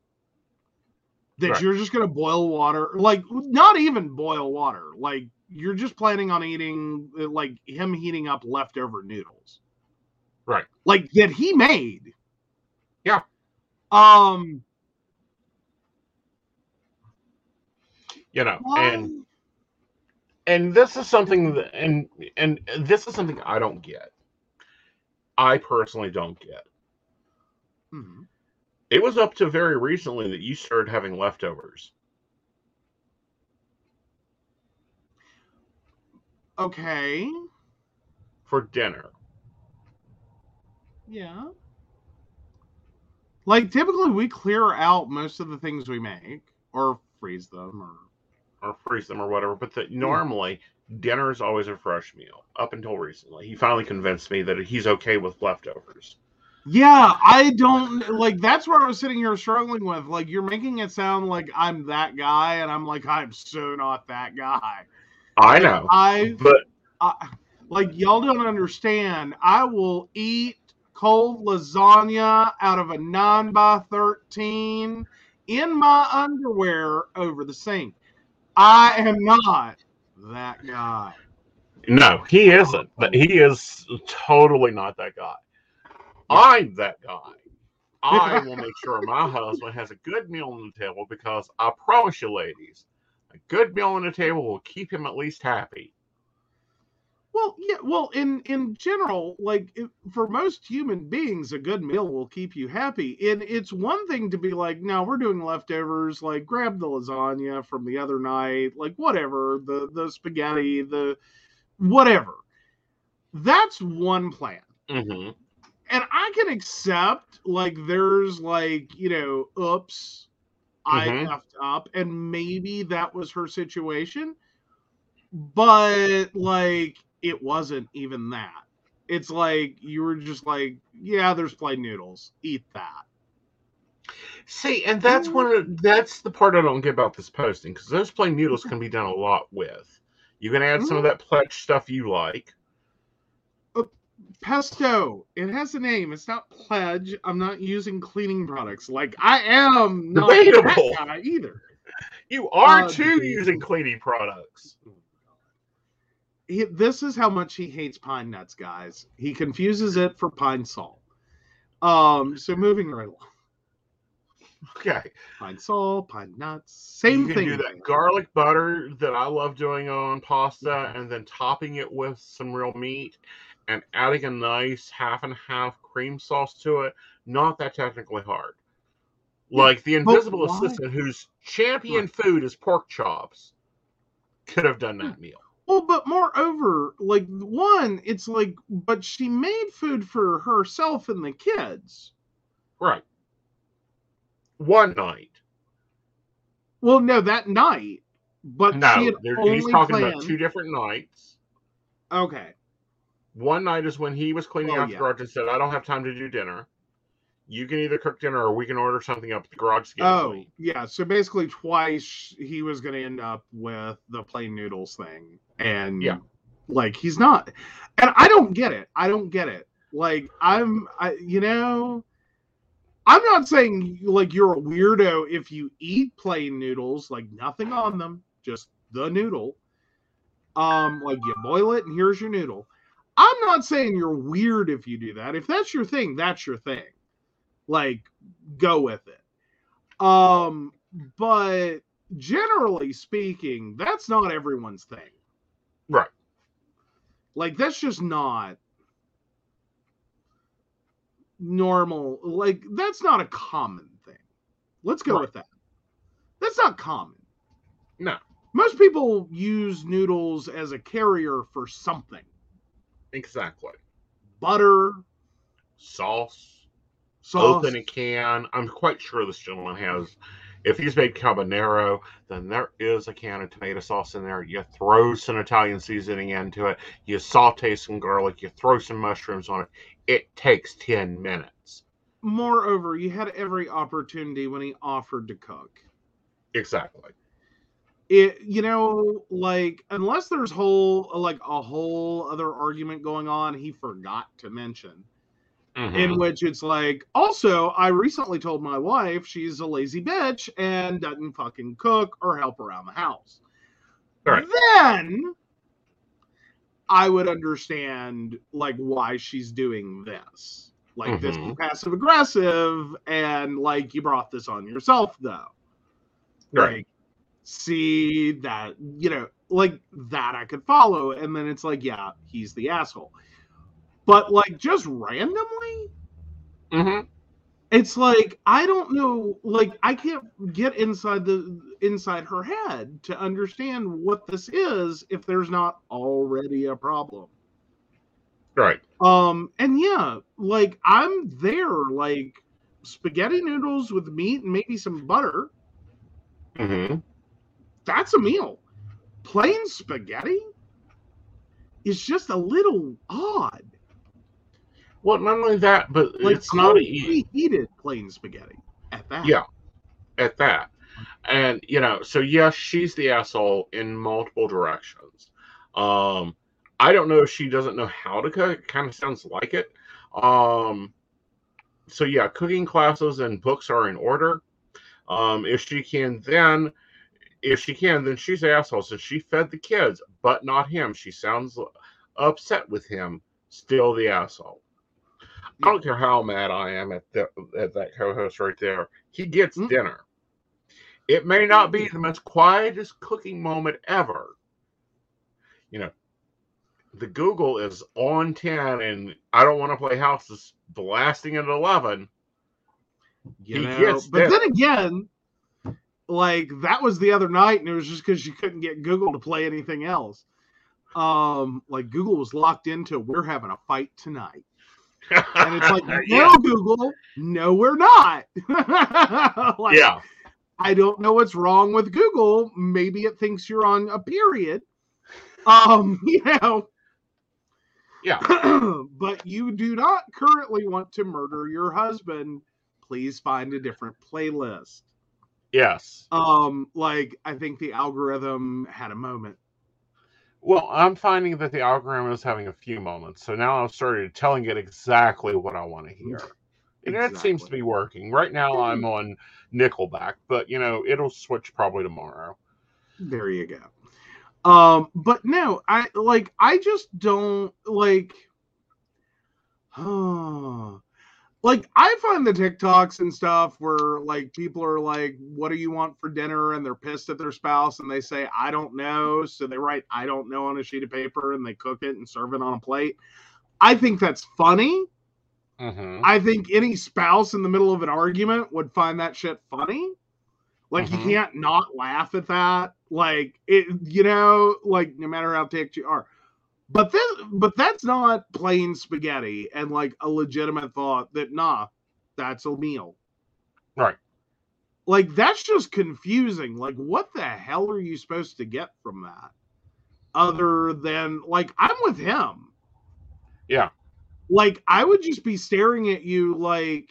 that Right. you're just gonna boil water, like not even boil water, like you're just planning on eating like him heating up leftover noodles Right. like that he made. Yeah. Um. You know, why- and and this is something that, and and this is something I don't get. I personally don't get. Mhm. It was up to very recently that you started having leftovers. Okay. for dinner. Yeah. Like typically we clear out most of the things we make or freeze them or or freeze them or whatever. But the, normally, dinner is always a fresh meal. Up until recently, he finally convinced me that he's okay with leftovers. Yeah, I don't like that's where I was sitting here struggling with. Like you're making it sound like I'm that guy and I'm like I'm so not that guy. I know, I but I, like y'all don't understand. I will eat cold lasagna out of a nine by thirteen in my underwear over the sink. I am not that guy. no, he isn't. But he is totally not that guy. I'm that guy. I will make sure my husband has a good meal on the table because I promise you, ladies, a good meal on the table will keep him at least happy. Well, yeah. Well, in in general, like it, for most human beings, a good meal will keep you happy. And it's one thing to be like, "No, we're doing leftovers. Like, grab the lasagna from the other night. Like, whatever the the spaghetti, the whatever." That's one plan. hmm and I can accept like there's like you know, oops, I Mhm. effed up, and maybe that was her situation, but like it wasn't even that. It's like you were just like, yeah, there's plain noodles, eat that. See, and that's one of that's the part I don't get about this posting because those plain noodles can be done a lot with. You can add some of that pledge stuff you like. Pesto, it has a name. It's not pledge. I'm not using cleaning products. Like I am not Debatable. that guy either. You are Uh, too using cleaning products. He, this is how much he hates pine nuts, guys. He confuses it for pine salt. Um, so moving right along. Okay, Pine salt, pine nuts, same you can thing. do that garlic butter that I love doing on pasta, and then topping it with some real meat, and adding a nice half and half cream sauce to it. Not that technically hard. Like the invisible assistant, whose champion food is pork chops, could have done Hmm. that meal. Well, but moreover, like one, it's like, but she made food for herself and the kids. Right. One night. Well, no, that night, but she No, had there- only he's talking planned. about two different nights. Okay, One night is when he was cleaning Oh, out yeah. the garage and said, I don't have time to do dinner. You can either cook dinner or we can order something up at the garage Oh, yeah. So basically, twice he was going to end up with the plain noodles thing, and Yeah. like he's not, and I don't get it. I don't get it. Like I'm, I you know, I'm not saying like you're a weirdo if you eat plain noodles, like nothing on them, just the noodle. Um, like you boil it and here's your noodle. I'm not saying you're weird if you do that. If that's your thing, that's your thing. Like, go with it. Um, but generally speaking, that's not everyone's thing. Right. Like, that's just not. normal. Like that's not a common thing. Let's go Right. with that. That's not common. No. Most people use noodles as a carrier for something. Exactly. Butter, Sauce, sauce. open a can. I'm quite sure this gentleman has. If he's made carbonaro, then there is a can of tomato sauce in there. You throw some Italian seasoning into it. You saute some garlic. You throw some mushrooms on it. It takes ten minutes. Moreover, you had every opportunity when he offered to cook. Exactly. it you know like unless there's whole like a whole other argument going on he forgot to mention Mhm. in which it's like also i recently told my wife she's a lazy bitch and doesn't fucking cook or help around the house Right. then i would understand like why she's doing this like this is Mhm. passive aggressive and like you brought this on yourself though Right. like see that you know like that i could follow and then it's like yeah he's the asshole but like just randomly Mhm. it's like i don't know like i can't get inside the inside her head to understand what this is if there's not already a problem Right. um and yeah like i'm there like spaghetti noodles with meat and maybe some butter Mm-hmm. that's a meal. Plain spaghetti is just a little odd. Well, not only that, but Like it's not a cold reheated plain spaghetti at that. Yeah. at that. And you know, so yes, she's the asshole in multiple directions. Um, I don't know if she doesn't know how to cook. It kind of sounds like it. Um, so yeah, cooking classes and books are in order. Um, if she can, then if she can, then she's the asshole. So she fed the kids, but not him. She sounds upset with him. Still the asshole. I don't care how mad I am at the, at that co-host right there. He gets Mm. dinner. It may not be the most quietest cooking moment ever. You know, the Google is on 10 and I don't want to play house is blasting at 11. You He know? gets but that. then again, like that was the other night, and it was just because you couldn't get Google to play anything else. Um, like Google was locked into we're having a fight tonight. And it's like, no, yeah. Google, no, we're not. like, yeah. I don't know what's wrong with Google. Maybe it thinks you're on a period. Um, you know. Yeah. but you do not currently want to murder your husband. Please find a different playlist. Yes. Um, like I think the algorithm had a moment. Well, I'm finding that the algorithm is having a few moments. So now I've started telling it exactly what I want to hear. And it seems to be working. Right now I'm on Nickelback, but you know, it'll switch probably tomorrow. There you go. Um, but no, I like I just don't like like I find the TikToks and stuff where like people are like, What do you want for dinner? And they're pissed at their spouse and they say, I don't know. So they write I don't know on a sheet of paper and they cook it and serve it on a plate. I think that's funny. Mm-hmm. I think any spouse in the middle of an argument would find that shit funny. Like Mhm. you can't not laugh at that. Like it, you know, like no matter how ticked you are. But this, but that's not plain spaghetti and like a legitimate thought that nah, that's a meal. Right. Like that's just confusing. Like what the hell are you supposed to get from that? Other than like I'm with him. Yeah. Like I would just be staring at you like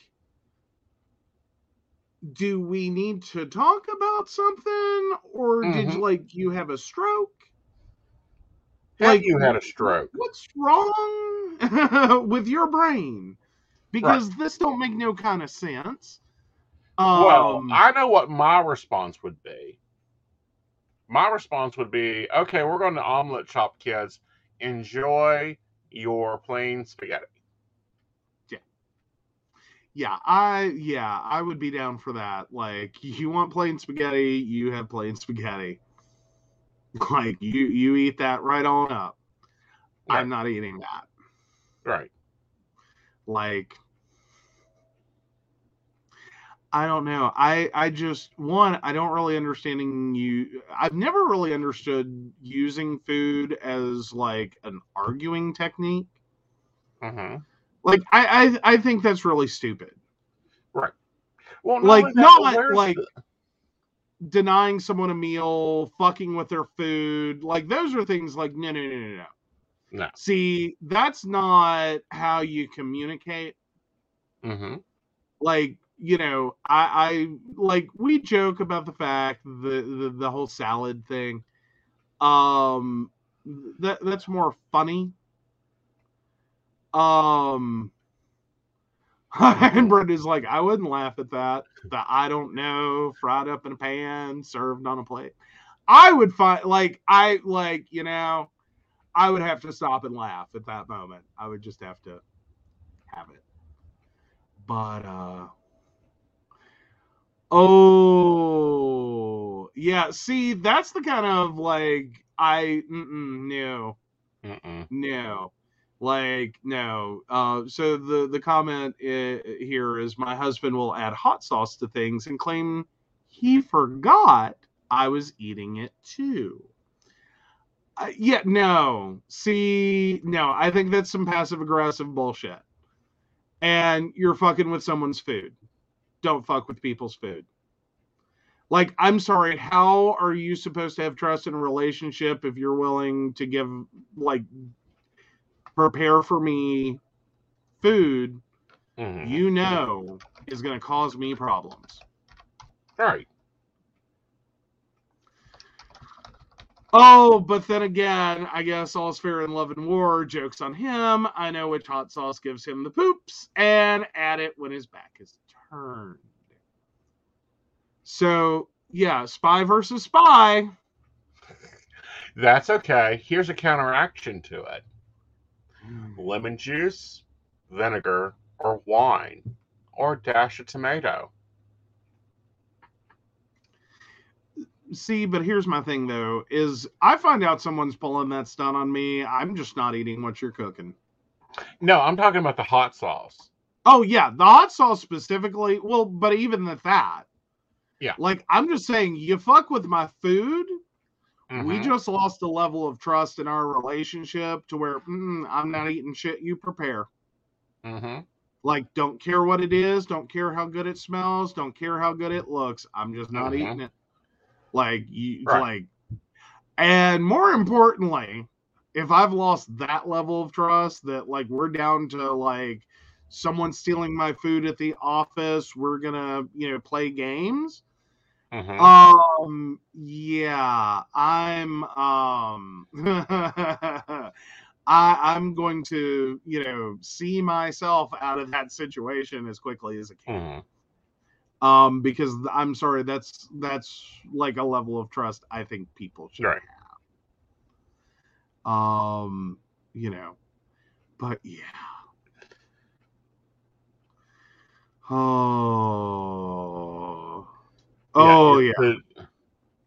do we need to talk about something or did Mhm. like you have a stroke? Have you had a stroke? What's wrong with your brain? Because this don't make no kind of sense. Um, well, I know what my response would be. My response would be, okay, we're going to omelet shop, kids. Enjoy your plain spaghetti. Yeah, yeah, I yeah, I would be down for that. Like, you want plain spaghetti, you have plain spaghetti. Like you you eat that right on up. Right. I'm not eating that. Right. Like I don't know. I I just one I don't really understanding you. I've never really understood using food as like an arguing technique. hmm Like I I, I think that's really stupid. Right. Well, Like, only that, not like- the- Denying someone a meal, fucking with their food, like those are things like no no no no no. No. See, that's not how you communicate. Mhm. like you know i i like we joke about the fact the the, the whole salad thing um that that's more funny um and Brenda's like i wouldn't laugh at that the i don't know fried up in a pan served on a plate. I would find like i like you know i would have to stop and laugh at that moment. I would just have to have it. But uh oh yeah see that's the kind of like i no. Mm-mm. no like no uh so the the comment i- here is my husband will add hot sauce to things and claim he forgot i was eating it too. Uh, yeah no see no i think that's some passive aggressive bullshit. And you're fucking with someone's food. Don't fuck with people's food. Like i'm sorry how are you supposed to have trust in a relationship if you're willing to give like prepare for me food Mhm. you know is going to cause me problems All right. oh but then again i guess all's fair in love and war jokes on him i know which hot sauce gives him the poops and add it when his back is turned so yeah spy versus spy That's okay. Here's a counteraction to it lemon juice, vinegar, or wine, or dash of tomato. See, but here's my thing though: is I find out someone's pulling that stunt on me, I'm just not eating what you're cooking. No, I'm talking about the hot sauce. Oh yeah, the hot sauce specifically. Well, but even at that, Yeah. Like I'm just saying, you fuck with my food. We Mhm. just lost a level of trust in our relationship to where mm, I'm not eating shit you prepare. Mhm. Like, don't care what it is, don't care how good it smells, don't care how good it looks. I'm just not Mhm. eating it. Like you Right. like and more importantly, if I've lost that level of trust that like we're down to like someone stealing my food at the office, we're gonna, you know, play games. Mhm. Um yeah, I'm um I I'm going to, you know, see myself out of that situation as quickly as I can. Mhm. Um because I'm sorry, that's that's like a level of trust I think people should Right. have. Um, you know, but yeah. Oh. Oh yeah.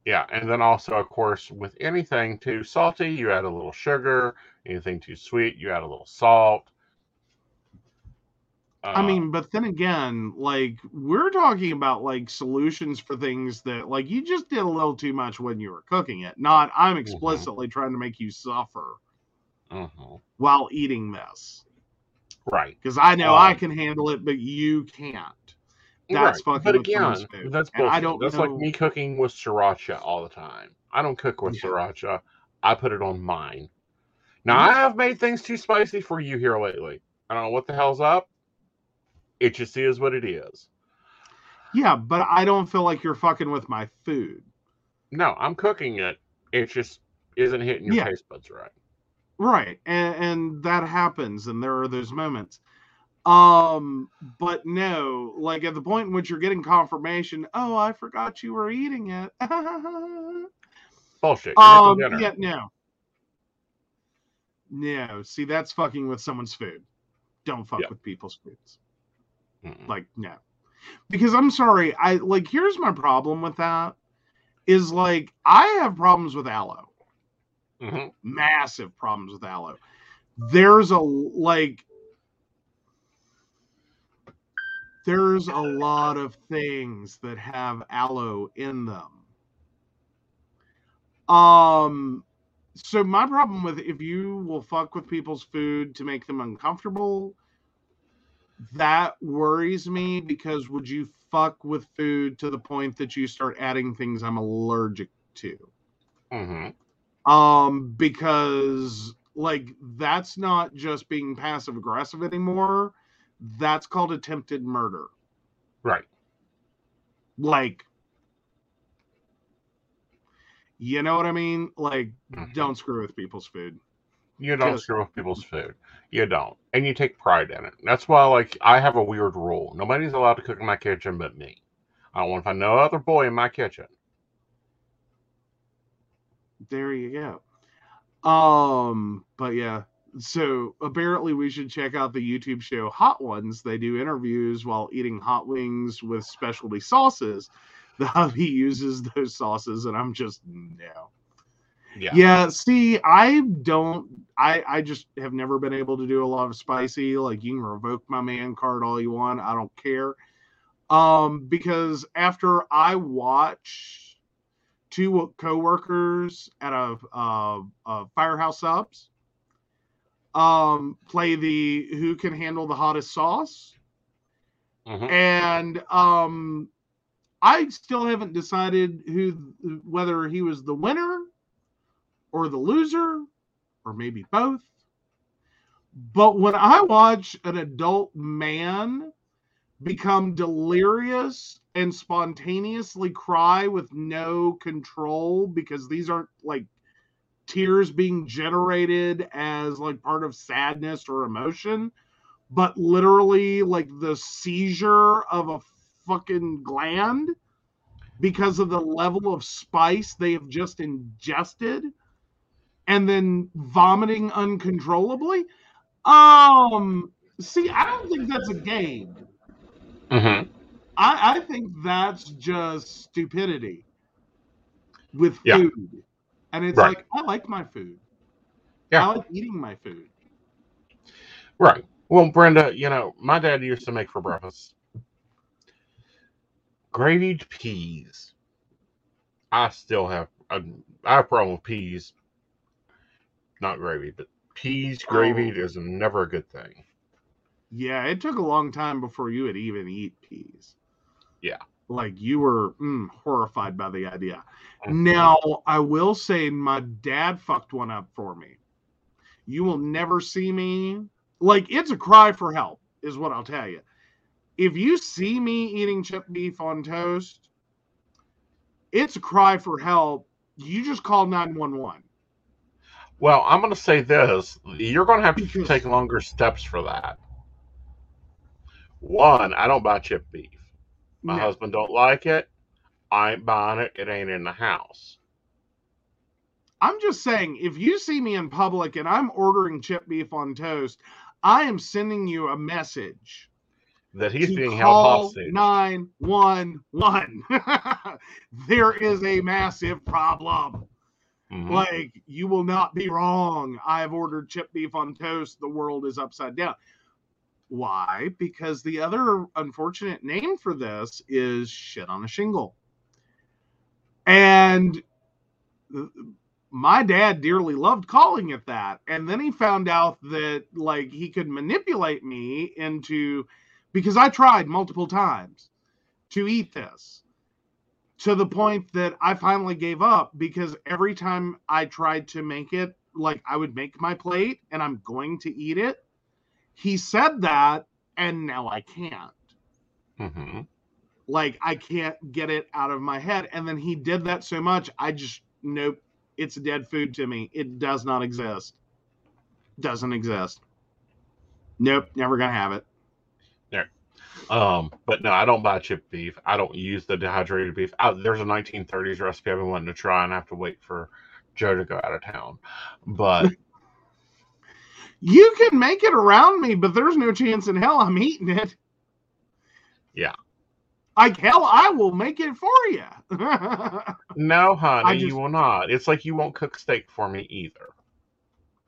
yeah, and then also, of course, with anything too salty, you add a little sugar. Anything too sweet, you add a little salt. I Uh, mean, but then again, like we're talking about like solutions for things that like you just did a little too much when you were cooking it. Not I'm explicitly trying to make you suffer mhm. while eating this. right. Because I know I Um, can handle it, but you can't. That's right. fucking But again, that's bullshit. I don't that's know- like me cooking with sriracha all the time. I don't cook with Yeah. sriracha. I put it on mine. Now Mhm. I have made things too spicy for you here lately. I don't know what the hell's up. It just is what it is. Yeah, but I don't feel like you're fucking with my food. No, I'm cooking it. It just isn't hitting your Yeah. taste buds right. Right. And, and that happens and there are those moments. Um, but no, like at the point in which you're getting confirmation, oh, I forgot you were eating it. Bullshit. You're um, yeah, no. No, see, that's fucking with someone's food. Don't fuck Yeah. with people's foods. Mm-mm. Like, no. Because I'm sorry, I like here's my problem with that is like I have problems with aloe. Mhm. massive problems with aloe. There's a like there's a lot of things that have aloe in them. Um, so my problem with if you will fuck with people's food to make them uncomfortable, that worries me because would you fuck with food to the point that you start adding things I'm allergic to? hmm Um, because like that's not just being passive aggressive anymore. That's called attempted murder. Right. Like, you know what I mean? Like, Mhm. don't screw with people's food. You don't screw with people's food. You don't. And you take pride in it. That's why, like, I have a weird rule. Nobody's allowed to cook in my kitchen but me. I don't want to find no other boy in my kitchen. There you go. Um, but yeah. So apparently we should check out the YouTube show Hot Ones. They do interviews while eating hot wings with specialty sauces. The hubby uses those sauces, and I'm just no. Yeah. Yeah, see, I don't I I just have never been able to do a lot of spicy. Like you can revoke my man card all you want. I don't care. Um because after I watch two coworkers at a uh, uh Firehouse Subs um play the who can handle the hottest sauce Mhm. and um I still haven't decided who whether he was the winner or the loser or maybe both. But when I watch an adult man become delirious and spontaneously cry with no control because these aren't like tears being generated as like part of sadness or emotion, but literally like the seizure of a fucking gland because of the level of spice they have just ingested and then vomiting uncontrollably. Um, see, I don't think that's a game. Mhm. I, I think that's just stupidity with Yeah. food. And it's Right. like, I like my food. Yeah. I like eating my food. Right. Well, Brenda, you know, my dad used to make for breakfast gravied peas. I still have a, I have a problem with peas. Not gravy, but peas gravied Oh. is never a good thing. Yeah, it took a long time before you would even eat peas. Yeah. Like you were mm, horrified by the idea. Mhm. Now, I will say my dad fucked one up for me. You will never see me. Like, it's a cry for help, is what I'll tell you. If you see me eating chipped beef on toast, it's a cry for help. You just call 911. Well, I'm going to say this: you're going to have to take longer steps for that. One, I don't buy chipped beef. My No. husband don't like it. I ain't buying it. It ain't in the house. I'm just saying, if you see me in public and I'm ordering chipped beef on toast, I am sending you a message. That he's being held hostage. 911. there is a massive problem. Mhm. Like, you will not be wrong. I've ordered chipped beef on toast. The world is upside down. Why? Because the other unfortunate name for this is shit on a shingle. And my dad dearly loved calling it that. And then he found out that, like, he could manipulate me into because I tried multiple times to eat this to the point that I finally gave up because every time I tried to make it, like I would make my plate and I'm going to eat it. He said that, and now I can't. Mhm. Like I can't get it out of my head. And then he did that so much, I just nope, it's dead food to me. It does not exist. Doesn't exist. Nope, never gonna have it. There. Um, but no, I don't buy chipped beef. I don't use the dehydrated beef. I, there's a 1930s recipe I've been wanting to try, and I have to wait for Joe to go out of town. But You can make it around me, but there's no chance in hell I'm eating it. Yeah. Like hell, I will make it for you. no, honey, just- you will not. It's like you won't cook steak for me either.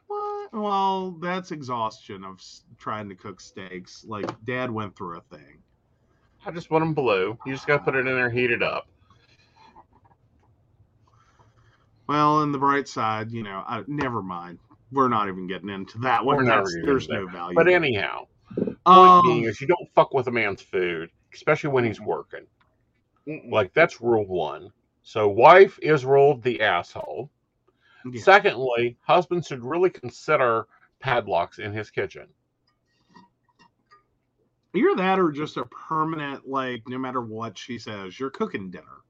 what? Well, that's exhaustion of trying to cook steaks. Like dad went through a thing. I just want them blue. You just got to put it in there, heat it up. Well, on the bright side, you know, I, never mind. We're not even getting into that one. There's no value. But anyhow, point Um, being is you don't fuck with a man's food, especially when he's working. Like that's rule one. So wife is ruled the asshole. Yeah. Secondly, husband should really consider padlocks in his kitchen. Either that or just a permanent, like, no matter what she says, you're cooking dinner.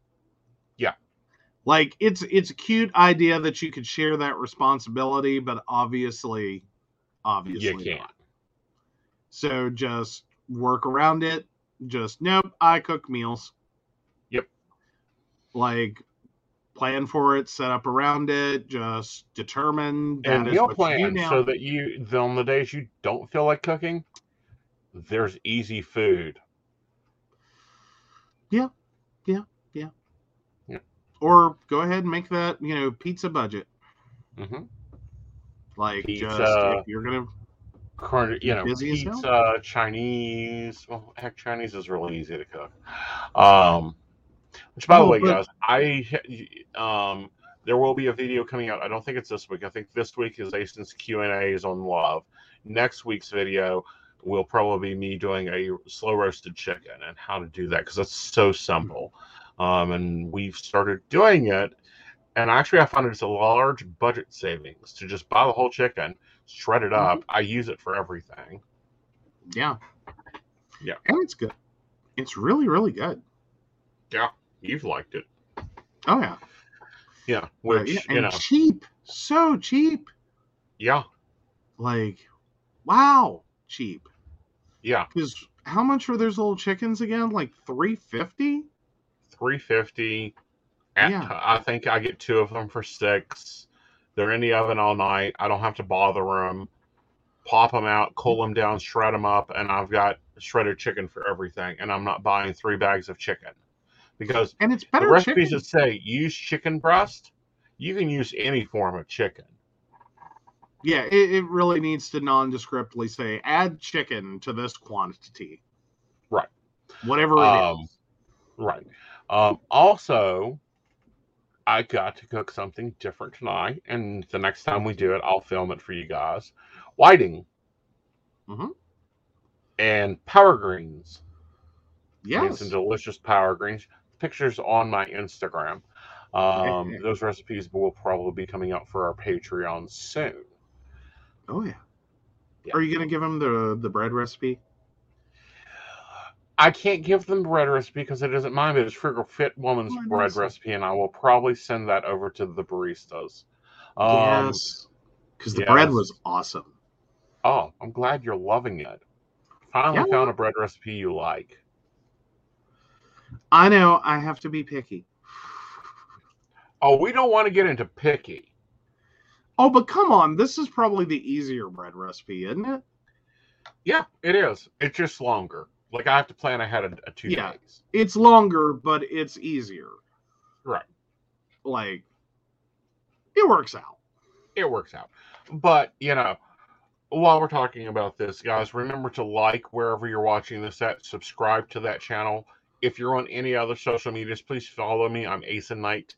Yeah. Like it's it's a cute idea that you could share that responsibility, but obviously, obviously You can't. not. So just work around it. Just nope, I cook meals. Yep. Like plan for it, set up around it, just determine that and meal what you do plan so that you on the days you don't feel like cooking, there's easy food. Or go ahead and make that, you know, pizza budget. hmm Like just Pizza. if you're gonna Corn, you know, pizza, Chinese. Well, heck, Chinese is really easy to cook. Um, which, by the Oh, way, but- guys, I um, there will be a video coming out. I don't think it's this week. I think this week is Aeson's Q and A's on love. Next week's video will probably be me doing a slow roasted chicken and how to do that because it's so simple. Um, and we've started doing it. And actually, I found it's a large budget savings to just buy the whole chicken, shred it up. I use it for everything. yeah. Yeah. And it's good. It's really, really good. Yeah. You've liked it, Oh yeah. yeah. Uh, Which yeah, you and know, cheap. So cheap. yeah, Like wow, cheap. yeah. Because how much are those little chickens again? Like three fifty? Three fifty. Yeah. I think I get two of them for six. They're in the oven all night. I don't have to bother them. Pop them out, cool them down, shred them up, and I've got shredded chicken for everything. And I'm not buying three bags of chicken because And it's the better recipes chicken. that say use chicken breast, you can use any form of chicken. Yeah, it, it really needs to nondescriptly say add chicken to this quantity. Right. Whatever it is. Um, Right. Um, also, I got to cook something different tonight, and the next time we do it, I'll film it for you guys. Whiting Mhm. and power greens. Yes. some delicious power greens. Pictures on my Instagram. Um, those recipes will probably be coming out for our Patreon soon. Oh yeah. Yeah. Are you gonna give them the the bread recipe? I can't give them bread recipe because it isn't mine, but it's Frugal Fit Woman's Oh, bread so. recipe, and I will probably send that over to the baristas. Um, yes. Because the bread was awesome. Oh, I'm glad you're loving it. Finally Yeah. found a bread recipe you like. I know I have to be picky. Oh, we don't want to get into picky. Oh, but come on, this is probably the easier bread recipe, isn't it? Yeah, it is. It's just longer. Like I have to plan ahead a, of two Yeah. days. It's longer, but it's easier. Right. Like it works out. It works out. But, you know, while we're talking about this, guys, remember to like wherever you're watching this at, subscribe to that channel. If you're on any other social medias, please follow me. I'm Aeson Knight,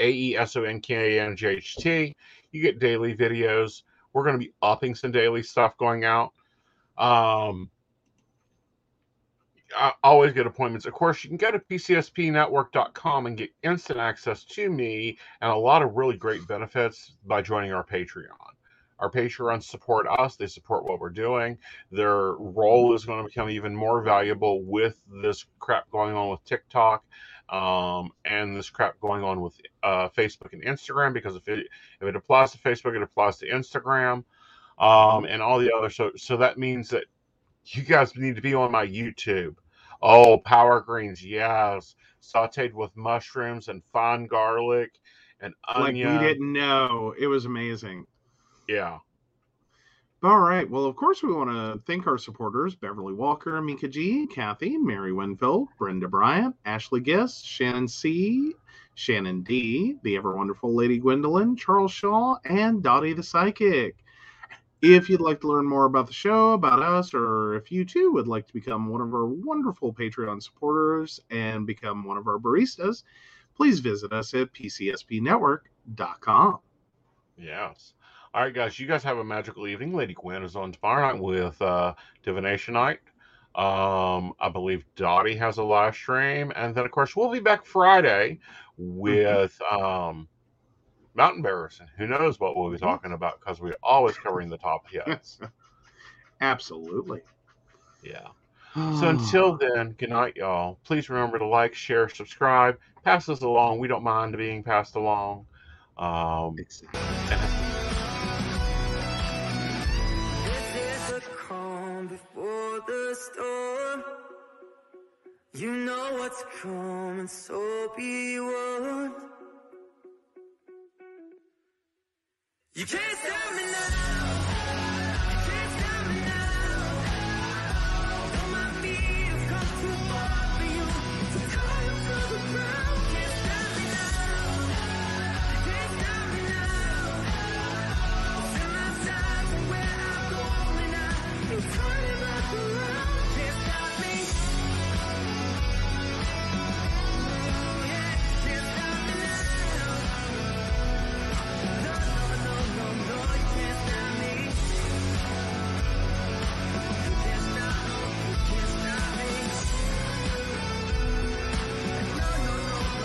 A E S O N K N I G H T. You get daily videos. We're going to be upping some daily stuff going out. Um, I always get appointments. Of course, you can go to pcspnetwork.com and get instant access to me and a lot of really great benefits by joining our Patreon. Our Patreons support us, they support what we're doing. Their role is going to become even more valuable with this crap going on with TikTok um, and this crap going on with uh, Facebook and Instagram because if it if it applies to Facebook, it applies to Instagram um, and all the other. So so that means that you guys need to be on my YouTube. Oh, power greens, yes, sautéed with mushrooms and fine garlic and onion. Like we didn't know. It was amazing. Yeah. All right. Well, of course, we want to thank our supporters Beverly Walker, Mika G, Kathy, Mary Winfield, Brenda Bryant, Ashley Guest, Shannon C, Shannon D, the ever wonderful Lady Gwendolyn, Charles Shaw, and Dottie the Psychic. If you'd like to learn more about the show, about us, or if you too would like to become one of our wonderful Patreon supporters and become one of our baristas, please visit us at pcspnetwork.com. Yes. All right, guys. You guys have a magical evening. Lady Gwen is on tomorrow night with uh, Divination Night. Um, I believe Dottie has a live stream, and then of course we'll be back Friday with um, Mountain Bears, and who knows what we'll be talking about because we're always covering the top hits. Absolutely. Yeah. So until then, good night, y'all. Please remember to like, share, subscribe, pass us along. We don't mind being passed along. Um, Exactly. This is the calm before the storm. You know what's coming, so be warned. You can't stop me now.